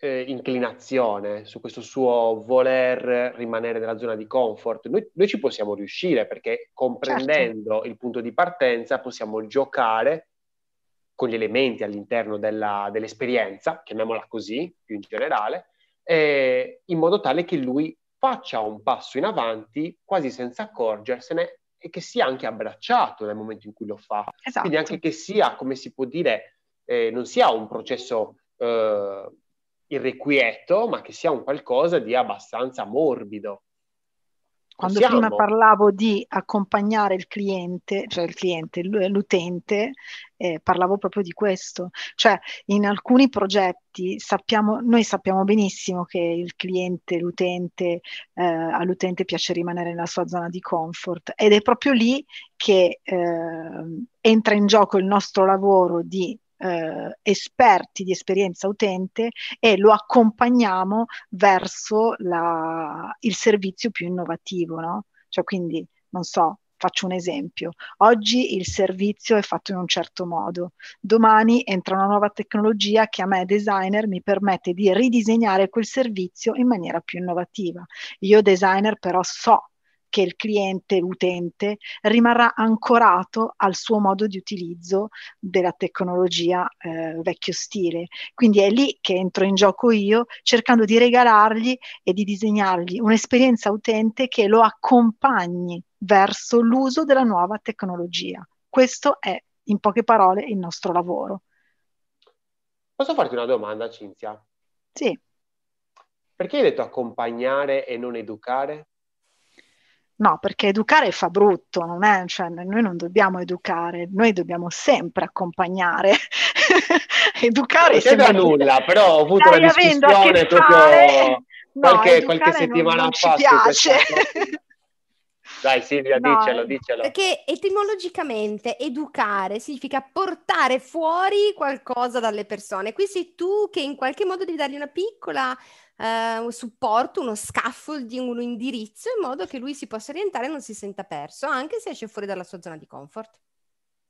eh, inclinazione, su questo suo voler rimanere nella zona di comfort. Noi, noi ci possiamo riuscire perché comprendendo certo. il punto di partenza possiamo giocare con gli elementi all'interno della, dell'esperienza, chiamiamola così, più in generale, eh, in modo tale che lui faccia un passo in avanti quasi senza accorgersene e che sia anche abbracciato nel momento in cui lo fa. Esatto. Quindi anche che sia, come si può dire, eh, non sia un processo eh, irrequieto, ma che sia un qualcosa di abbastanza morbido. Quando Possiamo. prima parlavo di accompagnare il cliente, cioè il cliente, l'utente, eh, parlavo proprio di questo. Cioè, in alcuni progetti sappiamo, noi sappiamo benissimo che il cliente, l'utente, eh, all'utente piace rimanere nella sua zona di comfort ed è proprio lì che eh, entra in gioco il nostro lavoro di eh, esperti di esperienza utente e lo accompagniamo verso la, il servizio più innovativo, no? Cioè quindi, non so, Faccio un esempio. Oggi il servizio è fatto in un certo modo. Domani entra una nuova tecnologia che a me, designer, mi permette di ridisegnare quel servizio in maniera più innovativa. Io, designer, però so che il cliente, l'utente, rimarrà ancorato al suo modo di utilizzo della tecnologia eh, vecchio stile. Quindi è lì che entro in gioco io, cercando di regalargli e di disegnargli un'esperienza utente che lo accompagni verso l'uso della nuova tecnologia. Questo è, in poche parole, il nostro lavoro. Posso farti una domanda, Cinzia? Sì. Perché hai detto accompagnare e non educare? No, perché educare fa brutto, non è, cioè, noi non dobbiamo educare, noi dobbiamo sempre accompagnare. educare non c'è nulla, però ho avuto una discussione proprio fare... qualche, no, qualche settimana non, non fa. Ci piace. Dai Silvia, no, dicelo, dicelo. Perché etimologicamente educare significa portare fuori qualcosa dalle persone. Qui sei tu che in qualche modo devi dargli una piccola uh, un supporto, uno scaffolding, un indirizzo in modo che lui si possa orientare e non si senta perso, anche se esce fuori dalla sua zona di comfort.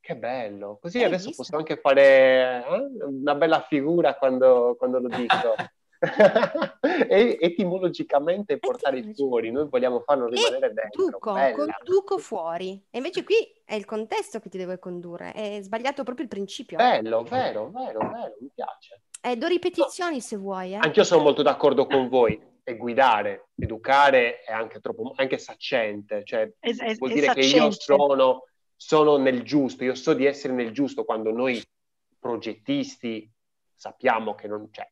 Che bello, così Hai adesso visto? posso anche fare eh, una bella figura quando, quando lo dico. etimologicamente portare Etimologic. fuori, noi vogliamo farlo rimanere dentro. Duco, conduco fuori. E invece qui è il contesto che ti deve condurre, è sbagliato proprio il principio. Bello, vero, vero, vero, mi piace. Eh, do ripetizioni se vuoi. Eh. Anch'io sono molto d'accordo con voi. E guidare, educare è anche troppo, anche saccente, cioè es- es- vuol dire che io sono, sono nel giusto, io so di essere nel giusto quando noi progettisti sappiamo che non c'è,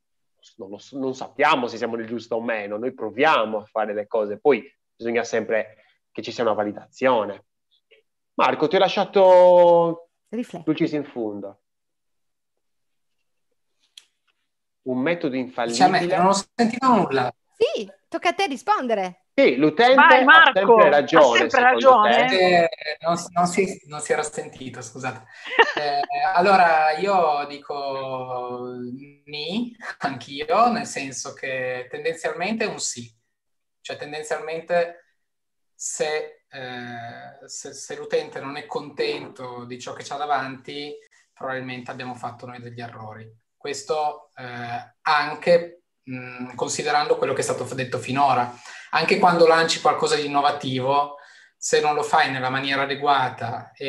non, lo, non, sappiamo se siamo nel giusto o meno, noi proviamo a fare le cose, poi bisogna sempre che ci sia una validazione. Marco, ti ho lasciato Lucis in fondo. Un metodo infallibile. Cioè, non ho sentito nulla. Sì, tocca a te rispondere. Sì, l'utente Vai, Marco, ha sempre ragione. Ha sempre ragione. Eh, non, non, si, non, si, era sentito, scusate. Eh, allora, io dico ni, anch'io, nel senso che tendenzialmente è un sì. Cioè, tendenzialmente, se, eh, se, se l'utente non è contento di ciò che c'ha davanti, probabilmente abbiamo fatto noi degli errori. Questo eh, anche mh, considerando quello che è stato detto finora anche quando lanci qualcosa di innovativo, se non lo fai nella maniera adeguata e,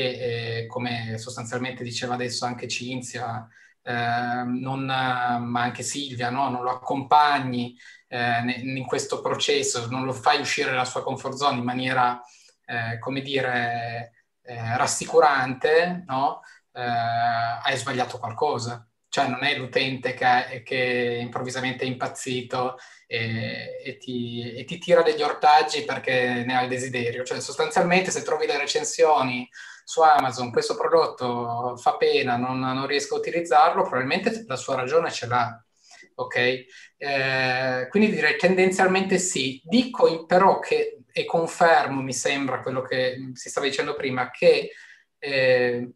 e come sostanzialmente diceva adesso anche Cinzia, eh, non, ma anche Silvia, no? non lo accompagni eh, in questo processo, non lo fai uscire dalla sua comfort zone in maniera, eh, come dire, eh, rassicurante, no? Eh, hai sbagliato qualcosa. Cioè non è l'utente che, che improvvisamente è impazzito e, e, ti, e, ti, tira degli ortaggi perché ne ha il desiderio. Cioè, sostanzialmente, se trovi le recensioni su Amazon, questo prodotto fa pena, non, non riesco a utilizzarlo, probabilmente la sua ragione ce l'ha. Ok? Eh, quindi direi tendenzialmente sì. Dico però che, e confermo, mi sembra quello che si stava dicendo prima, che eh,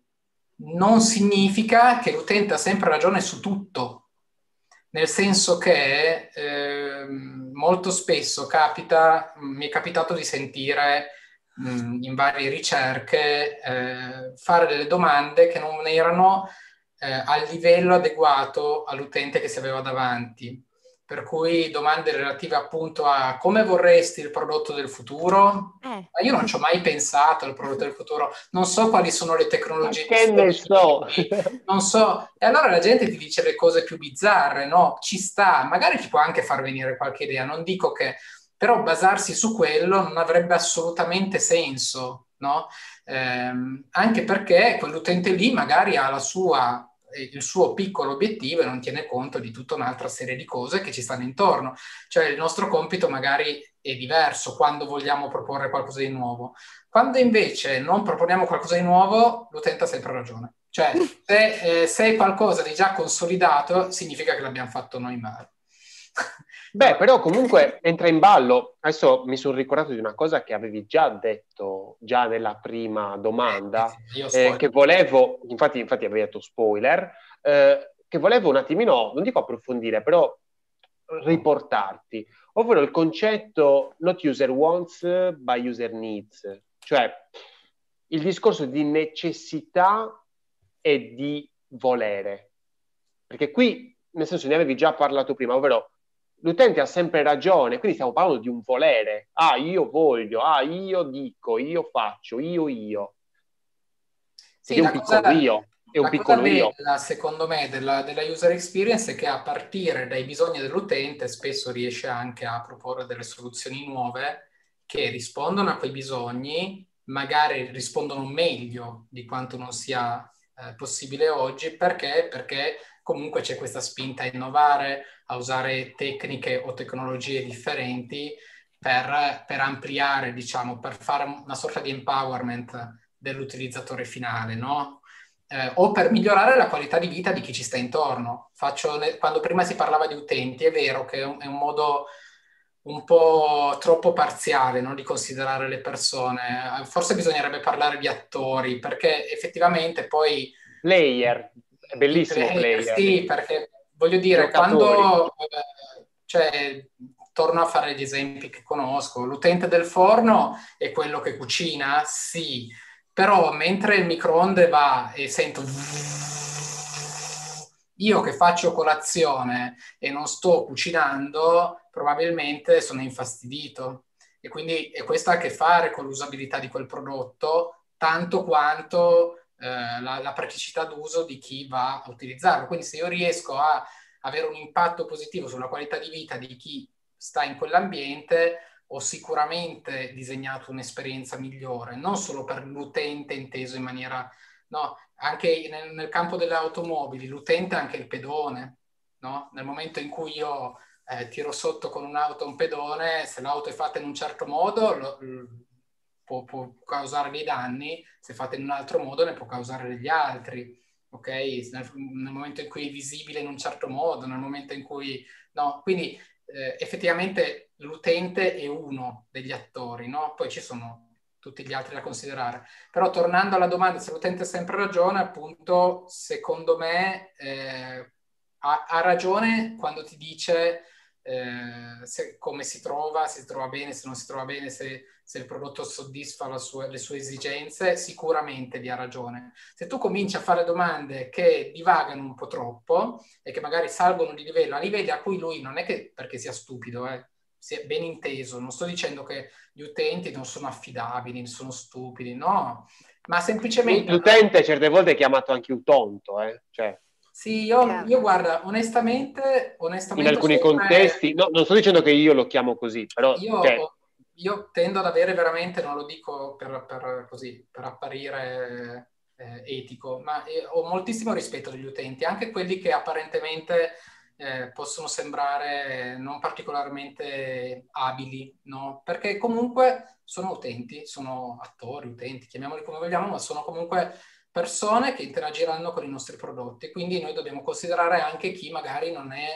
non significa che l'utente ha sempre ragione su tutto. Nel senso che eh, molto spesso capita, mi è capitato di sentire mh, in varie ricerche eh, fare delle domande che non erano eh, al livello adeguato all'utente che si aveva davanti per cui domande relative appunto a come vorresti il prodotto del futuro. Eh. Ma io non ci ho mai pensato al prodotto del futuro, non so quali sono le tecnologie. Ma che ne so? Non so. E allora la gente ti dice le cose più bizzarre, no? Ci sta, magari ti può anche far venire qualche idea, non dico che... Però basarsi su quello non avrebbe assolutamente senso, no? Eh, anche perché quell'utente lì magari ha la sua il suo piccolo obiettivo e non tiene conto di tutta un'altra serie di cose che ci stanno intorno. Cioè il nostro compito magari è diverso quando vogliamo proporre qualcosa di nuovo. Quando invece non proponiamo qualcosa di nuovo, l'utente ha sempre ragione. Cioè se, eh, se è qualcosa di già consolidato, significa che l'abbiamo fatto noi male. Beh, però comunque entra in ballo. Adesso mi sono ricordato di una cosa che avevi già detto già nella prima domanda, eh, eh, che volevo, infatti, infatti avevi detto spoiler, eh, che volevo un attimino, non dico approfondire, però riportarti, ovvero il concetto not user wants by user needs. Cioè, il discorso di necessità e di volere. Perché qui, nel senso, ne avevi già parlato prima, ovvero l'utente ha sempre ragione, quindi stiamo parlando di un volere. Ah, io voglio, ah, io dico, io faccio, io, io. Sì, è un piccolo io. È un piccolo io. Bella, secondo me, della, della, user experience è che a partire dai bisogni dell'utente spesso riesce anche a proporre delle soluzioni nuove che rispondono a quei bisogni, magari rispondono meglio di quanto non sia eh, possibile oggi, perché? Perché comunque c'è questa spinta a innovare, a usare tecniche o tecnologie differenti per, per ampliare, diciamo, per fare una sorta di empowerment dell'utilizzatore finale, no? Eh, o per migliorare la qualità di vita di chi ci sta intorno. Faccio, quando prima si parlava di utenti, è vero che è un, è un modo un po' troppo parziale no? di considerare le persone. Forse bisognerebbe parlare di attori, perché effettivamente poi... Player, è bellissimo player. Sì, perché voglio dire, Giocatori. quando... Eh, cioè, torno a fare gli esempi che conosco. L'utente del forno è quello che cucina? Sì. Però mentre il microonde va e sento io che faccio colazione e non sto cucinando, probabilmente sono infastidito. E quindi e questo ha a che fare con l'usabilità di quel prodotto, tanto quanto eh, la, la, praticità d'uso di chi va a utilizzarlo. Quindi se io riesco a avere un impatto positivo sulla qualità di vita di chi sta in quell'ambiente, ho sicuramente disegnato un'esperienza migliore, non solo per l'utente inteso in maniera... No, anche nel, nel campo delle automobili, l'utente è anche il pedone, no? Nel momento in cui io eh, tiro sotto con un'auto un pedone, se l'auto è fatta in un certo modo lo, può, può, causare dei danni, se fatta in un altro modo ne può causare degli altri. Ok? Nel, nel momento in cui è visibile in un certo modo, nel momento in cui... No, quindi eh, effettivamente l'utente è uno degli attori, no? Poi ci sono tutti gli altri da considerare. Però tornando alla domanda se l'utente ha sempre ragione, appunto, secondo me eh, ha, ha, ragione quando ti dice eh, se, come si trova, se si trova bene, se non si trova bene, se, se il prodotto soddisfa sua, le sue esigenze, sicuramente vi ha ragione. Se tu cominci a fare domande che divagano un po' troppo e che magari salgono di livello a livelli a cui lui non è che perché sia stupido, eh, si è ben inteso, non sto dicendo che gli utenti non sono affidabili, sono stupidi, no, ma semplicemente... L'utente certe volte è chiamato anche utonto, eh? cioè... Sì, io, io, guarda, onestamente, onestamente... In alcuni contesti, no, non sto dicendo che io lo chiamo così, però... Io, cioè... io tendo ad avere veramente, non lo dico per, per, così, per apparire eh, etico, ma eh, ho moltissimo rispetto degli utenti, anche quelli che apparentemente eh, possono sembrare non particolarmente abili, no? Perché comunque sono utenti, sono attori, utenti, chiamiamoli come vogliamo, ma sono comunque persone che interagiranno con i nostri prodotti. Quindi noi dobbiamo considerare anche chi magari non è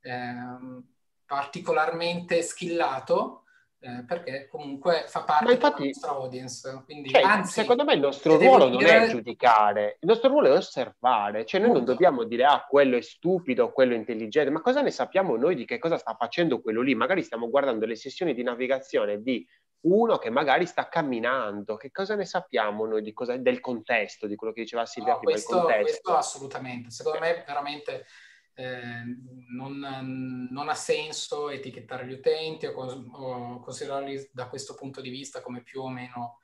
eh, particolarmente skillato eh, perché comunque fa parte infatti, della nostra audience. Quindi, cioè, anzi, secondo me il nostro ruolo non dire... è giudicare, il nostro ruolo è osservare, cioè noi non dobbiamo dire ah quello è stupido, quello è intelligente, ma cosa ne sappiamo noi di che cosa sta facendo quello lì? Magari stiamo guardando le sessioni di navigazione di uno che magari sta camminando, che cosa ne sappiamo noi di cosa, del contesto, di quello che diceva Silvia no, prima, questo, questo assolutamente, secondo me veramente eh, non, non, ha senso etichettare gli utenti o, o, considerarli da questo punto di vista come più o meno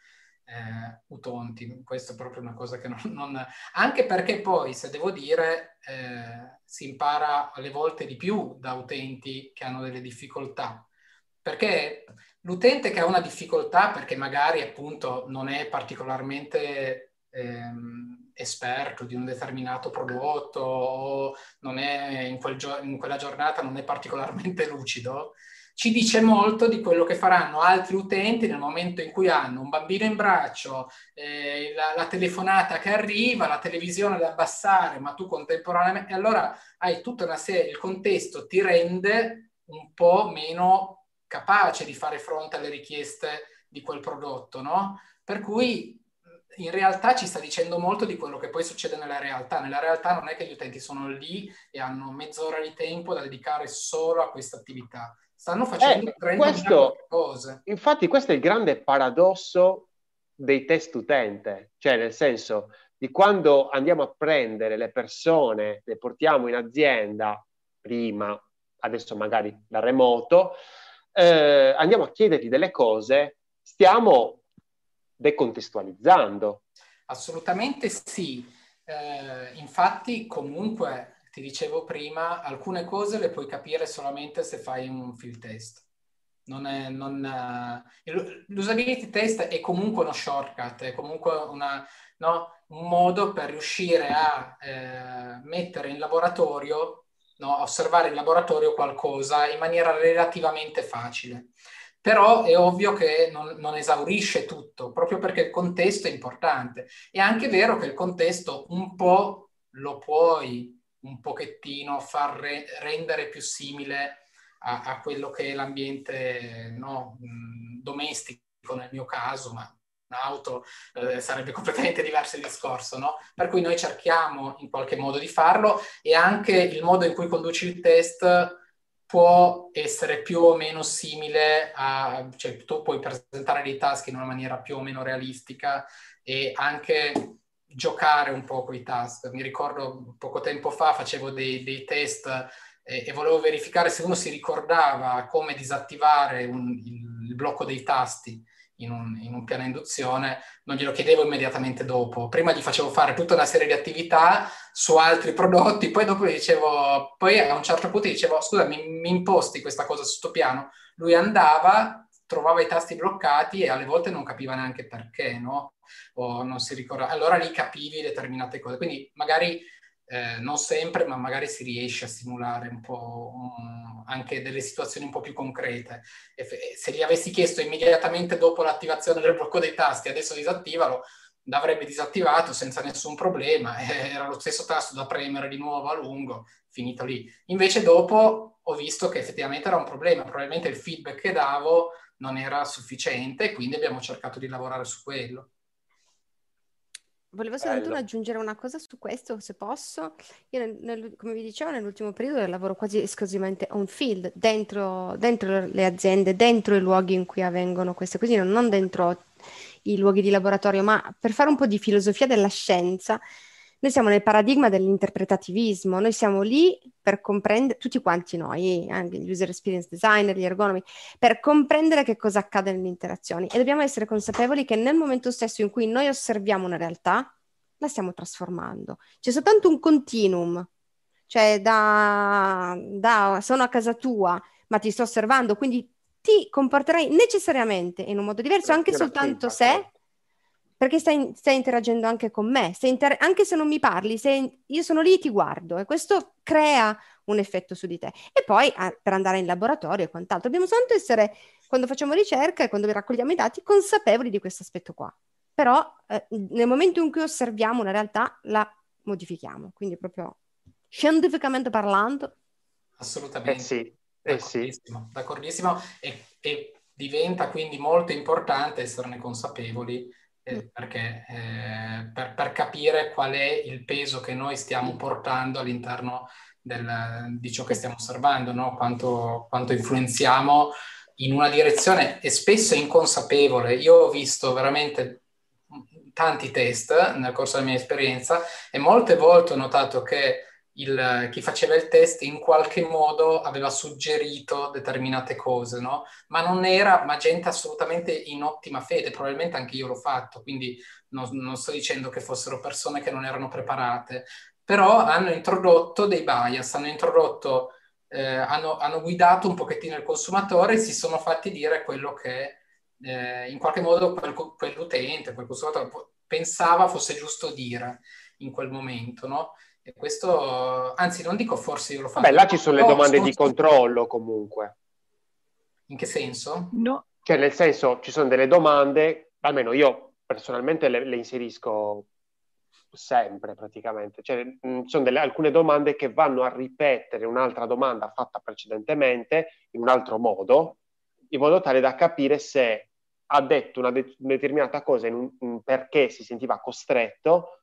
eh, utonti. Questa è proprio una cosa che non, non... Anche perché poi, se devo dire, eh, si impara alle volte di più da utenti che hanno delle difficoltà. Perché l'utente che ha una difficoltà, perché magari appunto non è particolarmente... Ehm, esperto di un determinato prodotto o non è in, quel gio- in quella giornata non è particolarmente lucido, ci dice molto di quello che faranno altri utenti nel momento in cui hanno un bambino in braccio, eh, la, la, telefonata che arriva, la televisione da abbassare, ma tu contemporaneamente, allora hai tutta una serie, il contesto ti rende un po' meno capace di fare fronte alle richieste di quel prodotto, no? Per cui in realtà ci sta dicendo molto di quello che poi succede nella realtà. Nella realtà non è che gli utenti sono lì e hanno mezz'ora di tempo da dedicare solo a questa attività. Stanno facendo eh, questo, cose. Infatti questo è il grande paradosso dei test utente, cioè nel senso di quando andiamo a prendere le persone, le portiamo in azienda prima, adesso magari da remoto, eh, andiamo a chiedergli delle cose, stiamo decontestualizzando. Assolutamente sì. Eh, infatti, comunque, ti dicevo prima, alcune cose le puoi capire solamente se fai un field test. Non è, non, uh, l'usability test è comunque uno shortcut, è comunque una, no, un modo per riuscire a eh, mettere in laboratorio, no, osservare in laboratorio qualcosa in maniera relativamente facile. Però è ovvio che non, non, esaurisce tutto, proprio perché il contesto è importante. È anche vero che il contesto un po' lo puoi un pochettino far re- rendere più simile a, a quello che è l'ambiente no, domestico nel mio caso, ma un'auto eh, sarebbe completamente diverso il discorso, no? Per cui noi cerchiamo in qualche modo di farlo e anche il modo in cui conduci il test può essere più o meno simile a, cioè tu puoi presentare dei task in una maniera più o meno realistica e anche giocare un po' con i task. Mi ricordo poco tempo fa facevo dei, dei test e, e, volevo verificare se uno si ricordava come disattivare un, il, il, blocco dei tasti in un, in un, piano induzione, non glielo chiedevo immediatamente dopo. Prima gli facevo fare tutta una serie di attività su altri prodotti, poi dopo gli dicevo, poi a un certo punto gli dicevo, scusa, mi, mi imposti questa cosa su sto piano? Lui andava, trovava i tasti bloccati e alle volte non capiva neanche perché, no? O non si ricordava. Allora lì capivi determinate cose. Quindi magari eh, non sempre, ma magari si riesce a simulare un po' um, anche delle situazioni un po' più concrete. E se gli avessi chiesto immediatamente dopo l'attivazione del blocco dei tasti, adesso disattivalo, l'avrebbe disattivato senza nessun problema, era lo stesso tasto da premere di nuovo a lungo, finito lì. Invece dopo ho visto che effettivamente era un problema, probabilmente il feedback che davo non era sufficiente quindi abbiamo cercato di lavorare su quello. Volevo soltanto aggiungere una cosa su questo, se posso. Io, nel, come vi dicevo, nell'ultimo periodo lavoro quasi esclusivamente on field, dentro, dentro, le aziende, dentro i luoghi in cui avvengono queste cose, non dentro i luoghi di laboratorio, ma per fare un po' di filosofia della scienza, noi siamo nel paradigma dell'interpretativismo, noi siamo lì per comprendere, tutti quanti noi, anche gli user experience designer, gli ergonomi, per comprendere che cosa accade nelle interazioni. E dobbiamo essere consapevoli che nel momento stesso in cui noi osserviamo una realtà, la stiamo trasformando. C'è soltanto un continuum, cioè da, da sono a casa tua, ma ti sto osservando, quindi ti comporterai necessariamente in un modo diverso, anche soltanto se perché stai, stai, interagendo anche con me, inter- anche se non mi parli, sei, io sono lì e ti guardo e questo crea un effetto su di te. E poi ah, per andare in laboratorio e quant'altro, dobbiamo soltanto essere, quando facciamo ricerca e quando raccogliamo i dati, consapevoli di questo aspetto qua. Però eh, nel momento in cui osserviamo una realtà, la modifichiamo. Quindi proprio scientificamente parlando. Assolutamente. Eh sì, eh sì. D'accordissimo. E, e diventa quindi molto importante esserne consapevoli eh, mm. perché, eh, per, per, capire qual è il peso che noi stiamo portando all'interno del, di ciò che stiamo osservando, no? quanto, quanto influenziamo in una direzione e spesso inconsapevole. Io ho visto veramente tanti test nel corso della mia esperienza e molte volte ho notato che il, chi faceva il test in qualche modo aveva suggerito determinate cose, no? Ma non era, ma gente assolutamente in ottima fede, probabilmente anche io l'ho fatto, quindi non, non sto dicendo che fossero persone che non erano preparate, però hanno introdotto dei bias, hanno introdotto, eh, hanno, hanno, guidato un pochettino il consumatore e si sono fatti dire quello che eh, in qualche modo quel, quell'utente, quel consumatore pensava fosse giusto dire in quel momento, no? E questo, anzi, non dico forse io lo faccio. Beh, là ci sono le domande sono... di controllo comunque. In che senso? No. Cioè, nel senso, ci sono delle domande, almeno io personalmente le, le inserisco sempre praticamente. Cioè, mh, mm, sono delle, alcune domande che vanno a ripetere un'altra domanda fatta precedentemente in un altro modo, in modo tale da capire se ha detto una de- determinata cosa in un, in perché si sentiva costretto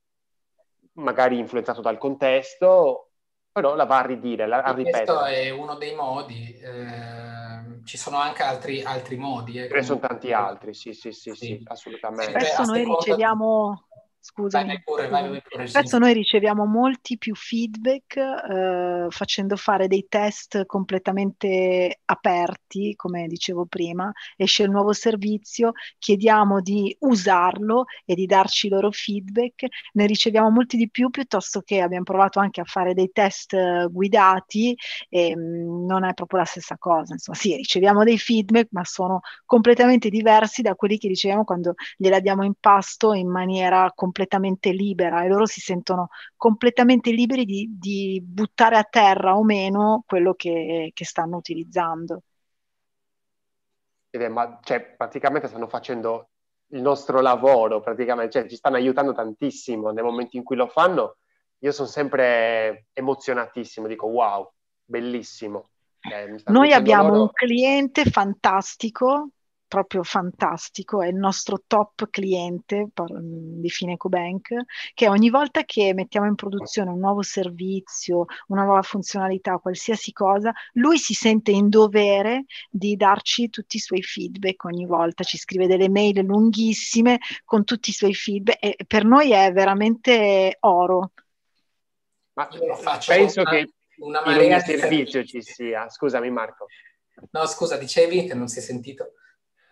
magari influenzato dal contesto, però la va a ridire, la, a ripetere. Questo è uno dei modi. Eh, ci sono anche altri, altri modi. Eh, Ce ne sono tanti altri, sì, sì, sì, sì, sì assolutamente. Spesso noi riceviamo Scusami. Vai, pure, Spesso noi riceviamo molti più feedback eh, facendo fare dei test completamente aperti, come dicevo prima, esce il nuovo servizio, chiediamo di usarlo e di darci i loro feedback, ne riceviamo molti di più piuttosto che abbiamo provato anche a fare dei test guidati e mh, mm, non è proprio la stessa cosa. Insomma, sì, riceviamo dei feedback, ma sono completamente diversi da quelli che riceviamo quando gliela diamo in pasto in maniera completamente completamente libera e loro si sentono completamente liberi di, di buttare a terra o meno quello che, che stanno utilizzando. È, ma, cioè, praticamente stanno facendo il nostro lavoro, praticamente, cioè, ci stanno aiutando tantissimo nel momento in cui lo fanno. Io sono sempre emozionatissimo, dico wow, bellissimo. Eh, Noi abbiamo loro... un cliente fantastico proprio fantastico, è il nostro top cliente di Fineco Bank, che ogni volta che mettiamo in produzione un nuovo servizio, una nuova funzionalità, qualsiasi cosa, lui si sente in dovere di darci tutti i suoi feedback ogni volta, ci scrive delle mail lunghissime con tutti i suoi feedback e per noi è veramente oro. Ma penso una, che una in ogni servizio ci sia. Scusami Marco. No, scusa, dicevi che non si è sentito?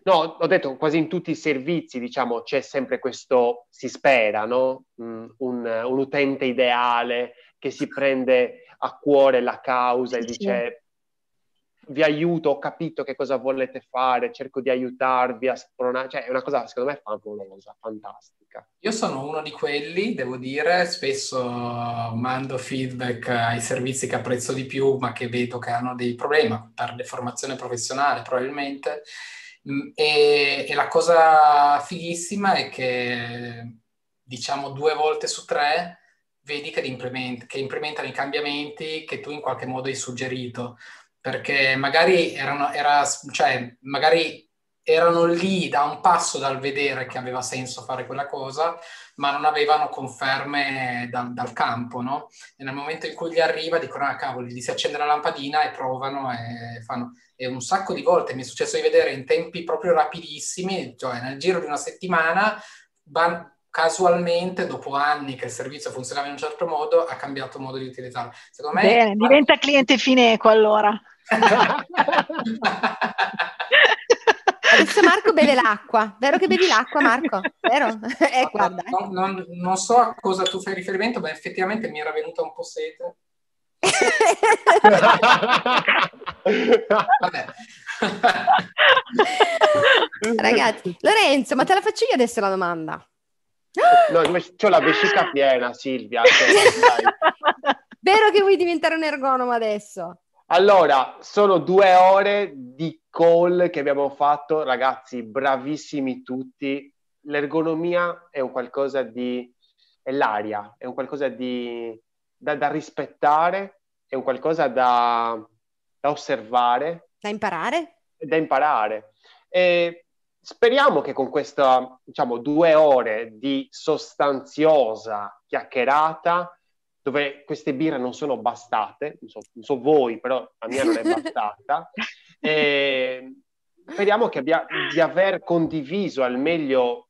No, ho detto quasi in tutti i servizi, diciamo, c'è sempre questo, si spera, no? Mm, un, un, utente ideale che si prende a cuore la causa e dice vi aiuto, ho capito che cosa volete fare, cerco di aiutarvi a spronare, cioè è una cosa secondo me favolosa, fantastica. Io sono uno di quelli, devo dire, spesso mando feedback ai servizi che apprezzo di più, ma che vedo che hanno dei problemi per deformazione professionale probabilmente, e, e, la cosa fighissima è che, diciamo, due volte su tre vedi che, implement- che implementano i cambiamenti che tu in qualche modo hai suggerito, perché magari erano, era, cioè, magari erano lì da un passo dal vedere che aveva senso fare quella cosa, ma non avevano conferme dal, dal campo, no? E nel momento in cui gli arriva dicono, ah cavoli, gli si accende la lampadina e provano e fanno e un sacco di volte mi è successo di vedere in tempi proprio rapidissimi, cioè nel giro di una settimana, ban- casualmente, dopo anni che il servizio funzionava in un certo modo, ha cambiato modo di utilizzarlo. Secondo me... Bene, diventa cliente Fineco allora. Adesso Marco beve l'acqua, vero che bevi l'acqua Marco? Vero? Eh, guarda. Non, non, non, so a cosa tu fai riferimento, ma effettivamente mi era venuta un po' sete. Ragazzi, Lorenzo, ma te la faccio io adesso la domanda? No, ho la vescica piena, Silvia. Vero che vuoi diventare un ergonomo adesso? Allora, sono due ore di call che abbiamo fatto, ragazzi, bravissimi tutti. L'ergonomia è un qualcosa di... è l'aria, è un qualcosa di... da, da rispettare, è un qualcosa da, da osservare. Da imparare? Da imparare. E speriamo che con questa, diciamo, due ore di sostanziosa chiacchierata, dove queste birre non sono bastate, non so, non so voi, però la mia non è bastata, e speriamo abbia, di aver condiviso al meglio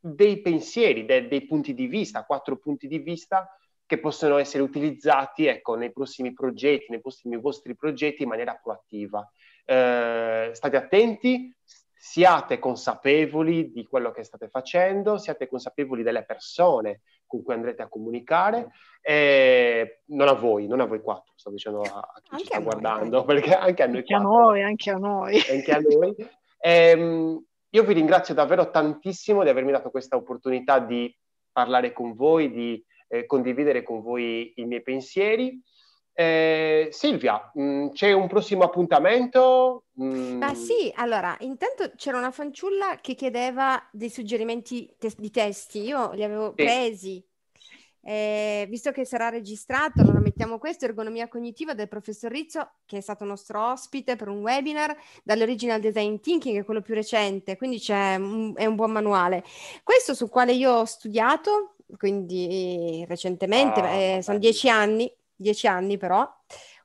dei pensieri, de, dei punti di vista, quattro punti di vista che possono essere utilizzati ecco, nei prossimi progetti, nei prossimi vostri progetti in maniera proattiva. Eh, state attenti, siate consapevoli di quello che state facendo, siate consapevoli delle persone con cui andrete a comunicare, eh, non a voi, non a voi quattro, sto dicendo a, a chi anche ci sta guardando, perché anche a noi anche quattro. A noi, anche a noi. Anche a noi. Eh, io vi ringrazio davvero tantissimo di avermi dato questa opportunità di parlare con voi, di eh, condividere con voi i miei pensieri. Eh, Silvia, mh, mm, c'è un prossimo appuntamento? Mm. Ah, sì, allora, intanto c'era una fanciulla che chiedeva dei suggerimenti te- di testi, io li avevo sì. presi. Eh, visto che sarà registrato, allora mettiamo questo, Ergonomia Cognitiva del professor Rizzo, che è stato nostro ospite per un webinar, dall'Original Design Thinking, che è quello più recente, quindi un, è un buon manuale. Questo sul quale io ho studiato, quindi recentemente, ah, eh, sono dieci anni, dieci anni però,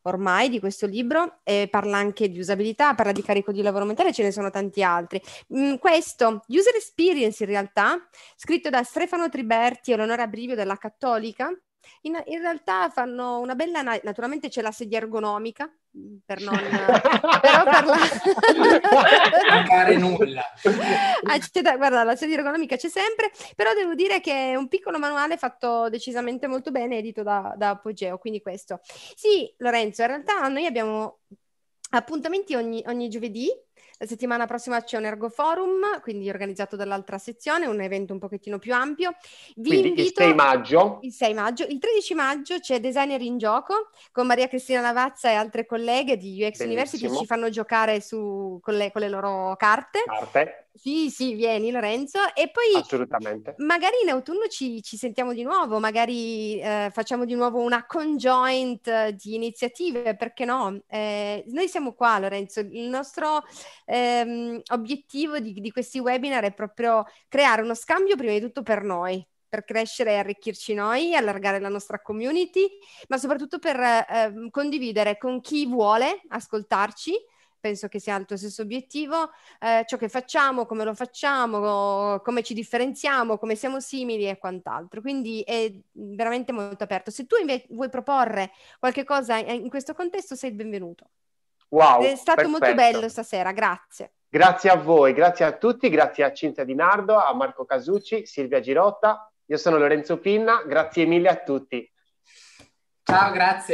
ormai di questo libro, e parla anche di usabilità, parla di carico di lavoro mentale, ce ne sono tanti altri. Mm, questo, User Experience in realtà, scritto da Stefano Triberti e Eleonora Brivio della Cattolica, in, in, realtà fanno una bella, naturalmente c'è la sedia ergonomica, per non, però per la... mancare nulla. Ah, da, guarda, la sedia ergonomica c'è sempre, però devo dire che è un piccolo manuale fatto decisamente molto bene, edito da, da Apogeo, quindi questo. Sì, Lorenzo, in realtà noi abbiamo appuntamenti ogni, ogni giovedì, la settimana prossima c'è un Ergo Forum, quindi organizzato dall'altra sezione, un evento un pochettino più ampio. Vi quindi invito, il 6 maggio. Il 6 maggio. Il 13 maggio c'è Designer in gioco con Maria Cristina Lavazza e altre colleghe di UX Bellissimo. University ci fanno giocare su, con, le, con le loro carte. Carte. Sì, sì, vieni Lorenzo. E poi Assolutamente. magari in autunno ci, ci sentiamo di nuovo, magari eh, facciamo di nuovo una conjoint di iniziative, perché no? Eh, noi siamo qua Lorenzo, il nostro ehm, obiettivo di, di questi webinar è proprio creare uno scambio prima di tutto per noi, per crescere e arricchirci noi, allargare la nostra community, ma soprattutto per eh, condividere con chi vuole ascoltarci penso che sia il tuo stesso obiettivo, eh, ciò che facciamo, come lo facciamo, come ci differenziamo, come siamo simili e quant'altro. Quindi è veramente molto aperto. Se tu invece vuoi proporre qualche cosa in questo contesto, sei il benvenuto. Wow, è stato perfetto. molto bello stasera, grazie. Grazie a voi, grazie a tutti, grazie a Cinzia Di Nardo, a Marco Casucci, Silvia Girotta. Io sono Lorenzo Pinna, grazie mille a tutti. Ciao, grazie.